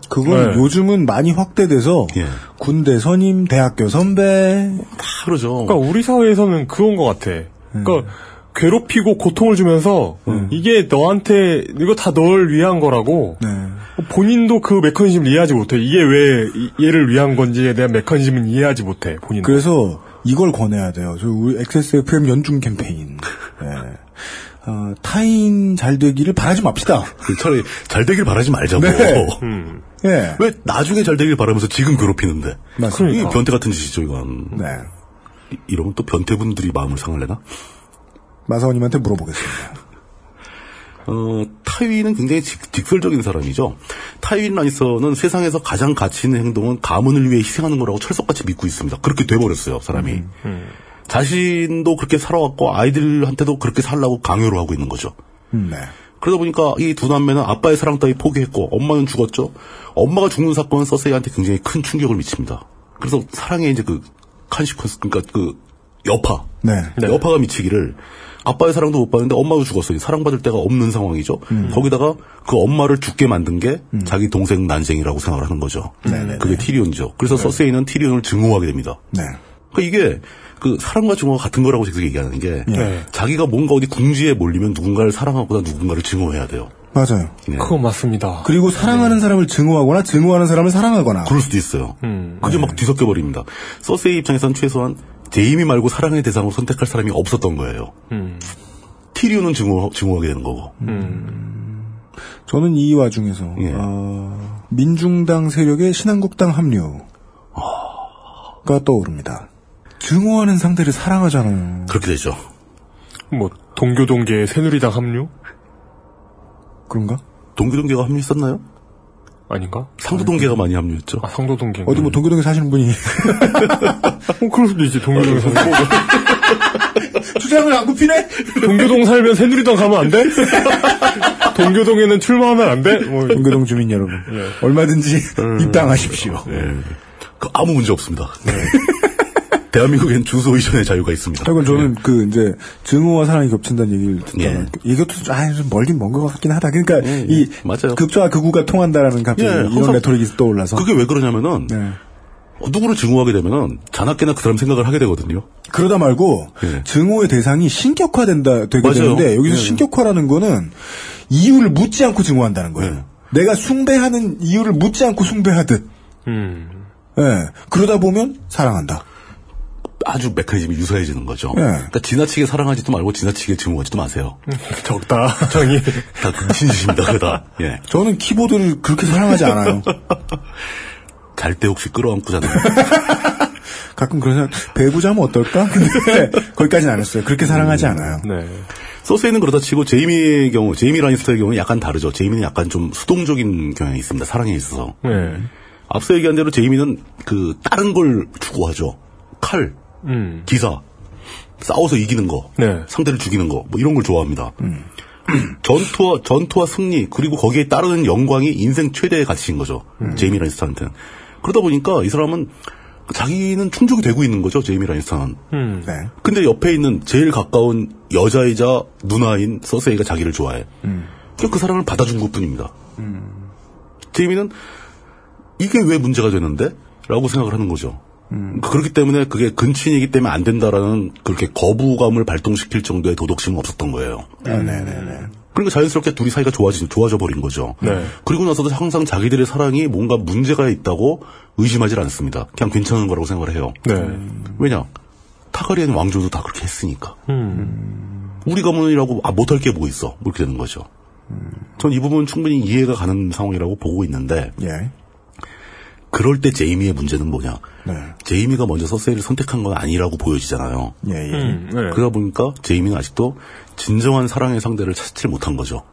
그건 네. 요즘은 많이 확대돼서 예. 군대 선임, 대학교 선배, 다 그러죠. 그러니까 우리 사회에서는 그건 것 같아. 그러니까 괴롭히고 고통을 주면서 이게 너한테 이거 다 널 위한 거라고 네. 본인도 그 메커니즘을 이해하지 못해. 이게 왜 이- 얘를 위한 건지에 대한 메커니즘은 이해하지 못해. 본인. 그래서 이걸 권해야 돼요. 저 우리 XSFM 연중 캠페인. 예. 어, 타인 잘 되기를 바라지 맙시다. 그 차라리 잘 되길 바라지 말자고. 네. 음. 예. 왜 나중에 잘 되길 바라면서 지금 괴롭히는데? 맞습니다. 이게 변태 같은 짓이죠, 이건. 네. 이- 이러면 또 변태분들이 마음을 상할래나? 마사오님한테 물어보겠습니다. 어, 타윈은 굉장히 직, 직설적인 사람이죠. 타윈 라니서는 세상에서 가장 가치 있는 행동은 가문을 위해 희생하는 거라고 철석같이 믿고 있습니다. 그렇게 돼버렸어요, 사람이. 자신도 그렇게 살아왔고 아이들한테도 그렇게 살라고 강요를 하고 있는 거죠. 음, 네. 그러다 보니까 이 두 남매는 아빠의 사랑 따위 포기했고 엄마는 죽었죠. 엄마가 죽는 사건은 서세이한테 굉장히 큰 충격을 미칩니다. 그래서 사랑의 이제 그 칸시퀀스 그러니까 그 여파 네. 여파가 미치기를 아빠의 사랑도 못 받는데 엄마도 죽었어요. 사랑받을 데가 없는 상황이죠. 거기다가 그 엄마를 죽게 만든 게 자기 동생 난생이라고 생각을 하는 거죠. 그게 티리온이죠. 그래서 서세이는 티리온을 증오하게 됩니다. 네. 그러니까 이게 그 사랑과 증오가 같은 거라고 계속 얘기하는 게 네. 자기가 뭔가 어디 궁지에 몰리면 누군가를 사랑하거나 누군가를 증오해야 돼요. 맞아요. 네. 그건 맞습니다. 그리고 사랑하는 사람을 증오하거나 증오하는 사람을 사랑하거나. 그럴 수도 있어요. 음. 그게 막 뒤섞여 버립니다. 서세이 입장에선 최소한 제이미 말고 사랑의 대상으로 선택할 사람이 없었던 거예요. 음. 티리오는 증오, 증오하게 되는 거고. 저는 이 와중에서 예. 어, 민중당 세력의 신한국당 합류 가 떠오릅니다. 증오하는 상대를 사랑하잖아요. 그렇게 되죠. 뭐 동교동계 새누리당 합류 그런가? 동교동계가 합류했었나요? 아닌가? 상도동계가 많이 합류했죠. 아 상도동계. 어디 뭐 동교동에 사시는 분이 어, 그럴 수도 있지. 동교동에서 주장을 안 굽히네? 동교동 살면 새누리당 가면 안 돼? 동교동에는 출마하면 안 돼? 뭐 동교동 주민 여러분 얼마든지 입당하십시오. 그 아무 문제 없습니다. 대한민국엔 주소 이전의 자유가 있습니다. 하여간 저는 그 이제 증오와 사랑이 겹친다는 얘기를 듣다가 예. 이것도 좀, 아, 좀 멀긴 먼 것 같긴 하다. 그러니까 예, 예. 이 맞아요. 극좌와 극우가 통한다라는 갑자기 예, 이런 레토릭이 떠올라서 그게 왜 그러냐면은 네. 어, 누구를 증오하게 되면은 자나깨나 그 사람 생각을 하게 되거든요. 그러다 말고 예. 증오의 대상이 신격화된다 되게 맞아요. 되는데 여기서 예. 신격화라는 거는 이유를 묻지 않고 증오한다는 거예요. 예. 내가 숭배하는 이유를 묻지 않고 숭배하듯. 음. 예. 그러다 보면 사랑한다. 아주 메커니즘이 유사해지는 거죠. 예. 그러니까 지나치게 사랑하지도 말고 지나치게 증오하지도 마세요. 적다 정이. 다 극친 짓입니다. 그다. 예. 저는 키보드를 그렇게 사랑하지 않아요. 잘 때 혹시 끌어안고 자는 가끔 그런 생각, 배구 자면 어떨까? 근데 거기까지는 안 했어요. 그렇게 사랑하지 않아요. 네. 소스에는 그렇다 치고 제이미의 경우, 제이미 라니스터의 경우는 약간 다르죠. 제이미는 약간 좀 수동적인 경향이 있습니다. 사랑에 있어서. 네. 앞서 얘기한 대로 제이미는 그 다른 걸 추구하죠. 칼, 음. 기사, 싸워서 이기는 거, 네. 상대를 죽이는 거, 뭐 이런 걸 좋아합니다. 전투와 전투와 승리 그리고 거기에 따르는 영광이 인생 최대의 가치인 거죠. 제이미 라니스터한테는. 그러다 보니까 이 사람은 자기는 충족이 되고 있는 거죠, 제이미 라니스터는. 음. 네. 근데 옆에 있는 제일 가까운 여자이자 누나인 서세이가 자기를 좋아해. 음. 그그 사랑을 받아준 것 뿐입니다. 제이미는 이게 왜 문제가 되는데? 라고 생각을 하는 거죠. 음. 그렇기 때문에 그게 근친이기 때문에 안 된다라는 그렇게 거부감을 발동시킬 정도의 도덕심은 없었던 거예요. 아, 네네네. 그러니까 자연스럽게 둘이 사이가 좋아지, 좋아져 버린 거죠. 네. 그리고 나서도 항상 자기들의 사랑이 뭔가 문제가 있다고 의심하지 않습니다. 그냥 괜찮은 거라고 생각을 해요. 네. 왜냐? 타가리엔 왕조도 다 그렇게 했으니까. 음. 우리 가문이라고 아, 못할 게 뭐 있어. 뭐 이렇게 되는 거죠. 전이 부분은 충분히 이해가 가는 상황이라고 보고 있는데 예. 그럴 때 제이미의 문제는 뭐냐? 네. 제이미가 먼저 서세이를 선택한 건 아니라고 보여지잖아요. 예, 예. 음, 네. 그러다 보니까 제이미는 아직도 진정한 사랑의 상대를 찾지 못한 거죠.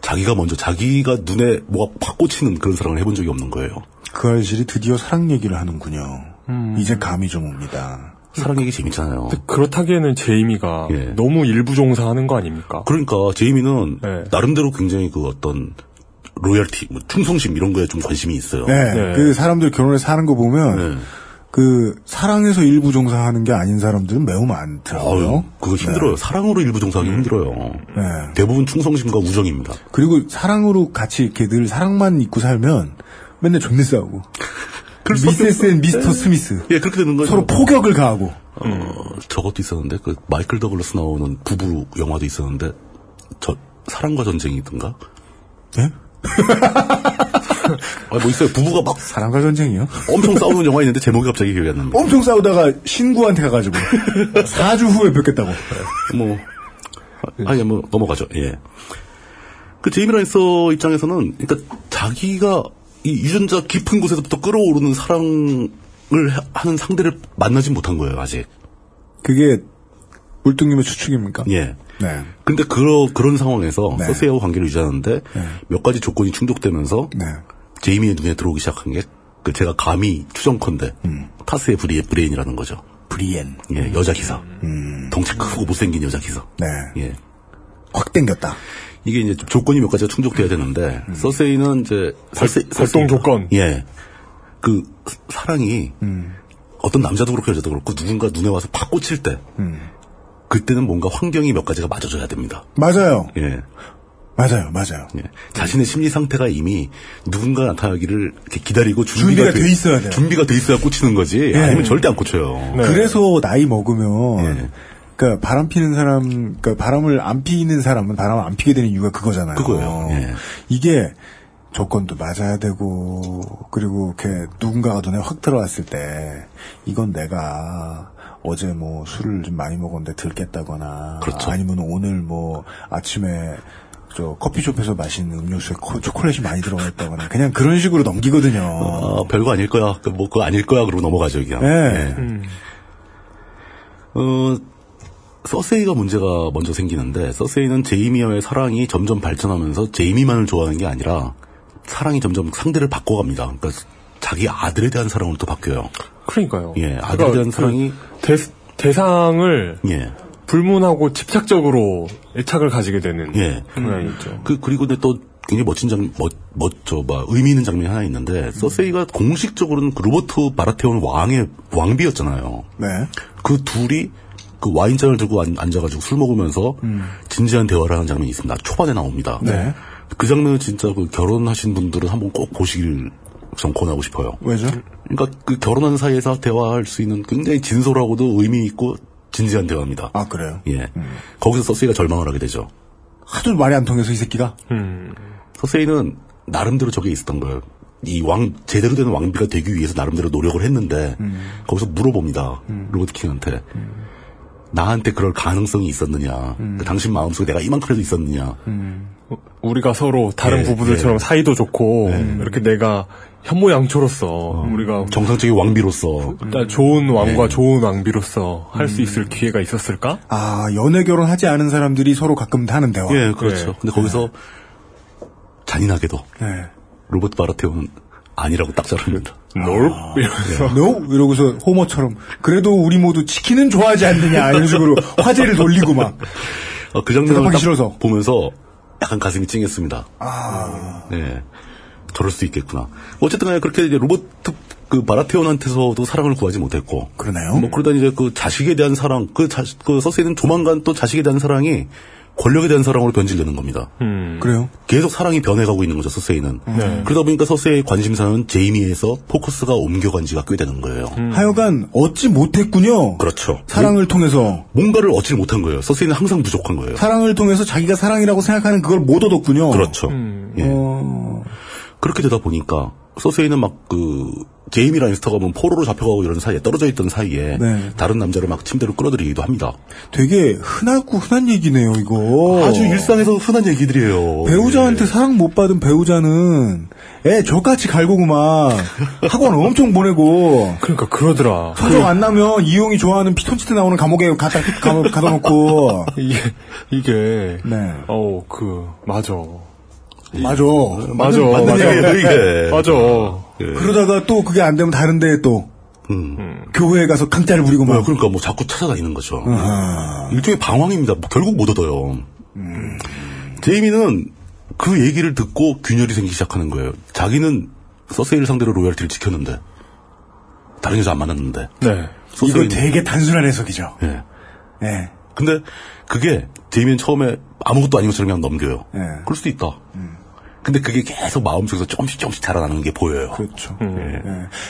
자기가 먼저 자기가 눈에 뭐가 팍 꽂히는 그런 사랑을 해본 적이 없는 거예요. 그 아저씨이 드디어 사랑 얘기를 하는군요. 음. 이제 감이 좀 옵니다. 사랑 얘기 재밌잖아요. 그렇다기에는 제이미가 예. 너무 일부 종사하는 거 아닙니까? 그러니까 제이미는 네. 나름대로 굉장히 그 어떤 loyalty, 뭐 충성심 이런 거에 좀 관심이 있어요. 네. 그 사람들 결혼해서 사는 거 보면 네. 그 사랑에서 일부 종사하는 게 아닌 사람들은 매우 많더라고요. 아유, 그거 힘들어요. 사랑으로 일부 종사하기 힘들어요. 네. 대부분 충성심과 우정입니다. 그리고 사랑으로 같이 이렇게 늘 사랑만 믿고 살면 맨날 존내 싸우고. Mrs. and Mr. Smith. 예, 그렇게 되는 거죠. 서로 포격을 가하고. 어, 저것도 있었는데 그 마이클 더글러스 나오는 부부 영화도 있었는데 저 사랑과 전쟁이든가. 예? 아, 뭐 있어요. 부부가 막 사랑과 전쟁이요? 엄청 싸우는 영화 있는데 제목이 갑자기 기억이 안 납니다. 엄청 싸우다가 신구한테 가가지고 4주 후에 뵙겠다고. 뭐 아니 뭐 넘어가죠. 예. 그 제이미 라이서 입장에서는 그러니까 자기가 이 유전자 깊은 곳에서부터 끌어오르는 사랑을 하- 하는 상대를 만나진 못한 거예요 아직. 그게 물뚝님의 추측입니까? 예. 네. 근데 그러, 그런 상황에서 네. 서세이하고 관계를 유지하는데 몇 가지 조건이 충족되면서 네. 제이미의 눈에 들어오기 시작한 게 그 제가 감히 추정컨대 타스의 브리, 브레인이라는 거죠. 브리엔. 예, 여자 기사. 음. 덩치 크고 못생긴 여자 기사. 네. 예. 확 땡겼다. 이게 이제 조건이 몇 가지가 충족돼야 되는데 음. 서세이는 이제 서세, 활동 조건. 예. 그 사랑이 음. 어떤 남자도 그렇고 여자도 그렇고 누군가 눈에 와서 팍 꽂힐 때 음. 그때는 뭔가 환경이 몇 가지가 맞아줘야 됩니다. 맞아요. 예. 맞아요. 맞아요. 예. 자신의 심리 상태가 이미 누군가 나타나기를 기다리고 준비가, 준비가 돼 있어야 돼요. 준비가 돼 있어야 꽂히는 거지. 예. 아니면 절대 안 꽂혀요. 그래서 나이 먹으면 예. 그러니까 바람 피는 사람, 그러니까 바람을 안 피는 사람은 바람을 안 피게 되는 이유가 그거잖아요. 그거예요. 예. 이게 조건도 맞아야 되고 그리고 이렇게 누군가가 눈에 확 들어왔을 때 이건 내가 어제 뭐 술을 좀 많이 먹었는데 들겠다거나 그렇죠. 아니면 오늘 뭐 아침에 저 커피숍에서 마신 음료수에 코- 초콜릿이 많이 들어가 있다거나 그냥 그런 식으로 넘기거든요. 아, 별거 아닐 거야. 그 뭐 그거 아닐 거야. 그러고 넘어가죠, 그냥. 네. 음. 어, 서세이가 문제가 먼저 생기는데 서세이는 제이미와의 사랑이 점점 발전하면서 제이미만을 좋아하는 게 아니라 사랑이 점점 상대를 바꿔갑니다. 그러니까 자기 아들에 대한 사랑으로 또 바뀌어요. 그러니까요. 예, 아들에 그러니까 대한 그 사랑이 대, 대상을 예, 불문하고 집착적으로 애착을 가지게 되는 예. 있죠. 그 그리고 근데 또 굉장히 멋진 장, 멋, 멋져, 막 의미 있는 장면이 하나 있는데 서세이가 공식적으로는 그 로버트 바라테온 왕의 왕비였잖아요. 네. 그 둘이 그 와인잔을 들고 앉, 앉아가지고 술 먹으면서 진지한 대화를 하는 장면이 있습니다. 초반에 나옵니다. 네. 그 장면은 진짜 그 결혼하신 분들은 한번 꼭 보시길 전 권하고 싶어요. 왜죠? 그러니까 그 결혼한 사이에서 대화할 수 있는 굉장히 진솔하고도 의미 있고 진지한 대화입니다. 아 그래요? 예. 거기서 서세이가 절망을 하게 되죠. 하도 말이 안 통해서 이 새끼가 음. 서세이는 나름대로 저게 있었던 거예요. 이 왕, 제대로 된 왕비가 되기 위해서 나름대로 노력을 했는데, 거기서 물어봅니다. 로버트 킹한테. 나한테 그럴 가능성이 있었느냐. 그 당신 마음속에 내가 이만큼이라도 있었느냐. 우리가 서로 다른 예, 부부들처럼 예. 사이도 좋고 이렇게 내가 현모양초로서 우리가 정상적인 왕비로서 일단 좋은 왕과 예. 좋은 왕비로서 할수 있을 기회가 있었을까? 아 연애 결혼하지 않은 사람들이 서로 가끔 하는 대화. 예, 그렇죠. 근데 거기서 잔인하게도 네. 로버트 바라테오는 아니라고 딱 자릅니다. 놀 이러면서 no? 이러고서 호머처럼 그래도 우리 모두 치킨은 좋아하지 않느냐 이런 식으로 화제를 돌리고 막 어, 그 장면을 딱 싫어서. 보면서 약간 가슴이 찡했습니다. 아, 네. 저럴 수 있겠구나. 어쨌든 간에 그렇게 이제 로버트 그 바라테온한테서도 사랑을 구하지 못했고. 그러나요? 뭐 그러다 이제 그 자식에 대한 사랑, 그 자, 그 서세이는 조만간 또 자식에 대한 사랑이 권력에 대한 사랑으로 변질되는 겁니다. 그래요? 계속 사랑이 변해가고 있는 거죠, 서세이는. 네. 그러다 보니까 서세이의 관심사는 제이미에서 포커스가 옮겨간 지가 꽤 되는 거예요. 하여간 얻지 못했군요. 그렇죠. 사랑을 통해서 뭔가를 얻지 못한 거예요. 서세이는 항상 부족한 거예요. 사랑을 통해서 자기가 사랑이라고 생각하는 그걸 못 얻었군요. 그렇죠. 예. 어. 그렇게 되다 보니까 서세이는 막그 제이미 라니스터가 뭐 포로로 잡혀가고 이런 사이에 떨어져 있던 사이에 네. 다른 남자를 막 침대로 끌어들이기도 합니다. 되게 흔하고 흔한 얘기네요, 이거. 아주 일상에서 흔한 얘기들이에요. 배우자한테 사랑 못 받은 배우자는 애 저같이 갈고구만 학원 엄청 보내고 그러니까 그러더라. 성적 안 나면 이용이 좋아하는 피톤치드 나오는 감옥에 갖다 가, 가다 놓고 이게 이게 네. 어그 맞아. 맞아 맞아. 맞는. 얘기예요, 이게. 맞아. 그러다가 또 그게 안 되면 다른 데에 또 음. 교회에 가서 강짜를 부리고 막 그러니까 뭐 자꾸 찾아다니는 거죠. 아하. 일종의 방황입니다. 뭐 결국 못 얻어요. 제이미는 그 얘기를 듣고 균열이 생기기 시작하는 거예요. 자기는 서세이를 상대로 로열티를 지켰는데 다른 여자 안 만났는데. 네. 이거 되게 단순한 해석이죠. 예. 예. 근데 그게 제이미는 처음에 아무것도 아닌 것처럼 그냥 넘겨요. 예. 그럴 수도 있다. 근데 그게 계속 마음속에서 조금씩 조금씩 자라나는 게 보여요. 그렇죠. 예. 예.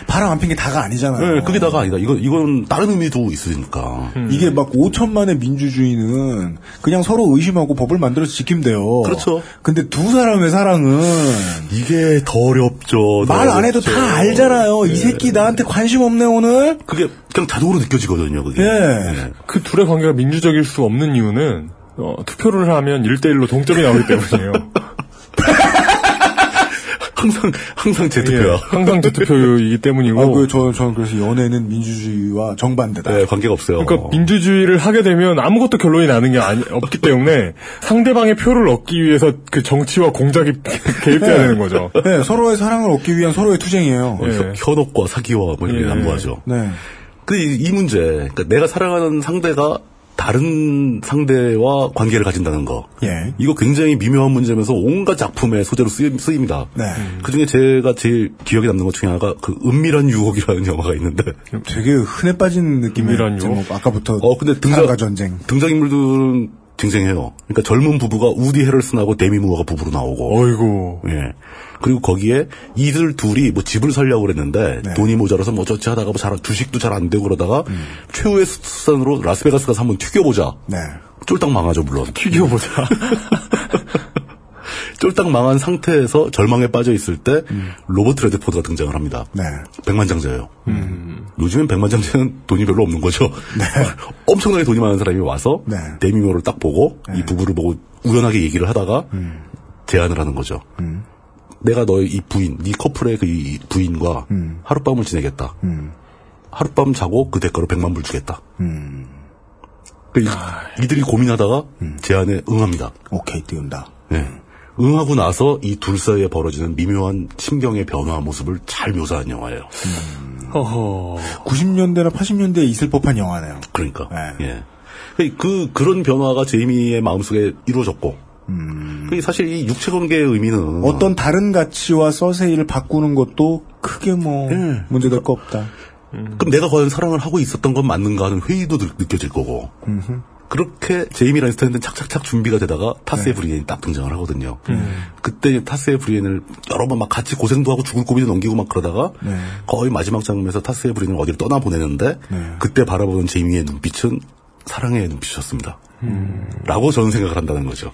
바람 안 핀 게 다가 아니잖아요. 네, 그게 다가 아니다. 이건, 이건 다른 의미도 있으니까. 이게 막 5천만의 민주주의는 그냥 서로 의심하고 법을 만들어서 지키면 돼요. 그렇죠. 근데 두 사람의 사랑은 이게 더 어렵죠. 더말안 해도. 다 알잖아요. 이 새끼 나한테 관심 없네 오늘. 그게 그냥 자동으로 느껴지거든요, 그게. 예. 그 둘의 관계가 민주적일 수 없는 이유는 어, 투표를 하면 1대1로 동점이 나오기 때문이에요. 항상 항상 제 투표야. 예, 항상 제 투표이기 때문이고. 아, 그, 저, 저는 그래서 연애는 민주주의와 정반대다. 네, 관계가 없어요. 그러니까 민주주의를 하게 되면 아무것도 결론이 나는 게 아니, 없기 때문에 상대방의 표를 얻기 위해서 그 정치와 공작이 개입돼야 되는 거죠. 네, 서로의 사랑을 얻기 위한 서로의 투쟁이에요. 어, 혀- 현혹과 사기와 뭐 이런 게 예. 난무하죠. 네. 그이 문제, 그러니까 내가 사랑하는 상대가 다른 상대와 관계를 가진다는 거. 예. 이거 굉장히 미묘한 문제면서 온갖 작품의 소재로 쓰임, 쓰입니다. 네. 그 중에 제가 제일 기억에 남는 것 중에 하나가 그 은밀한 유혹이라는 영화가 있는데. 되게 흔해 빠진 느낌의 은밀한 유혹? 제목. 아까부터 어, 근데 등장, 전쟁. 등장인물들은 쟁쟁해요. 그러니까 젊은 부부가 우디 헤럴슨하고 데미 무어가 부부로 나오고. 어이구. 예. 그리고 거기에 이들 둘이 뭐 집을 살려고 그랬는데 네. 돈이 모자라서 뭐 어쩌지 하다가 뭐 잘, 주식도 잘 안 되고 그러다가 음. 최후의 수단으로 라스베가스 가서 한번 튀겨보자. 네. 쫄딱 망하죠, 물론. 튀겨보자. 쫄딱 망한 상태에서 절망에 빠져 있을 때 로버트 레드포드가 등장을 합니다. 네. 백만장자예요. 요즘엔 백만장자는 돈이 별로 없는 거죠. 엄청나게 돈이 많은 사람이 와서 네. 데미 무어를 딱 보고 이 부부를 보고 우연하게 얘기를 하다가 제안을 하는 거죠. 내가 너의 이 부인, 네 커플의 그 이 부인과 하룻밤을 지내겠다. 하룻밤 자고 그 대가로 백만 불 주겠다. 그 이, 이들이 고민하다가 제안에 응합니다. 오케이, 띄운다. 예. 응하고 나서 이 둘 사이에 벌어지는 미묘한 심경의 변화 모습을 잘 묘사한 영화예요. 허허. 90년대나 80년대에 있을 법한 영화네요. 그러니까. 네. 예. 그, 그런 변화가 제이미의 마음속에 이루어졌고. 그 사실 이 육체 관계의 의미는. 음. 어떤 다른 가치와 서세이를 바꾸는 것도 크게 뭐 예. 문제될 거 없다. 그럼 내가 과연 사랑을 하고 있었던 건 맞는가 하는 회의도 느, 느껴질 거고. 그렇게 제이미 라니스터는 착착착 준비가 되다가 타스의 브리엔이 딱 등장을 하거든요. 그때 타스의 브리엔을 여러 번 막 같이 고생도 하고 죽을 고비도 넘기고 막 그러다가 네. 거의 마지막 장면에서 타스의 브리엔을 어디로 떠나 보내는데 그때 바라보는 제이미의 눈빛은 사랑의 눈빛이었습니다. 라고 저는 생각을 한다는 거죠.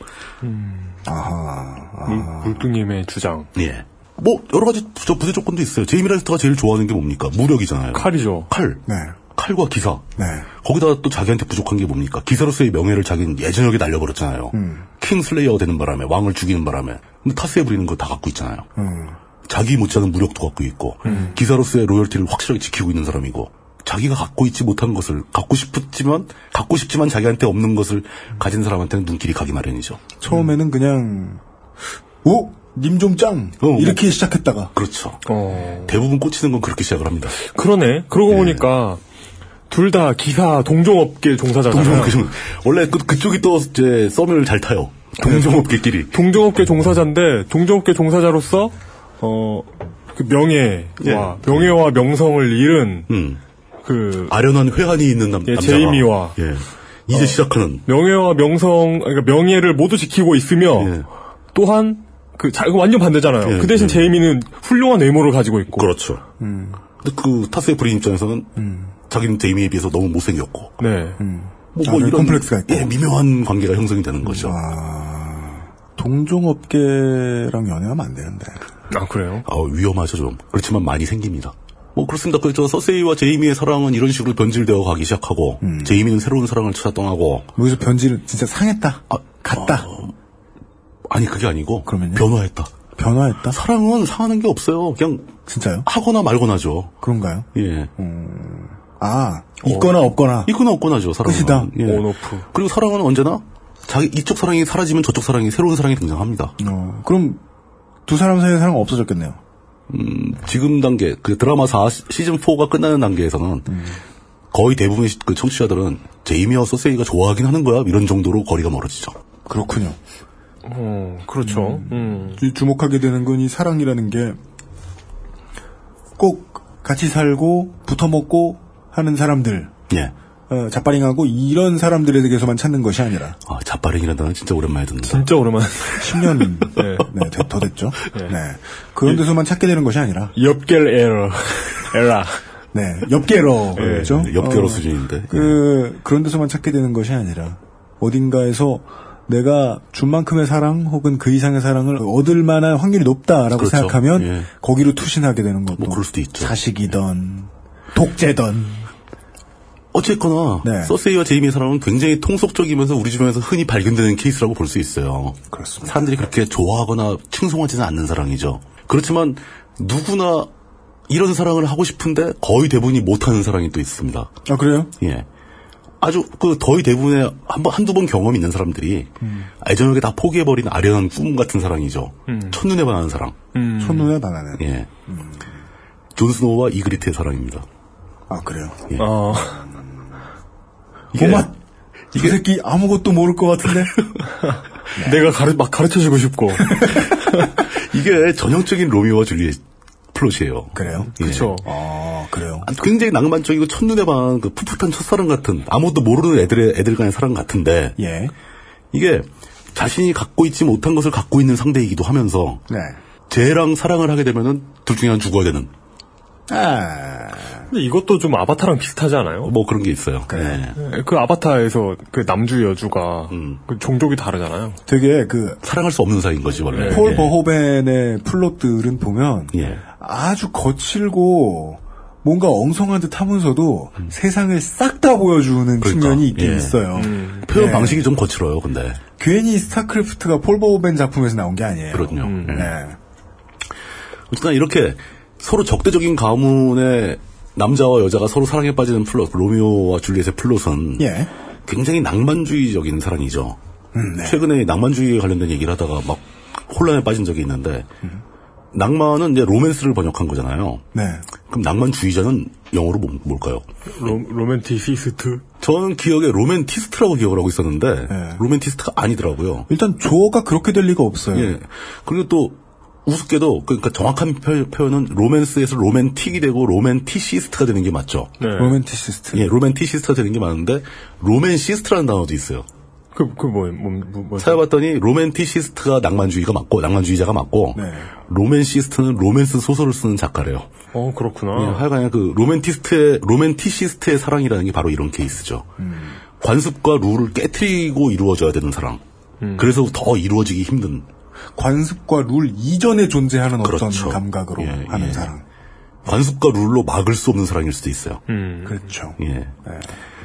아하. 물뚝님의 주장. 예. 뭐 여러 가지 부재, 부재 조건도 있어요. 제이미 라니스터가 제일 좋아하는 게 뭡니까? 무력이잖아요. 칼이죠. 칼. 네. 칼과 기사. 네. 거기다가 또 자기한테 부족한 게 뭡니까? 기사로서의 명예를 자기는 예전역에 날려버렸잖아요. 음. 킹슬레이어가 되는 바람에, 왕을 죽이는 바람에. 근데 타스에 부리는 거 다 갖고 있잖아요. 음. 자기 못지않은 무력도 갖고 있고, 기사로서의 로열티를 확실하게 지키고 있는 사람이고, 자기가 갖고 있지 못한 것을, 갖고 싶지만, 갖고 싶지만 자기한테 없는 것을 가진 사람한테는 눈길이 가기 마련이죠. 처음에는 그냥 오, 님좀 짱. 어, 이렇게 시작했다가 그렇죠. 어. 대부분 꽂히는 건 그렇게 시작을 합니다. 그러네. 그러고 보니까 둘 다 기사 동종업계 종사자잖아요. 동종업계 중, 원래 그, 그쪽이 또 이제 썸을 잘 타요. 동종업계끼리. 동종업계 종사자인데 동종업계 종사자로서 어 그 명예와 명예와 명성을 잃은 그 아련한 회한이 있는 남, 예, 남자가 제이미와 예. 이제 시작하는 명예와 명성 그러니까 명예를 모두 지키고 있으며 또한 그 자, 이거 완전 반대잖아요. 예, 그 대신 예. 제이미는 훌륭한 외모를 가지고 있고 그렇죠. 근데 그 타스의 브린 입장에서는 자기는 제이미에 비해서 너무 못생겼고 네. 뭐, 아, 뭐 네, 이런 콤플렉스가 있고. 예, 미묘한 관계가 형성이 되는 거죠. 동종업계랑 연애하면 안 되는데. 아 그래요? 아, 위험하죠 좀. 그렇지만 많이 생깁니다. 뭐 그렇습니다. 그저 서세이와 제이미의 사랑은 이런 식으로 변질되어 가기 시작하고 제이미는 새로운 사랑을 찾아 떠나고 여기서 변질은 진짜 상했다. 갔다. 아 니 그게 아니고 변화했다. 변화했다. 사랑은 상하는 게 없어요. 그냥 진짜요? 하거나 말거나죠. 그런가요? 예. 아 있거나 없거나. 있거나 없거나죠. 사랑은. 끝이다. 예. 온오프. 그리고 사랑은 언제나 자기 이쪽 사랑이 사라지면 저쪽 사랑이 새로운 사랑이 등장합니다. 어, 그럼 두 사람 사이의 사랑 없어졌겠네요. 음, 지금 단계 그 드라마 4 시즌 4가 끝나는 단계에서는 거의 대부분의 시- 그 청취자들은 제이미와 소세이가 좋아하긴 하는 거야 이런 정도로 거리가 멀어지죠. 그렇군요. 어, 그렇죠. 음. 주- 주목하게 되는 건 이 사랑이라는 게 꼭 같이 살고 붙어 먹고 하는 사람들, 예. 어, 자빠링하고 이런 사람들에 대해서만 찾는 것이 아니라 아, 자빠링이라는 단어 진짜 오랜만에 듣는다. 진짜 오랜만에 10년 네, 되- 더 됐죠. 네. 그런 데서만 찾게 되는 것이 아니라 엽겔 에러 에라. 네, 엽계로 그렇죠. 예, 엽계로 수준인데. 그 그런 데서만 찾게 되는 것이 아니라 어딘가에서 내가 준 만큼의 사랑 혹은 그 이상의 사랑을 얻을 만한 확률이 높다라고 그렇죠. 생각하면 예. 거기로 투신하게 되는 것도 뭐 그럴 수도 있죠. 자식이던 독재던 어쨌거나 네. 서세이와 제이미의 사랑은 굉장히 통속적이면서 우리 주변에서 흔히 발견되는 케이스라고 볼 수 있어요. 그렇습니다. 사람들이 그렇게 좋아하거나 칭송하지는 않는 사랑이죠. 그렇지만 누구나 이런 사랑을 하고 싶은데 거의 대부분이 못하는 사랑이 또 있습니다. 아 그래요? 예. 아주 그 거의 대부분의 한번 한두 번 경험 있는 사람들이 애저녁에 다 포기해버린 아련한 꿈 같은 사랑이죠. 첫눈에 반하는 사랑. 첫눈에 반하는. 예. 존 스노우와 이그리트의 사랑입니다. 아 그래요. 예. 어. 고맛 이 새끼 아무것도 모를 것 같은데 내가 가르, 막 가르쳐 주고 싶고. 이게 전형적인 로미오와 줄리엣 플롯이에요. 그래요? 그렇죠. 아 그래요. 굉장히 낭만적이고 첫눈에 반한 그 풋풋한 첫사랑 같은 아무것도 모르는 애들의 애들 간의 사랑 같은데 예. 이게 자신이 갖고 있지 못한 것을 갖고 있는 상대이기도 하면서 네. 쟤랑 사랑을 하게 되면은 둘 중에 한 죽어야 되는 아. 근데 이것도 좀 아바타랑 비슷하지 않아요? 뭐 그런 게 있어요. 네. 네, 그 아바타에서 그 남주 여주가 음. 그 종족이 다르잖아요. 되게 그 사랑할 수 없는 사이인 거지 원래. 네. 폴 예. 버호벤의 플롯들은 보면 예. 아주 거칠고 뭔가 엉성한 듯 하면서도 세상을 싹 다 보여주는 측면이 있긴 예. 있어요. 표현 네. 방식이 좀 거칠어요. 근데 괜히 스타크래프트가 폴 버호벤 작품에서 나온 게 아니에요. 그렇군요. 네. 어쨌든 이렇게 서로 적대적인 가문의 남자와 여자가 서로 사랑에 빠지는 플롯, 로미오와 줄리엣의 플롯은 예. 굉장히 낭만주의적인 사랑이죠. 음, 네. 최근에 낭만주의에 관련된 얘기를 하다가 막 혼란에 빠진 적이 있는데 음. 낭만은 이제 로맨스를 번역한 거잖아요. 네. 그럼 낭만주의자는 영어로 뭐- 뭘까요? 로, 로맨티시스트? 저는 기억에 로맨티스트라고 기억을 하고 있었는데 네. 로맨티스트가 아니더라고요. 일단 조어가 그렇게 될 리가 없어요. 예. 그리고 또 우습게도 그러니까 정확한 표- 표현은 로맨스에서 로맨틱이 되고 로맨티시스트가 되는 게 맞죠. 네. 로맨티시스트. 예, 로맨티시스트가 되는 게 맞는데 romancist라는 단어도 있어요. 그, 그 뭐, 뭐, 뭐, 뭐. 찾아봤더니 로맨티시스트가 낭만주의가 맞고 낭만주의자가 맞고 네. romancist는 로맨스 소설을 쓰는 작가래요. 어, 그렇구나. 예, 하여간 그 로맨티스트의 로맨티시스트의 사랑이라는 게 바로 이런 케이스죠. 관습과 룰을 깨트리고 이루어져야 되는 사랑. 그래서 더 이루어지기 힘든 관습과 룰 이전에 존재하는 그렇죠. 어떤 감각으로 예, 하는 예. 사랑. 관습과 룰로 막을 수 없는 사랑일 수도 있어요. 음. 그렇죠. 예.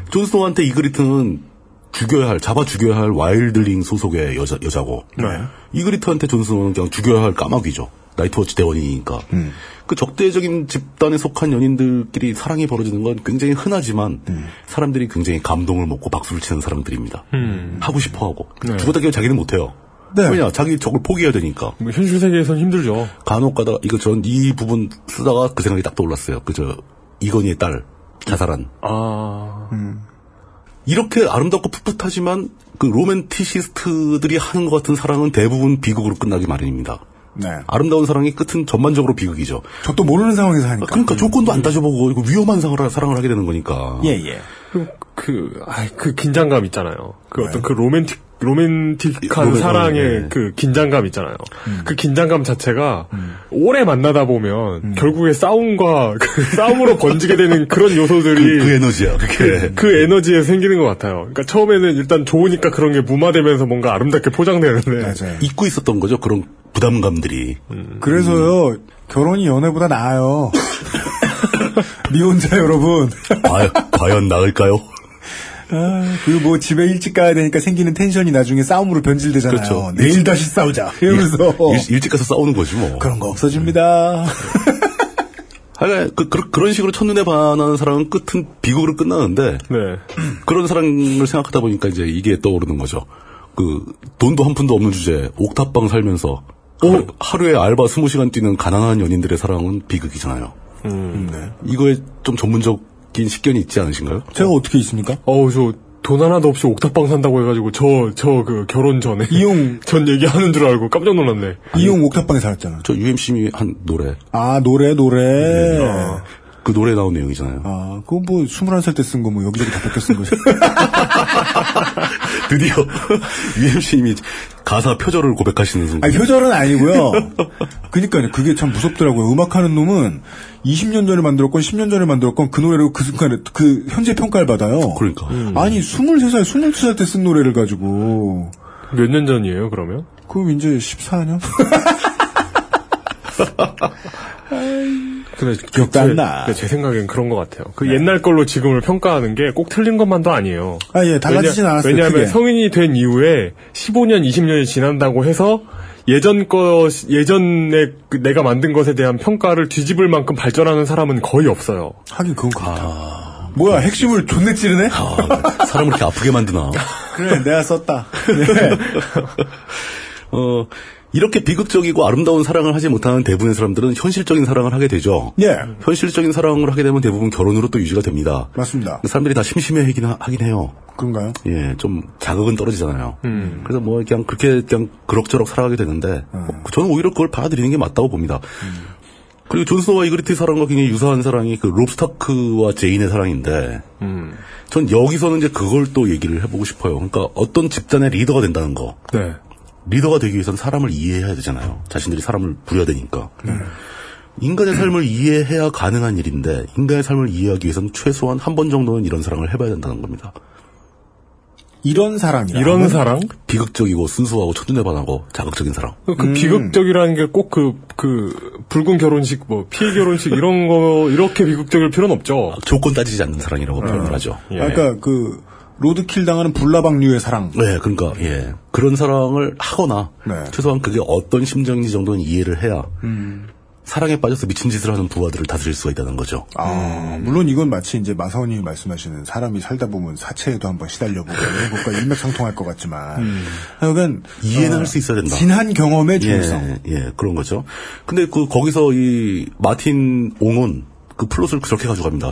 존 스노우한테 이그리트는 죽여야 할, 잡아 죽여야 할 wildling 소속의 여자, 여자고. 네. 이그리트한테 존 스노우는 그냥 죽여야 할 까마귀죠. 나이트워치 대원이니까. 음. 그 적대적인 집단에 속한 연인들끼리 사랑이 벌어지는 건 굉장히 흔하지만 음. 사람들이 굉장히 감동을 먹고 박수를 치는 사랑들입니다. 음. 하고 싶어 하고. 네. 죽었다 깨면 자기는 못해요. 네. 왜냐? 자기 적을 포기해야 되니까. 뭐 현실 세계에선 힘들죠. 간혹 가다가, 이거 전 이 부분 쓰다가 그 생각이 딱 떠올랐어요. 그 저, 이건희의 딸, 자살한. 아. 이렇게 아름답고 풋풋하지만 그 로맨티시스트들이 하는 것 같은 사랑은 대부분 비극으로 끝나기 마련입니다. 네. 아름다운 사랑의 끝은 전반적으로 비극이죠. 저도 모르는 상황에서 하니까. 그러니까 조건도 안 따져보고 이거 위험한 사랑을, 사랑을 하게 되는 거니까. 예, 예. 그, 그, 아, 그 긴장감 있잖아요. 그 네. 어떤 그 로맨틱, 로맨틱한 로맨- 사랑의 예. 그 긴장감 있잖아요. 음. 그 긴장감 자체가 오래 만나다 보면 결국에 싸움과 그 싸움으로 번지게 되는 그런 요소들이 그, 그 에너지야, 그게. 그 에너지에 생기는 것 같아요. 그러니까 처음에는 일단 좋으니까 그런 게 무마되면서 뭔가 아름답게 포장되는데 맞아요. 잊고 있었던 거죠, 그런 부담감들이. 그래서요, 결혼이 연애보다 나아요. 미혼자 여러분. 과연, 과연 나을까요? 아, 그리고 뭐 집에 일찍 가야 되니까 생기는 텐션이 나중에 싸움으로 변질되잖아요. 그렇죠. 내일 다시 싸우자. 이러면서. 일, 일찍 가서 싸우는 거지, 뭐. 그런 거 없어집니다. 하여간 그, 그, 런 식으로 첫눈에 반하는 사랑은 끝은 비극으로 끝나는데 네. 그런 사랑을 생각하다 보니까 이제 이게 떠오르는 거죠. 그 돈도 한 푼도 없는 주제 옥탑방 살면서 하루, 하루에 알바 20시간 뛰는 가난한 연인들의 사랑은 비극이잖아요. 음. 네. 이거에 좀 전문적 인 식견이 있지 않으신가요? 제가 어 떻게 있습니까? 어우, 저, 돈 하나도 없이 옥탑방 산다고 해가지고, 저, 저, 그, 결혼 전에. 이용. 전 얘기하는 줄 알고 깜짝 놀랐네. 이용 옥탑방에 살았잖아. 저 UMC님이 한 노래 아, 노래, 노래. 그 노래 나온 내용이잖아요. 아, 그거 뭐, 21살 때 쓴 거 뭐, 여기저기 다 뺏겨 쓴 거지. 드디어 UMC님이 가사 표절을 고백하시는 순간. 아니, 표절은 아니고요. 그니까요. 그게 참 무섭더라고요. 음악하는 놈은 20년 전에 만들었건 10년 전에 만들었건 그 노래를 그 순간에 그 현재 평가를 받아요. 그러니까. 아니, 23살, 22살 때 쓴 노래를 가지고. 몇 년 전이에요, 그러면? 그럼 이제 14년? 근데 기억도 안 나. 제, 제 생각엔 그런 것 같아요. 그 옛날 걸로 지금을 평가하는 게 꼭 틀린 것만도 아니에요. 아, 예, 달라지진 왜냐- 않았어요, 왜냐하면 크게. 성인이 된 이후에 15년, 20년이 지난다고 해서 예전 거, 예전에 그 내가 만든 것에 대한 평가를 뒤집을 만큼 발전하는 사람은 거의 없어요. 하긴 그건 그렇다. 뭐야, 핵심을 존내 찌르네? 아, 사람을 이렇게 아프게 만드나. 그래, 내가 썼다. 네. 어, 이렇게 비극적이고 아름다운 사랑을 하지 못하는 대부분의 사람들은 현실적인 사랑을 하게 되죠. 예. 현실적인 사랑을 하게 되면 대부분 결혼으로 또 유지가 됩니다. 맞습니다. 사람들이 다 심심해 하긴, 하- 하긴 해요. 그런가요? 예, 좀 자극은 떨어지잖아요. 음. 그래서 뭐 그냥 그렇게 그냥 그럭저럭 살아가게 되는데 어, 저는 오히려 그걸 받아들이는 게 맞다고 봅니다. 그리고 존스노와 이그리트의 사랑과 굉장히 유사한 사랑이 그 롭스타크와 제인의 사랑인데 전 여기서는 이제 그걸 또 얘기를 해보고 싶어요. 그러니까 어떤 집단의 리더가 된다는 거. 네. 리더가 되기 위해서는 사람을 이해해야 되잖아요. 자신들이 사람을 부려야 되니까. 인간의 삶을 이해해야 가능한 일인데 인간의 삶을 이해하기 위해서는 최소한 한 번 정도는 이런 사랑을 해봐야 된다는 겁니다. 이런 사랑이라. 이런 사랑? 비극적이고 순수하고 첫눈에 반하고 자극적인 사랑. 그 음. 비극적이라는 게 꼭 그, 그, 붉은 결혼식, 뭐, 피해 결혼식, 이런 거, 이렇게 비극적일 필요는 없죠. 조건 따지지 않는 사랑이라고 표현을 하죠. 예. 그러니까 그, 로드킬 당하는 불나방류의 사랑. 네, 그러니까 예 그런 사랑을 하거나 네. 최소한 그게 어떤 심정인지 정도는 이해를 해야 음. 사랑에 빠져서 미친 짓을 하는 부하들을 다스릴 수가 있다는 거죠. 아, 물론 이건 마치 이제 마사오님이 말씀하시는 사람이 살다 보면 사체에도 한번 시달려보고 것과 일맥상통할 것 같지만, 하여간 이해는 어, 할수 있어야 된다. 진한 경험의 중요성. 예, 예, 그런 거죠. 근데 그 거기서 이 마틴 옹은 그 플롯을 그렇게 가져갑니다.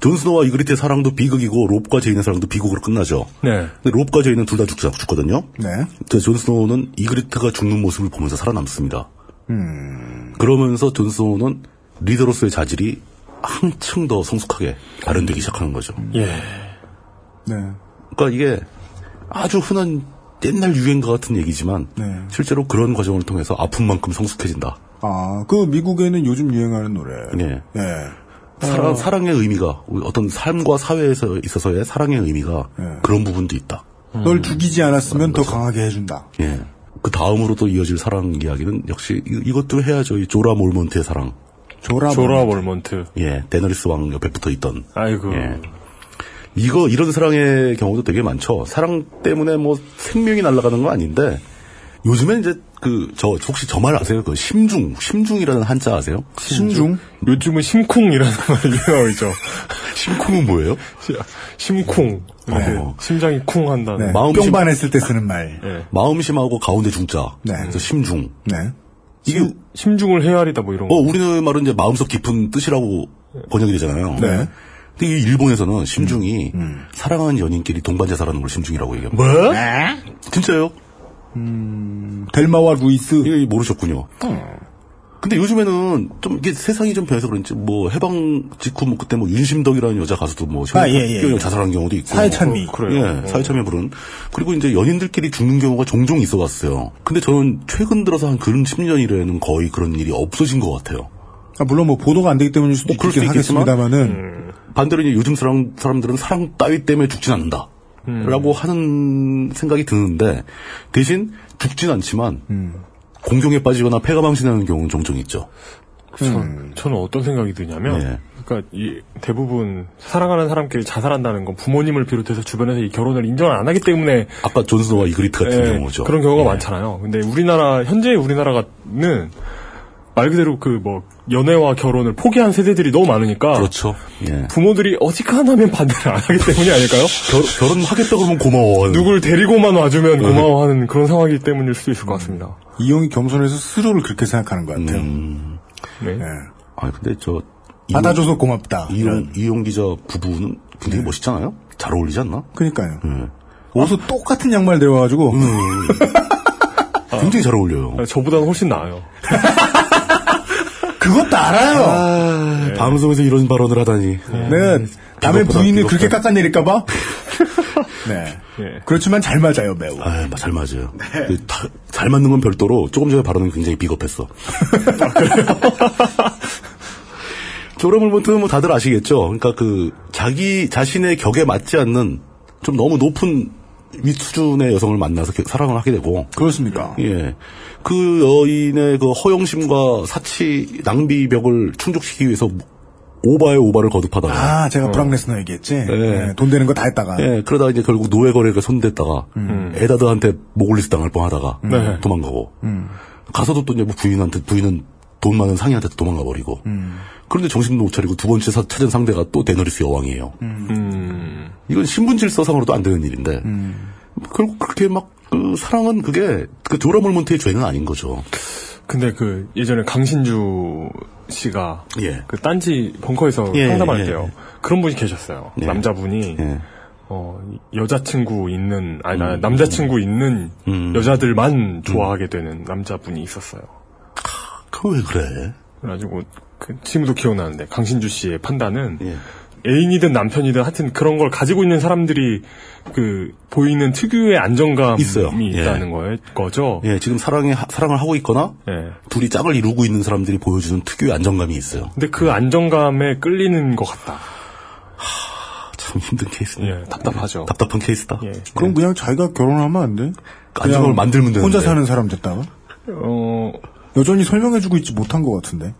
존 스노와 이그리트의 사랑도 비극이고 롭과 제인의 사랑도 비극으로 끝나죠. 네. 근데 롭과 제인은 둘 다 죽거든요. 네. 근데 존 스노우는 이그리트가 죽는 모습을 보면서 살아남습니다. 음. 그러면서 존 스노우는 리더로서의 자질이 한층 더 성숙하게 발현되기 시작하는 거죠. 예. 네. 그러니까 이게 아주 흔한 옛날 유행과 같은 얘기지만 네. 실제로 그런 과정을 통해서 아픈 만큼 성숙해진다. 아, 그 미국에는 요즘 유행하는 노래. 예. 예. 사랑, 어. 사랑의 의미가 어떤 삶과 사회에서 있어서의 사랑의 의미가 예. 그런 부분도 있다. 널 죽이지 않았으면 더 강하게 해준다. 예. 그 다음으로 또 이어질 사랑 이야기는 역시 이, 것도 해야죠. 이 조라 몰몬트의 사랑. 조라, 조라 몰먼트. 예, 데너리스 왕 옆에 붙어 있던. 아이고. 예. 이거 이런 사랑의 경우도 되게 많죠. 사랑 때문에 뭐 생명이 날아가는 건 아닌데 요즘에 이제 그 저 혹시 저 말 아세요? 그 심중 심중이라는 한자 아세요? 심중? 요즘은 심쿵이라는 말이 유행어이죠. 심쿵은 뭐예요? 심쿵. 네. 어. 심장이 쿵 한다는. 네. 마음 뿅 반했을 때 쓰는 말. 예. 마음 심하고 가운데 중자. 네. 그래서 심중. 네. 이게 심중을 헤아리다 뭐 이런 거. 어 우리는 말은 이제 마음속 깊은 뜻이라고 번역이 되잖아요. 네. 근데 이 일본에서는 심중이 사랑하는 연인끼리 동반자 사라는 걸 심중이라고 얘기합니다. 뭐? 네. 진짜요? 음, 델마와 루이스. 예, 모르셨군요. 근데 요즘에는 좀 이게 세상이 좀 변해서 그런지 뭐 해방 직후 뭐 그때 뭐 윤심덕이라는 여자 가수도 뭐 아, 예, 예, 예. 자살한 경우도 있고 사회찬미. 뭐, 그래요. 예, 사회찬미 부른 그리고 이제 연인들끼리 죽는 경우가 종종 있어 왔어요. 근데 저는 최근 들어서 한 근은 10년 이래는 거의 그런 일이 없어진 것 같아요. 아, 물론 뭐 보도가 안 되기 때문일 수도 그럴 있긴 하겠습니다만은 반대로 이제 요즘 사람, 사람들은 사랑 따위 때문에 죽진 않는다. 음. 라고 하는 생각이 드는데, 대신 죽진 않지만, 음. 공경에 빠지거나 폐가 망신하는 경우는 종종 있죠. 전, 저는 어떤 생각이 드냐면, 예. 그러니까 이 대부분 사랑하는 사람끼리 자살한다는 건 부모님을 비롯해서 주변에서 이 결혼을 인정을 안 하기 때문에 아까 존스와 이그리트 같은 예, 경우죠. 그런 경우가 예. 많잖아요. 근데 우리나라 현재 우리나라는 말 그대로 그 뭐 연애와 결혼을 포기한 세대들이 너무 많으니까 그렇죠. 예. 부모들이 어지간하면 반대를 안 하기 때문이 아닐까요? 결, 혼하겠다 그러면 고마워. 누굴 데리고만 와주면 고마워하는 그런 상황이기 때문일 수도 있을 것 같습니다. 이용이 겸손해서 스스로를 그렇게 생각하는 것 같아요. 네. 아 근데 저 받아줘서 고맙다. 이용 이용 기자 부부는 굉장히 멋있잖아요. 잘 어울리지 않나? 그러니까요. 예. 옷도 똑같은 양말 데워가지고 굉장히 잘 어울려요. 아, 저보다는 훨씬 나아요. 그것도 알아요. 아, 방송에서 이런 발언을 하다니. 내가 남의 비겁하다, 부인을. 그렇게 깎아내릴까봐. 네. 그렇지만 잘 맞아요 매우. 아, 잘 맞아요. 그 다- 잘 맞는 건 별도로 조금 전에 발언은 굉장히 비겁했어. 조라물먼트는 뭐 다들 아시겠죠? 그러니까 그 자기 자신의 격에 맞지 않는 좀 너무 높은 윗 수준의 여성을 만나서 겨- 사랑을 하게 되고 그렇습니까? 예. 그 여인의 그 허영심과 사치 낭비벽을 충족시키기 위해서 오바에 오바를 거듭하다가 아 제가 브록 레스너 얘기했지. 예. 네, 돈 되는 거 다 했다가. 예, 그러다가 이제 결국 노예 거래가 손댔다가 에다드한테 모글리스 당할 뻔 하다가 음. 네. 도망가고 음. 가서도 또 이제 뭐 부인한테 부인은 돈 많은 상인한테 도망가 버리고 음. 그런데 정신도 못 차리고 두 번째 사- 찾은 상대가 또 데너리스 여왕이에요. 음. 이건 신분 질서상으로도 안 되는 일인데 음. 결국 그렇게 막 그 사랑은 그게 그 조라몰몬트의 죄는 아닌 거죠. 근데 그 예전에 강신주 씨가 예. 그 딴지 벙커에서 예, 상담할 예, 때요. 예. 그런 분이 계셨어요. 예. 남자분이 예. 어, 여자친구 있는 아니 음. 나 남자친구 있는 여자들만 좋아하게 되는 남자분이 있었어요. 그 왜 그래? 그래가지고 그 지금도 기억나는데 강신주 씨의 판단은 예. 애인이든 남편이든 하여튼 그런 걸 가지고 있는 사람들이 그 보이는 특유의 안정감이 있어요. 예. 있다는 거예요, 거죠. 예, 지금 사랑에 하- 사랑을 하고 있거나 예. 둘이 짝을 이루고 있는 사람들이 보여주는 특유의 안정감이 있어요. 근데 그 안정감에 끌리는 것 같다. 참 힘든 케이스네. 예, 답답하죠. 답답한 케이스다. 그럼 그냥 자기가 결혼하면 안 돼? 안정을 그냥 만들면 되는데. 혼자 사는 사람 됐다가? 어, 여전히 설명해주고 있지 못한 것 같은데.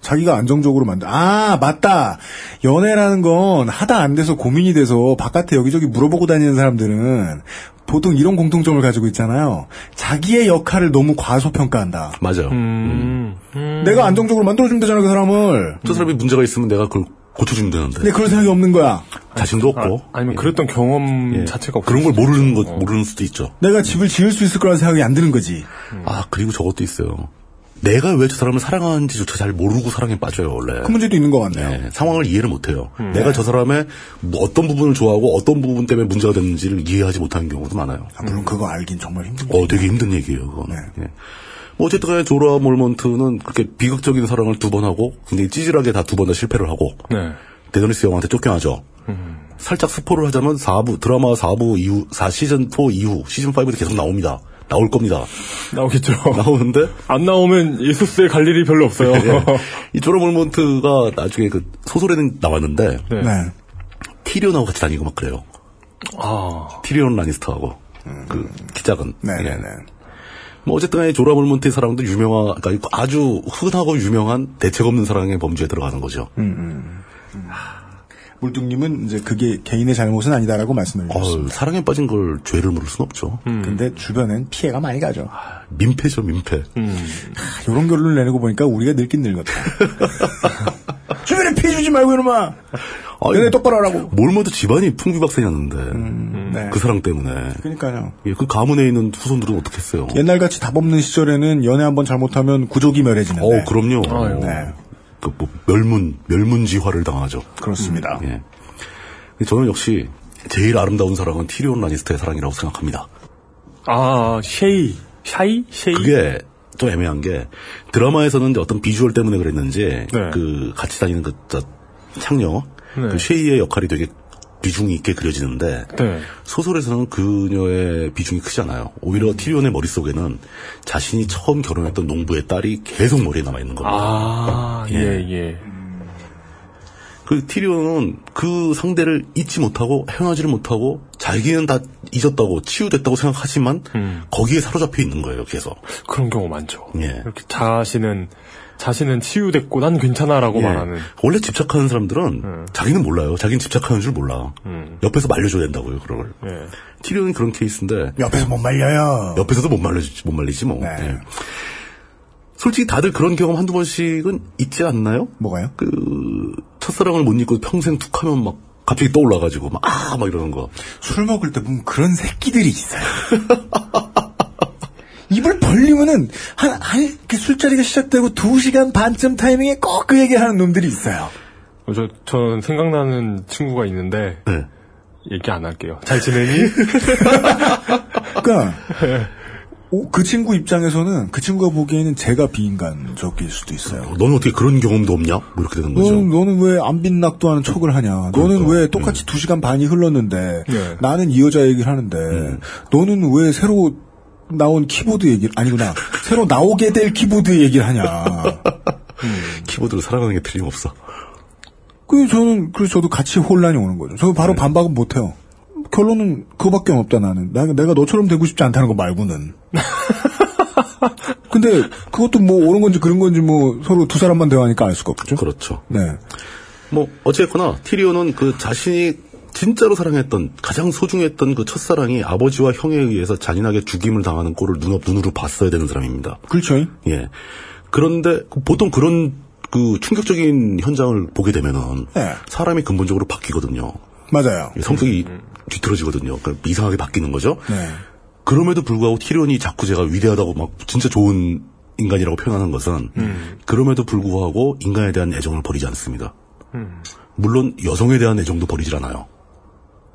자기가 안정적으로 만들. 아 맞다. 연애라는 건 하다 안 돼서 고민이 돼서 바깥에 여기저기 물어보고 다니는 사람들은 보통 이런 공통점을 가지고 있잖아요. 자기의 역할을 너무 과소평가한다. 맞아요. 음. 내가 안정적으로 만들어주면 되잖아 그 사람을. 저 사람이 문제가 있으면 내가 그걸 고쳐주면 되는데. 근데 그럴 생각이 없는 거야. 자신도 없고. 아, 니면 그랬던 경험 예. 자체가 없 그런 걸 모르는 것, 모르는 수도 있죠. 내가 집을 지을 수 있을 거라는 생각이 안 드는 거지. 아, 그리고 저것도 있어요. 내가 왜 저 사람을 사랑하는지조차 잘 모르고 사랑에 빠져요, 원래. 그 문제도 있는 것 같네요. 네, 상황을 이해를 못해요. 음. 내가 저 사람의 뭐 어떤 부분을 좋아하고 어떤 부분 때문에 문제가 됐는지를 이해하지 못하는 경우도 많아요. 아, 물론 그거 알긴 정말 힘든 어, 되게 힘든 얘기예요, 그거는. 예. 뭐 어쨌든 간에 조라 몰먼트는 그렇게 비극적인 사랑을 두 번 하고 굉장히 찌질하게 다 두 번 다 실패를 하고 네. 데너리스 여왕한테 쫓겨나죠. 살짝 스포를 하자면 4부 드라마 4부 이후 4 시즌 4 이후 시즌 5도 계속 나옵니다. 나올 겁니다. 나오겠죠. 나오는데 안 나오면 예수스에 갈 일이 별로 없어요. 예. 이 조라 몰먼트가 나중에 그 소설에는 나왔는데 네. 네. 티리온하고 같이 다니고 막 그래요. 아. 티리온 라니스터하고 그 기작은. 네네 네. 뭐 어쨌든 간에 조라 몰몬트의 사랑도 유명한 그러니까 아주 흔하고 유명한 대책 없는 사랑의 범주에 들어가는 거죠. 음, 음. 물뚱님은 이제 그게 개인의 잘못은 아니다라고 말씀을 해주셨습니다. 어휴, 사랑에 빠진 걸 죄를 물을 순 없죠. 근데 주변엔 피해가 많이 가죠. 민폐죠, 민폐. 이런 결론을 내놓고 보니까 우리가 늙긴 늙었다. 주변에 피해 주지 말고 이놈아. 너네 똑바로 하라고. 몰몬트 집안이 풍비박산이었는데 네. 그 사랑 때문에. 그러니까요. 예, 그 가문에 있는 후손들은 어떻게 했어요? 옛날같이 답 없는 시절에는 연애 한번 잘못하면 구족이 멸해지는데. 어, 그럼요. 네. 그 뭐, 멸문, 멸문지화를 당하죠. 그렇습니다. 예. 저는 역시 제일 아름다운 사랑은 티리온 라니스터의 사랑이라고 생각합니다. 아, 쉐이, 샤이, 쉐이. 그게 좀 애매한 게 드라마에서는 어떤 비주얼 때문에 그랬는지 네. 그 같이 다니는 그 저, 창녀 네. 그 쉐이의 역할이 되게 비중이 있게 그려지는데 네. 소설에서는 그녀의 비중이 크지 않아요. 오히려 티리온의 머릿속에는 자신이 처음 결혼했던 농부의 딸이 계속 머리에 남아 있는 겁니다. 아, 예, 예. 그 티리온은 그 상대를 잊지 못하고 헤어나지를 못하고 자기는 다 잊었다고 치유됐다고 생각하지만 거기에 사로잡혀 있는 거예요. 계속. 그런 경우 많죠. 예. 이렇게 자신은 자신은 치유됐고 난 괜찮아라고 예. 말하는. 원래 집착하는 사람들은 자기는 몰라요. 자기는 집착하는 줄 몰라. 음. 옆에서 말려줘야 된다고요. 그런 걸. 예. 티리온이 그런 케이스인데 옆에서 못 말려요. 옆에서도 못 말리지, 못 말리지 뭐. 네. 예. 솔직히 다들 그런 경험 한두 번씩은 있지 않나요? 뭐가요? 그 첫사랑을 못 잊고 평생 툭 하면 막 갑자기 떠올라가지고 막 아막 이러는 거. 술 먹을 때 보면 그런 새끼들이 있어요. 입을 벌리면은 한, 한, 이렇게 술자리가 시작되고 두 시간 반쯤 타이밍에 꼭 그 얘기를 하는 놈들이 있어요. 어, 저, 전 생각나는 친구가 있는데. 네. 얘기 안 할게요. 잘 지내니? 그러니까 오, 그 친구 입장에서는 그 친구가 보기에는 제가 비인간적일 수도 있어요. 너는 어떻게 그런 경험도 없냐? 뭐 이렇게 되는 거죠. 너는, 너는 왜안 빛낙도 하는 척을 하냐? 너는 왜 똑같이 두 시간 반이 흘렀는데 네. 나는 이 여자 얘기를 하는데 너는 왜 새로 나온 키보드 얘기를 아니구나 새로 나오게 될 키보드 얘기를 하냐? 키보드로 살아가는 게 틀림없어. 그 저는 그래서 저도 같이 혼란이 오는 거죠. 저 바로 반박은 못 해요. 결론은 그거밖에 없다 나는. 나, 내가 너처럼 되고 싶지 않다는 거 말고는. 근데 그것도 뭐 옳은 건지 그런 건지 뭐 서로 두 사람만 대화하니까 알 수가 없죠. 그렇죠. 네. 뭐 어쨌거나 티리온은 그 자신이 진짜로 사랑했던 가장 소중했던 그 첫사랑이 아버지와 형에 의해서 잔인하게 죽임을 당하는 꼴을 눈앞 눈으로 봤어야 되는 사람입니다. 그렇죠. 예. 그런데 그 보통 그런 그 충격적인 현장을 보게 되면은 네. 사람이 근본적으로 바뀌거든요. 맞아요. 성격이 뒤틀어지거든요. 그러니까 이상하게 바뀌는 거죠. 네. 그럼에도 불구하고 티리온이 자꾸 제가 위대하다고 막 진짜 좋은 인간이라고 표현하는 것은 그럼에도 불구하고 인간에 대한 애정을 버리지 않습니다. 물론 여성에 대한 애정도 버리질 않아요.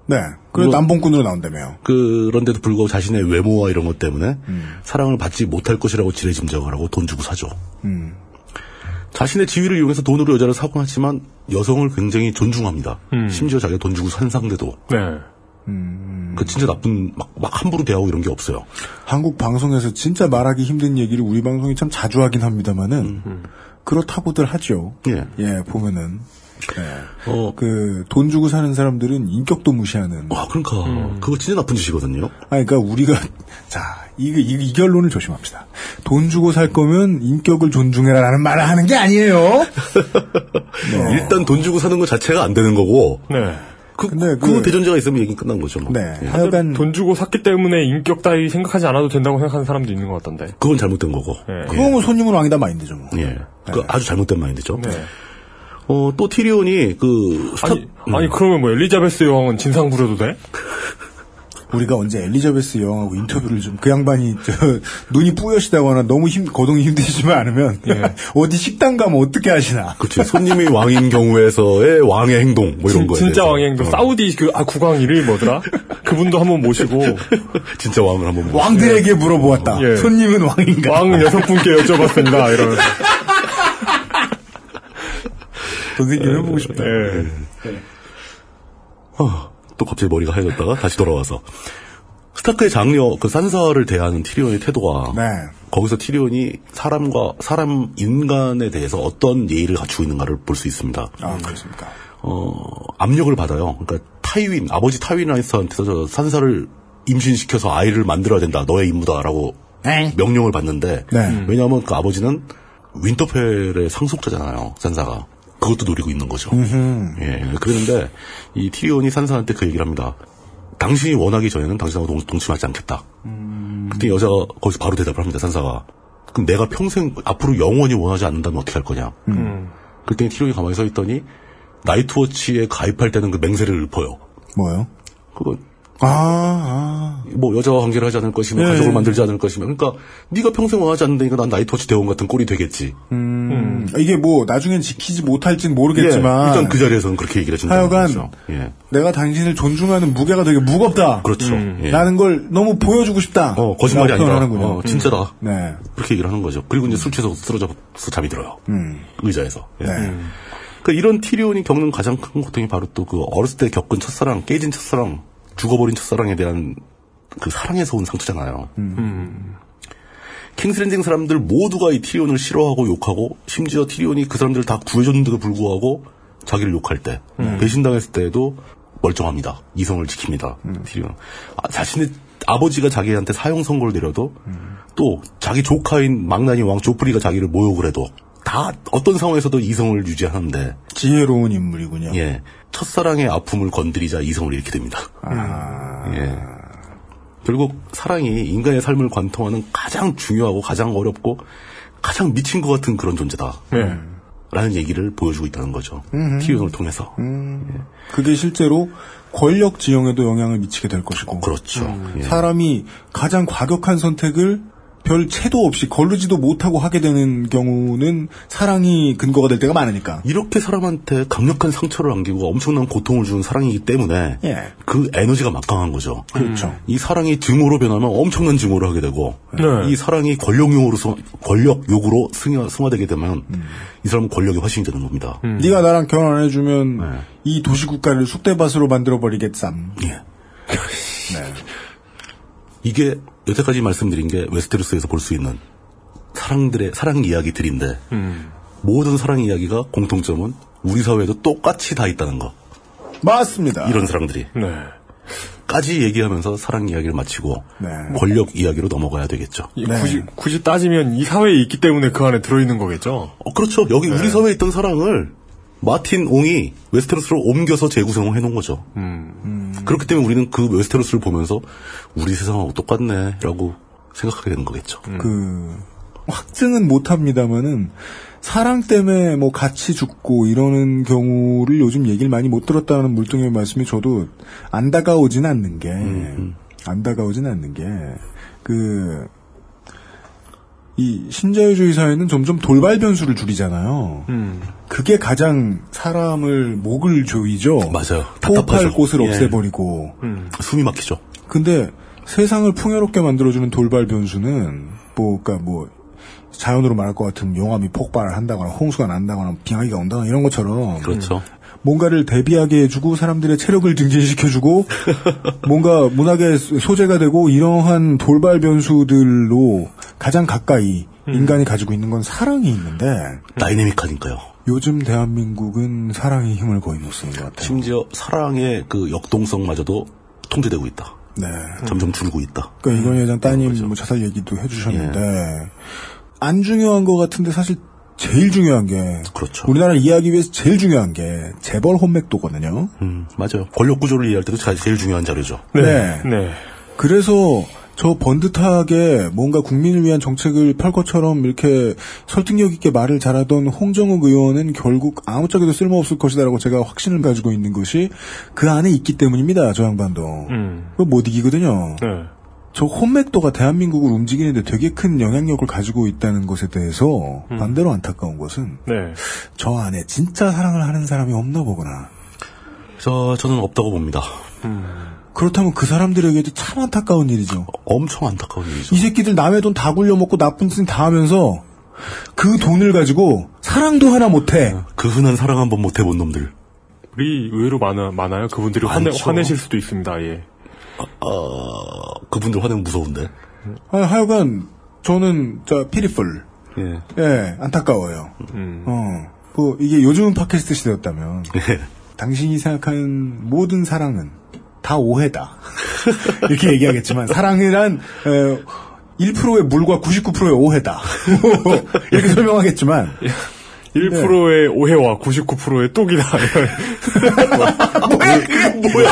네. 뭐- 남봉꾼으로 나온다며요. 그런데도 불구하고 자신의 외모와 이런 것 때문에 음. 사랑을 받지 못할 것이라고 지레짐작을 하고 돈 주고 사죠. 음. 자신의 지위를 이용해서 돈으로 여자를 사곤 하지만 여성을 굉장히 존중합니다. 심지어 자기가 돈 주고 산 상대도. 네. 그 진짜 나쁜 막, 막 함부로 대하고 이런 게 없어요. 한국 방송에서 진짜 말하기 힘든 얘기를 우리 방송이 참 자주 하긴 합니다만은 그렇다고들 하죠. 예. 예, 보면은 예. 어. 그 돈 주고 사는 사람들은 인격도 무시하는. 아, 그러니까 그거 진짜 나쁜 짓이거든요. 아, 그러니까 우리가 자, 이, 이, 이 결론을 조심합시다. 돈 주고 살 거면 인격을 존중해라라는 말을 하는 게 아니에요. 네. 일단 돈 주고 사는 것 자체가 안 되는 거고. 네. 그, 근데 그, 그- 대전제가 있으면 얘기 끝난 거죠. 뭐. 네. 예. 하여간 돈 주고 샀기 때문에 인격 따위 생각하지 않아도 된다고 생각하는 사람도 있는 것 같던데. 그건 잘못된 거고. 예. 그거 뭐 손님은 왕이다 마인드죠. 뭐. 예. 그 아주 잘못된 마인드죠. 네. 어, 또 티리온이 그 스타 아니, 아니 그러면 뭐 엘리자베스 여왕은 진상 부려도 돼? 우리가 언제 엘리자베스 여왕하고 인터뷰를 좀 그 양반이 저 눈이 뿌여시다거나 너무 힘 거동이 힘드시지만 않으면 어디 식당 가면 어떻게 하시나? 그렇지. 손님이 왕인 경우에서의 왕의 행동 뭐 이런 진, 거에 진짜 대해서. 왕의 행동. 어. 사우디 그, 아, 국왕 이름이 뭐더라? 그분도 한번 모시고. 진짜 왕을 한번 모시고. 왕들에게 물어보았다. 예. 손님은 왕인가? 왕 여섯 분께 여쭤봤습니다. 이러면서. 선생님 해보고 싶다. 예. 어, 또 갑자기 머리가 하얘졌다가 다시 돌아와서 스타크의 장녀 그 산사를 대하는 티리온의 태도가 네. 거기서 티리온이 사람과 사람 인간에 대해서 어떤 예의를 갖추고 있는가를 볼 수 있습니다. 아, 그렇습니까? 어, 압력을 받아요. 그러니까 타이윈 아버지 타이윈 라이스한테서 저 산사를 임신시켜서 아이를 만들어야 된다. 너의 임무다라고 명령을 받는데 네. 왜냐하면 그 아버지는 윈터펠의 상속자잖아요. 산사가 그것도 노리고 있는 거죠. 음흠. 예, 그런데 이 티리온이 산사한테 그 얘기를 합니다. 당신이 원하기 전에는 당신하고 동, 동침하지 않겠다. 그때 여자가 거기서 바로 대답을 합니다. 산사가. 그럼 내가 평생 앞으로 영원히 원하지 않는다면 어떻게 할 거냐. 음. 그때 티리온이 가만히 서 있더니 나이트워치에 가입할 때는 그 맹세를 읊어요. 뭐요? 그거 아, 뭐 여자와 관계를 하지 않을 것이며 네. 가족을 만들지 않을 것이며 그러니까 네가 평생 원하지 않는다니까 난 나이터치 대원 같은 꼴이 되겠지. 음, 이게 뭐 나중엔 지키지 못할진 모르겠지만 예, 일단 그 자리에서는 그렇게 얘기를 해준다는 하여간 거죠. 예. 내가 당신을 존중하는 무게가 되게 무겁다. 그렇죠. 예. 라는 걸 너무 보여주고 싶다. 어, 거짓말이 아니라. 어, 진짜다. 네. 그렇게 얘기를 하는 거죠. 그리고 이제 술 취해서 쓰러져서 잠이 들어요. 음. 의자에서. 예. 네. 그러니까 이런 티리온이 겪는 가장 큰 고통이 바로 또 그 어렸을 때 겪은 첫사랑, 깨진 첫사랑, 죽어버린 첫사랑에 대한 그 사랑에서 온 상처잖아요. 킹스랜딩 사람들 모두가 이 티리온을 싫어하고 욕하고 심지어 티리온이 그 사람들을 다 구해줬는데도 불구하고 자기를 욕할 때 배신당했을 때에도 멀쩡합니다. 이성을 지킵니다. 티리온. 아, 자신의 아버지가 자기한테 사형 선고를 내려도 또 자기 조카인 망나니 왕 조프리가 자기를 모욕을 해도 다 어떤 상황에서도 이성을 유지하는데 지혜로운 인물이군요. 예. 첫사랑의 아픔을 건드리자 이성을 잃게 됩니다. 예. 결국 사랑이 인간의 삶을 관통하는 가장 중요하고 가장 어렵고 가장 미친 것 같은 그런 존재다. 라는 얘기를 보여주고 있다는 거죠. 음흠. 티리온을 통해서. 음, 그게 실제로 권력 지형에도 영향을 미치게 될 것이고. 그렇죠. 예. 사람이 가장 과격한 선택을 별 채도 없이 거르지도 못하고 하게 되는 경우는 사랑이 근거가 될 때가 많으니까. 이렇게 사람한테 강력한 상처를 안기고 엄청난 고통을 주는 사랑이기 때문에 예. 그 에너지가 막강한 거죠. 그렇죠. 이 사랑이 증오로 변하면 엄청난 증오를 하게 되고 네. 이 사랑이 권력용으로 승- 권력욕으로 승화, 승화되게 되면 이 사람은 권력의 화신이 되는 겁니다. 네가 나랑 결혼 안 해주면 네. 이 도시국가를 쑥대밭으로 만들어 버리겠삼. 예. 네. 이게 여태까지 말씀드린 게 웨스테로스에서 볼 수 있는 사랑들의 사랑 이야기들인데 모든 사랑 이야기가 공통점은 우리 사회에도 똑같이 다 있다는 거. 맞습니다. 이런 사람들이. 네. 까지 얘기하면서 사랑 이야기를 마치고 네. 권력 이야기로 넘어가야 되겠죠. 이 굳이, 굳이 따지면 이 사회에 있기 때문에 그 안에 들어있는 거겠죠? 어, 그렇죠. 여기 네. 우리 사회에 있던 사랑을 마틴 옹이 웨스테로스로 옮겨서 재구성을 해놓은 거죠. 음. 그렇기 때문에 우리는 그 웨스테로스를 보면서 우리 세상하고 똑같네라고 생각하게 되는 거겠죠. 그 확증은 못합니다만은 사랑 때문에 뭐 같이 죽고 이러는 경우를 요즘 얘기를 많이 못 들었다는 물뚱의 말씀이 저도 안 다가오진 않는 게 안 다가오진 않는 게 그 이 신자유주의 사회는 점점 돌발 변수를 줄이잖아요. 음. 그게 가장 사람을 목을 조이죠. 맞아요. 답답하죠. 곳을 예. 없애버리고. 숨이 막히죠. 근데 세상을 풍요롭게 만들어주는 돌발 변수는 뭐, 그니까 뭐, 자연으로 말할 것 같으면 용암이 폭발을 한다거나 홍수가 난다거나 빙하기가 온다거나 이런 것처럼 그렇죠. 뭔가를 대비하게 해주고 사람들의 체력을 증진시켜주고 뭔가 문학의 소재가 되고 이러한 돌발 변수들로 가장 가까이 인간이 가지고 있는 건 사랑이 있는데 다이내믹하니까요. 요즘 대한민국은 사랑의 힘을 거의 못 쓰는 것 같아요. 심지어 사랑의 그 역동성마저도 통제되고 있다. 네. 점점 줄고 있다. 그러니까 이건 예전 따님 뭐 자살 얘기도 해주셨는데 안 중요한 것 같은데 사실 제일 중요한 게 그렇죠. 우리나라 이해하기 위해서 제일 중요한 게 재벌 혼맥도거든요. 음, 맞아요. 권력 구조를 이해할 때도 제일 중요한 자료죠. 네. 네. 그래서 저 번듯하게 뭔가 국민을 위한 정책을 펼 것처럼 이렇게 설득력 있게 말을 잘하던 홍정욱 의원은 결국 아무짝에도 쓸모없을 것이다라고 제가 확신을 가지고 있는 것이 그 안에 있기 때문입니다. 저 양반도. 음. 그거 못 이기거든요. 네. 저 혼맥도가 대한민국을 움직이는데 되게 큰 영향력을 가지고 있다는 것에 대해서 반대로 안타까운 것은 네. 저 안에 진짜 사랑을 하는 사람이 없나 보구나. 저, 저는 없다고 봅니다. 그렇다면 그 사람들에게도 참 안타까운 일이죠. 엄청 안타까운 일이죠. 이 새끼들 남의 돈 다 굴려먹고 나쁜 짓 다 하면서 그 돈을 가지고 사랑도 하나 못해. 그 흔한 사랑 한 번 못 해본 놈들. 우리 의외로 많아, 많아요. 그분들이 화내. 화내실 수도 있습니다, 예. 어, 그분들 화내면 무서운데. 하, 하여간 저는 저 피리풀. 예. 예, 안타까워요. 어, 뭐 이게 요즘은 팟캐스트 시대였다면 당신이 생각하는 모든 사랑은 다 오해다. 이렇게 얘기하겠지만 사랑이란 에, 1%의 물과 99%의 오해다. 이렇게 설명하겠지만 1%의 오해와 99%의 뚝이다. 뭐야 뭐야?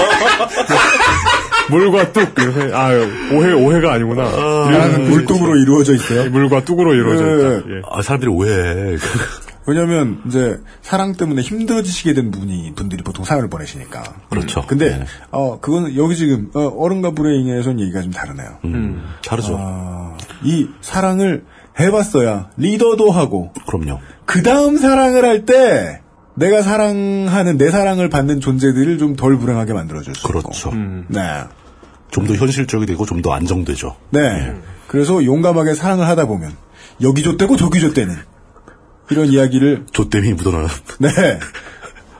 물과 뚝. 이렇게, 아, 오해, 오해가 아니구나. 나는 물뚝으로 이루어져 있어요. 물과 뚝으로 이루어져 있다. 예. 아, 사람들이 오해해. 왜냐면, 이제, 사랑 때문에 힘들어지시게 된 분이, 분들이 보통 사연을 보내시니까. 그렇죠. 근데, 네. 어, 그거는, 여기 지금, 어, 어른과 불의 잉에서는 얘기가 좀 다르네요. 음, 다르죠. 아, 이 사랑을 해봤어야 리더도 하고, 그럼요. 그 다음 사랑을 할 때, 내가 사랑하는, 내 사랑을 받는 존재들을 좀 덜 불행하게 만들어줄 수 그렇죠. 있고. 네. 좀 더 현실적이 되고 좀 더 안정되죠. 네. 그래서 용감하게 사랑을 하다 보면, 여기 줬대고 저기 줬대는, 이런 이야기를, 조땜이 묻어나는. 네.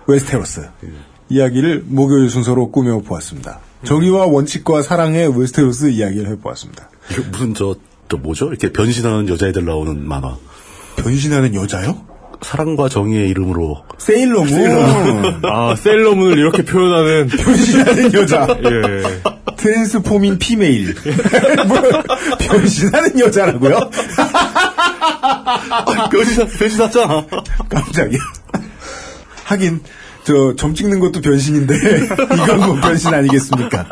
웨스테로스. 이야기를 목요일 순서로 꾸며 보았습니다. 정의와 원칙과 사랑의 웨스테로스 이야기를 해보았습니다. 이거 무슨 저, 저 뭐죠? 이렇게 변신하는 여자애들 나오는 만화. 변신하는 여자요? 사랑과 정의의 이름으로. 세일러문. 아, 셀러문을 이렇게 표현하는. 변신하는 여자. 예. 트랜스포밍 피메일. 뭐, 변신하는 여자라고요? 변신, 변신하잖아. 깜짝이야. 하긴, 저, 점 찍는 것도 변신인데, 이건 뭐 변신 아니겠습니까?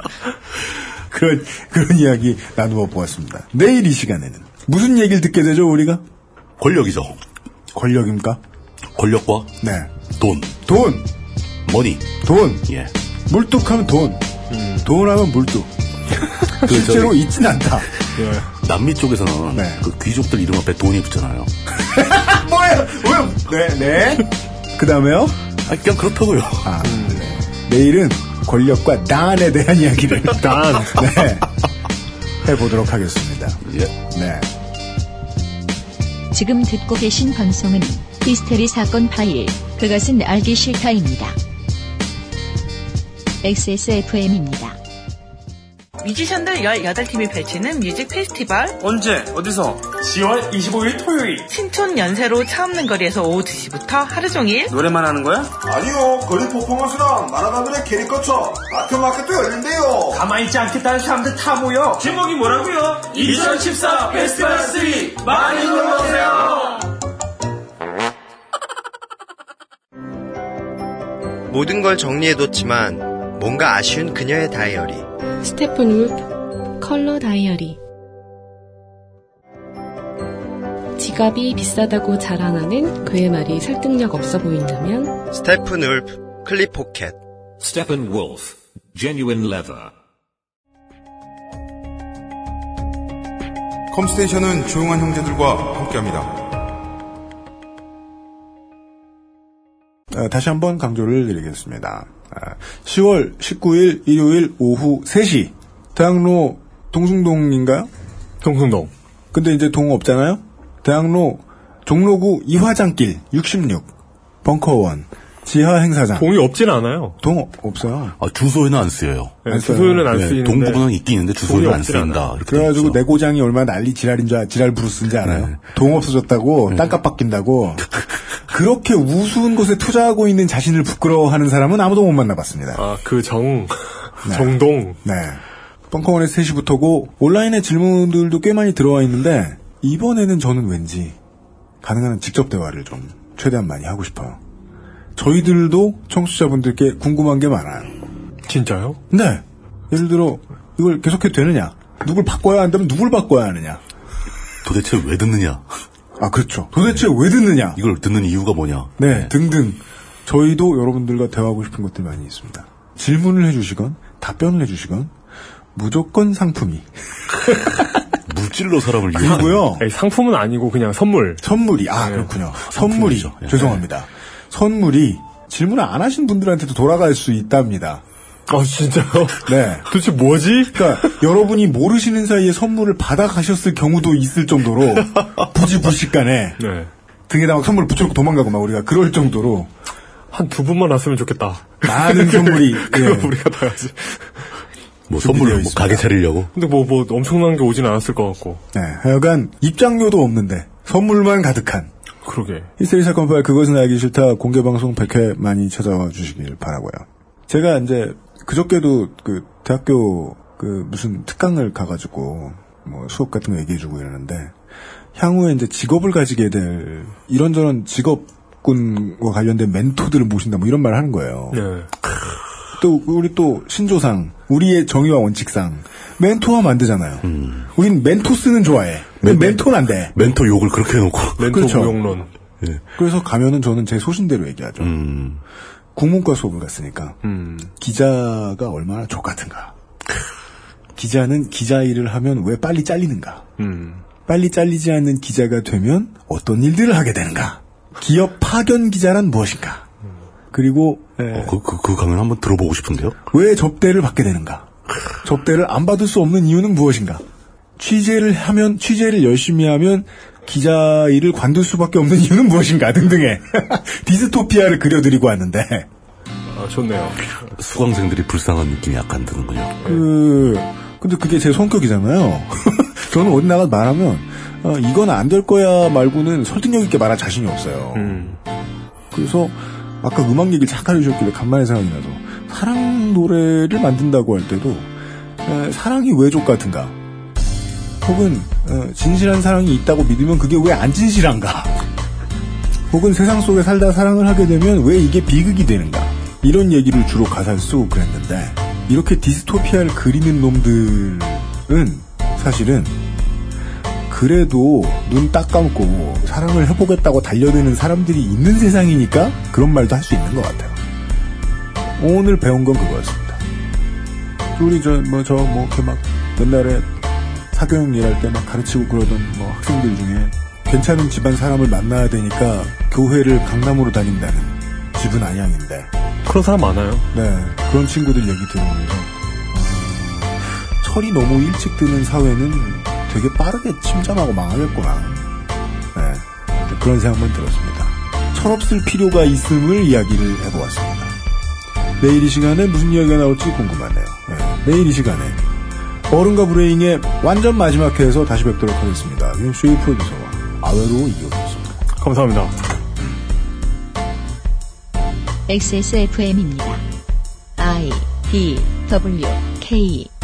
그런, 그런 이야기 나누어 보았습니다. 내일 이 시간에는 무슨 얘기를 듣게 되죠, 우리가? 권력이죠. 권력입니까? 권력과 네. 돈. 돈! 머니. 돈! 예. 물뚝하면 돈. 돈 하면 물뚝. 그 실제로 있진 않다. 남미 쪽에서는 네. 그 귀족들 이름 앞에 돈이 붙잖아요. 뭐예요? 뭐요? 네, 네. 그 다음에요? 아, 그냥 그렇다고요. 아, 네. 내일은 권력과 단에 대한 이야기를. 단. 네. 해보도록 하겠습니다. 예. 네. 지금 듣고 계신 방송은 히스테리 사건 파일, 그것은 알기 싫다입니다. XSFM입니다. 뮤지션들 18팀이 펼치는 뮤직 페스티벌 언제? 어디서? 10월 25일 토요일. 신촌 연세로 차 없는 거리에서 오후 2시부터 하루 종일 노래만 하는 거야? 아니요, 거리 퍼포먼스랑 만화가들의 캐리커처, 아트마켓도 열린대요. 가만히 있지 않겠다는 사람들 다 모여. 제목이 뭐라고요? 2014 페스티벌 3 많이 놀러오세요. 모든 걸 정리해뒀지만 뭔가 아쉬운 그녀의 다이어리. 스테픈 울프 컬러 다이어리 지갑이 비싸다고 자랑하는 그의 말이 설득력 없어 보인다면 스테픈 울프 클립 포켓. Steppenwolf, genuine leather. 컴스테이션은 조용한 형제들과 함께합니다. 어, 다시 한번 강조를 드리겠습니다. 아, 10월 19일 일요일 오후 3시 대학로 동숭동인가요? 동숭동. 근데 이제 동 없잖아요. 대학로 종로구 이화장길 66 벙커원 지하 행사장. 동이 없진 않아요. 동 없어요. 아, 주소에는 안 쓰여요. 네, 주소에는 안 네, 쓰이는데. 동부는 있긴 있는데 주소에는 안 쓰인다. 그래가지고. 내 고장이 얼마나 난리 지랄인 줄 알- 지랄 부르스인지 알아요. 네. 동 없어졌다고 땅값 바뀐다고 그렇게 우스운 곳에 투자하고 있는 자신을 부끄러워하는 사람은 아무도 못 만나봤습니다. 아, 그 정, 네. 정동. 네. 벙커원에서 3시부터고 온라인에 질문들도 꽤 많이 들어와 있는데 이번에는 저는 왠지 가능한 한 직접 대화를 좀 최대한 많이 하고 싶어요. 저희들도 청취자분들께 궁금한 게 많아요. 진짜요? 네. 예를 들어 이걸 계속해도 되느냐? 누굴 바꿔야 한다면 누굴 바꿔야 하느냐? 도대체 왜 듣느냐? 아 그렇죠. 도대체 왜 듣느냐? 이걸 듣는 이유가 뭐냐? 네, 등등. 저희도 여러분들과 대화하고 싶은 것들이 많이 있습니다. 질문을 해주시건, 답변을 해주시건, 무조건 상품이. 물질로 사람을 아니, 상품은 아니고 그냥 선물. 선물이, 아, 그렇군요. 선물이, 상품이죠. 예. 죄송합니다. 선물이 질문을 안 하신 분들한테도 돌아갈 수 있답니다. 아, 진짜요? 네. 도대체 뭐지? 그러니까 여러분이 모르시는 사이에 선물을 받아 가셨을 경우도 있을 정도로 부지불식간에 네. 등에다 막 선물을 붙여놓고 도망가고 막 우리가 그럴 정도로 한 두 분만 왔으면 좋겠다. 많은 선물이 그거 예. 우리가 다 같이. 뭐 선물을 뭐. 가게 차리려고. 근데 뭐, 뭐, 엄청난 게 오진 않았을 것 같고. 네, 하여간 입장료도 없는데 선물만 가득한 그러게. 히스테리 사건 파일 그것은 알기 싫다 공개 방송 100회 많이 찾아와 주시길 바라고요. 제가 이제 그저께도 그 대학교 그 무슨 특강을 가가지고 뭐 수업 같은 거 얘기해주고 이러는데 향후에 이제 직업을 가지게 될 이런저런 직업군과 관련된 멘토들을 모신다 뭐 이런 말을 하는 거예요. 네. 또 우리 또 신조상 우리의 정의와 원칙상 멘토하면 안 되잖아요. 우린 멘토스는 좋아해. 근데 멘토는 안 돼. 멘토 욕을 그렇게 해놓고. 멘토 그렇죠. 무용론. 그래서 가면은 저는 제 소신대로 얘기하죠. 국문과 수업을 갔으니까 기자가 얼마나 족 같은가. 기자는 기자 일을 하면 왜 빨리 잘리는가. 빨리 잘리지 않는 기자가 되면 어떤 일들을 하게 되는가. 기업 파견 기자란 무엇인가. 그리고 에, 그, 그, 그 강연 한번 들어보고 싶은데요? 왜 접대를 받게 되는가? 접대를 안 받을 수 없는 이유는 무엇인가? 취재를 하면 취재를 열심히 하면 기자 일을 관둘 수밖에 없는 이유는 무엇인가 등등의 디스토피아를 그려드리고 왔는데 아, 좋네요. 수강생들이 불쌍한 느낌이 약간 드는군요. 그 근데 그게 제 성격이잖아요. 저는 어디 나가 말하면 어, 이건 안 될 거야 말고는 설득력 있게 말할 자신이 없어요. 그래서 아까 음악 얘기를 잠깐 해주셨길래 간만에 생각이 나서 사랑 노래를 만든다고 할 때도 에, 사랑이 왜 족 같은가? 혹은 어, 진실한 사랑이 있다고 믿으면 그게 왜 안 진실한가? 혹은 세상 속에 살다 사랑을 하게 되면 왜 이게 비극이 되는가? 이런 얘기를 주로 가사를 쓰고 그랬는데 이렇게 디스토피아를 그리는 놈들은 사실은 그래도 눈 딱 감고 사랑을 해보겠다고 달려드는 사람들이 있는 세상이니까 그런 말도 할 수 있는 것 같아요. 오늘 배운 건 그거였습니다. 우리 저 뭐저뭐 이렇게 막 옛날에 사교육 일할 때 막 가르치고 그러던 뭐 학생들 중에 괜찮은 집안 사람을 만나야 되니까 교회를 강남으로 다닌다는 집은 안양인데 그런 사람 많아요. 네 그런 친구들 얘기 들으면서 어, 철이 너무 일찍 드는 사회는 되게 빠르게 침잠하고 망하겠구나. 네 그런 생각만 들었습니다. 철없을 필요가 있음을 이야기를 해보았습니다. 내일 이 시간에 무슨 이야기가 나올지 궁금하네요. 네, 내일 이 시간에 어른과 브레잉의 완전 마지막 회에서 다시 뵙도록 하겠습니다. 윤수의 프로듀서와 아웨로 이어졌습니다. 감사합니다. XSFM입니다. I D W K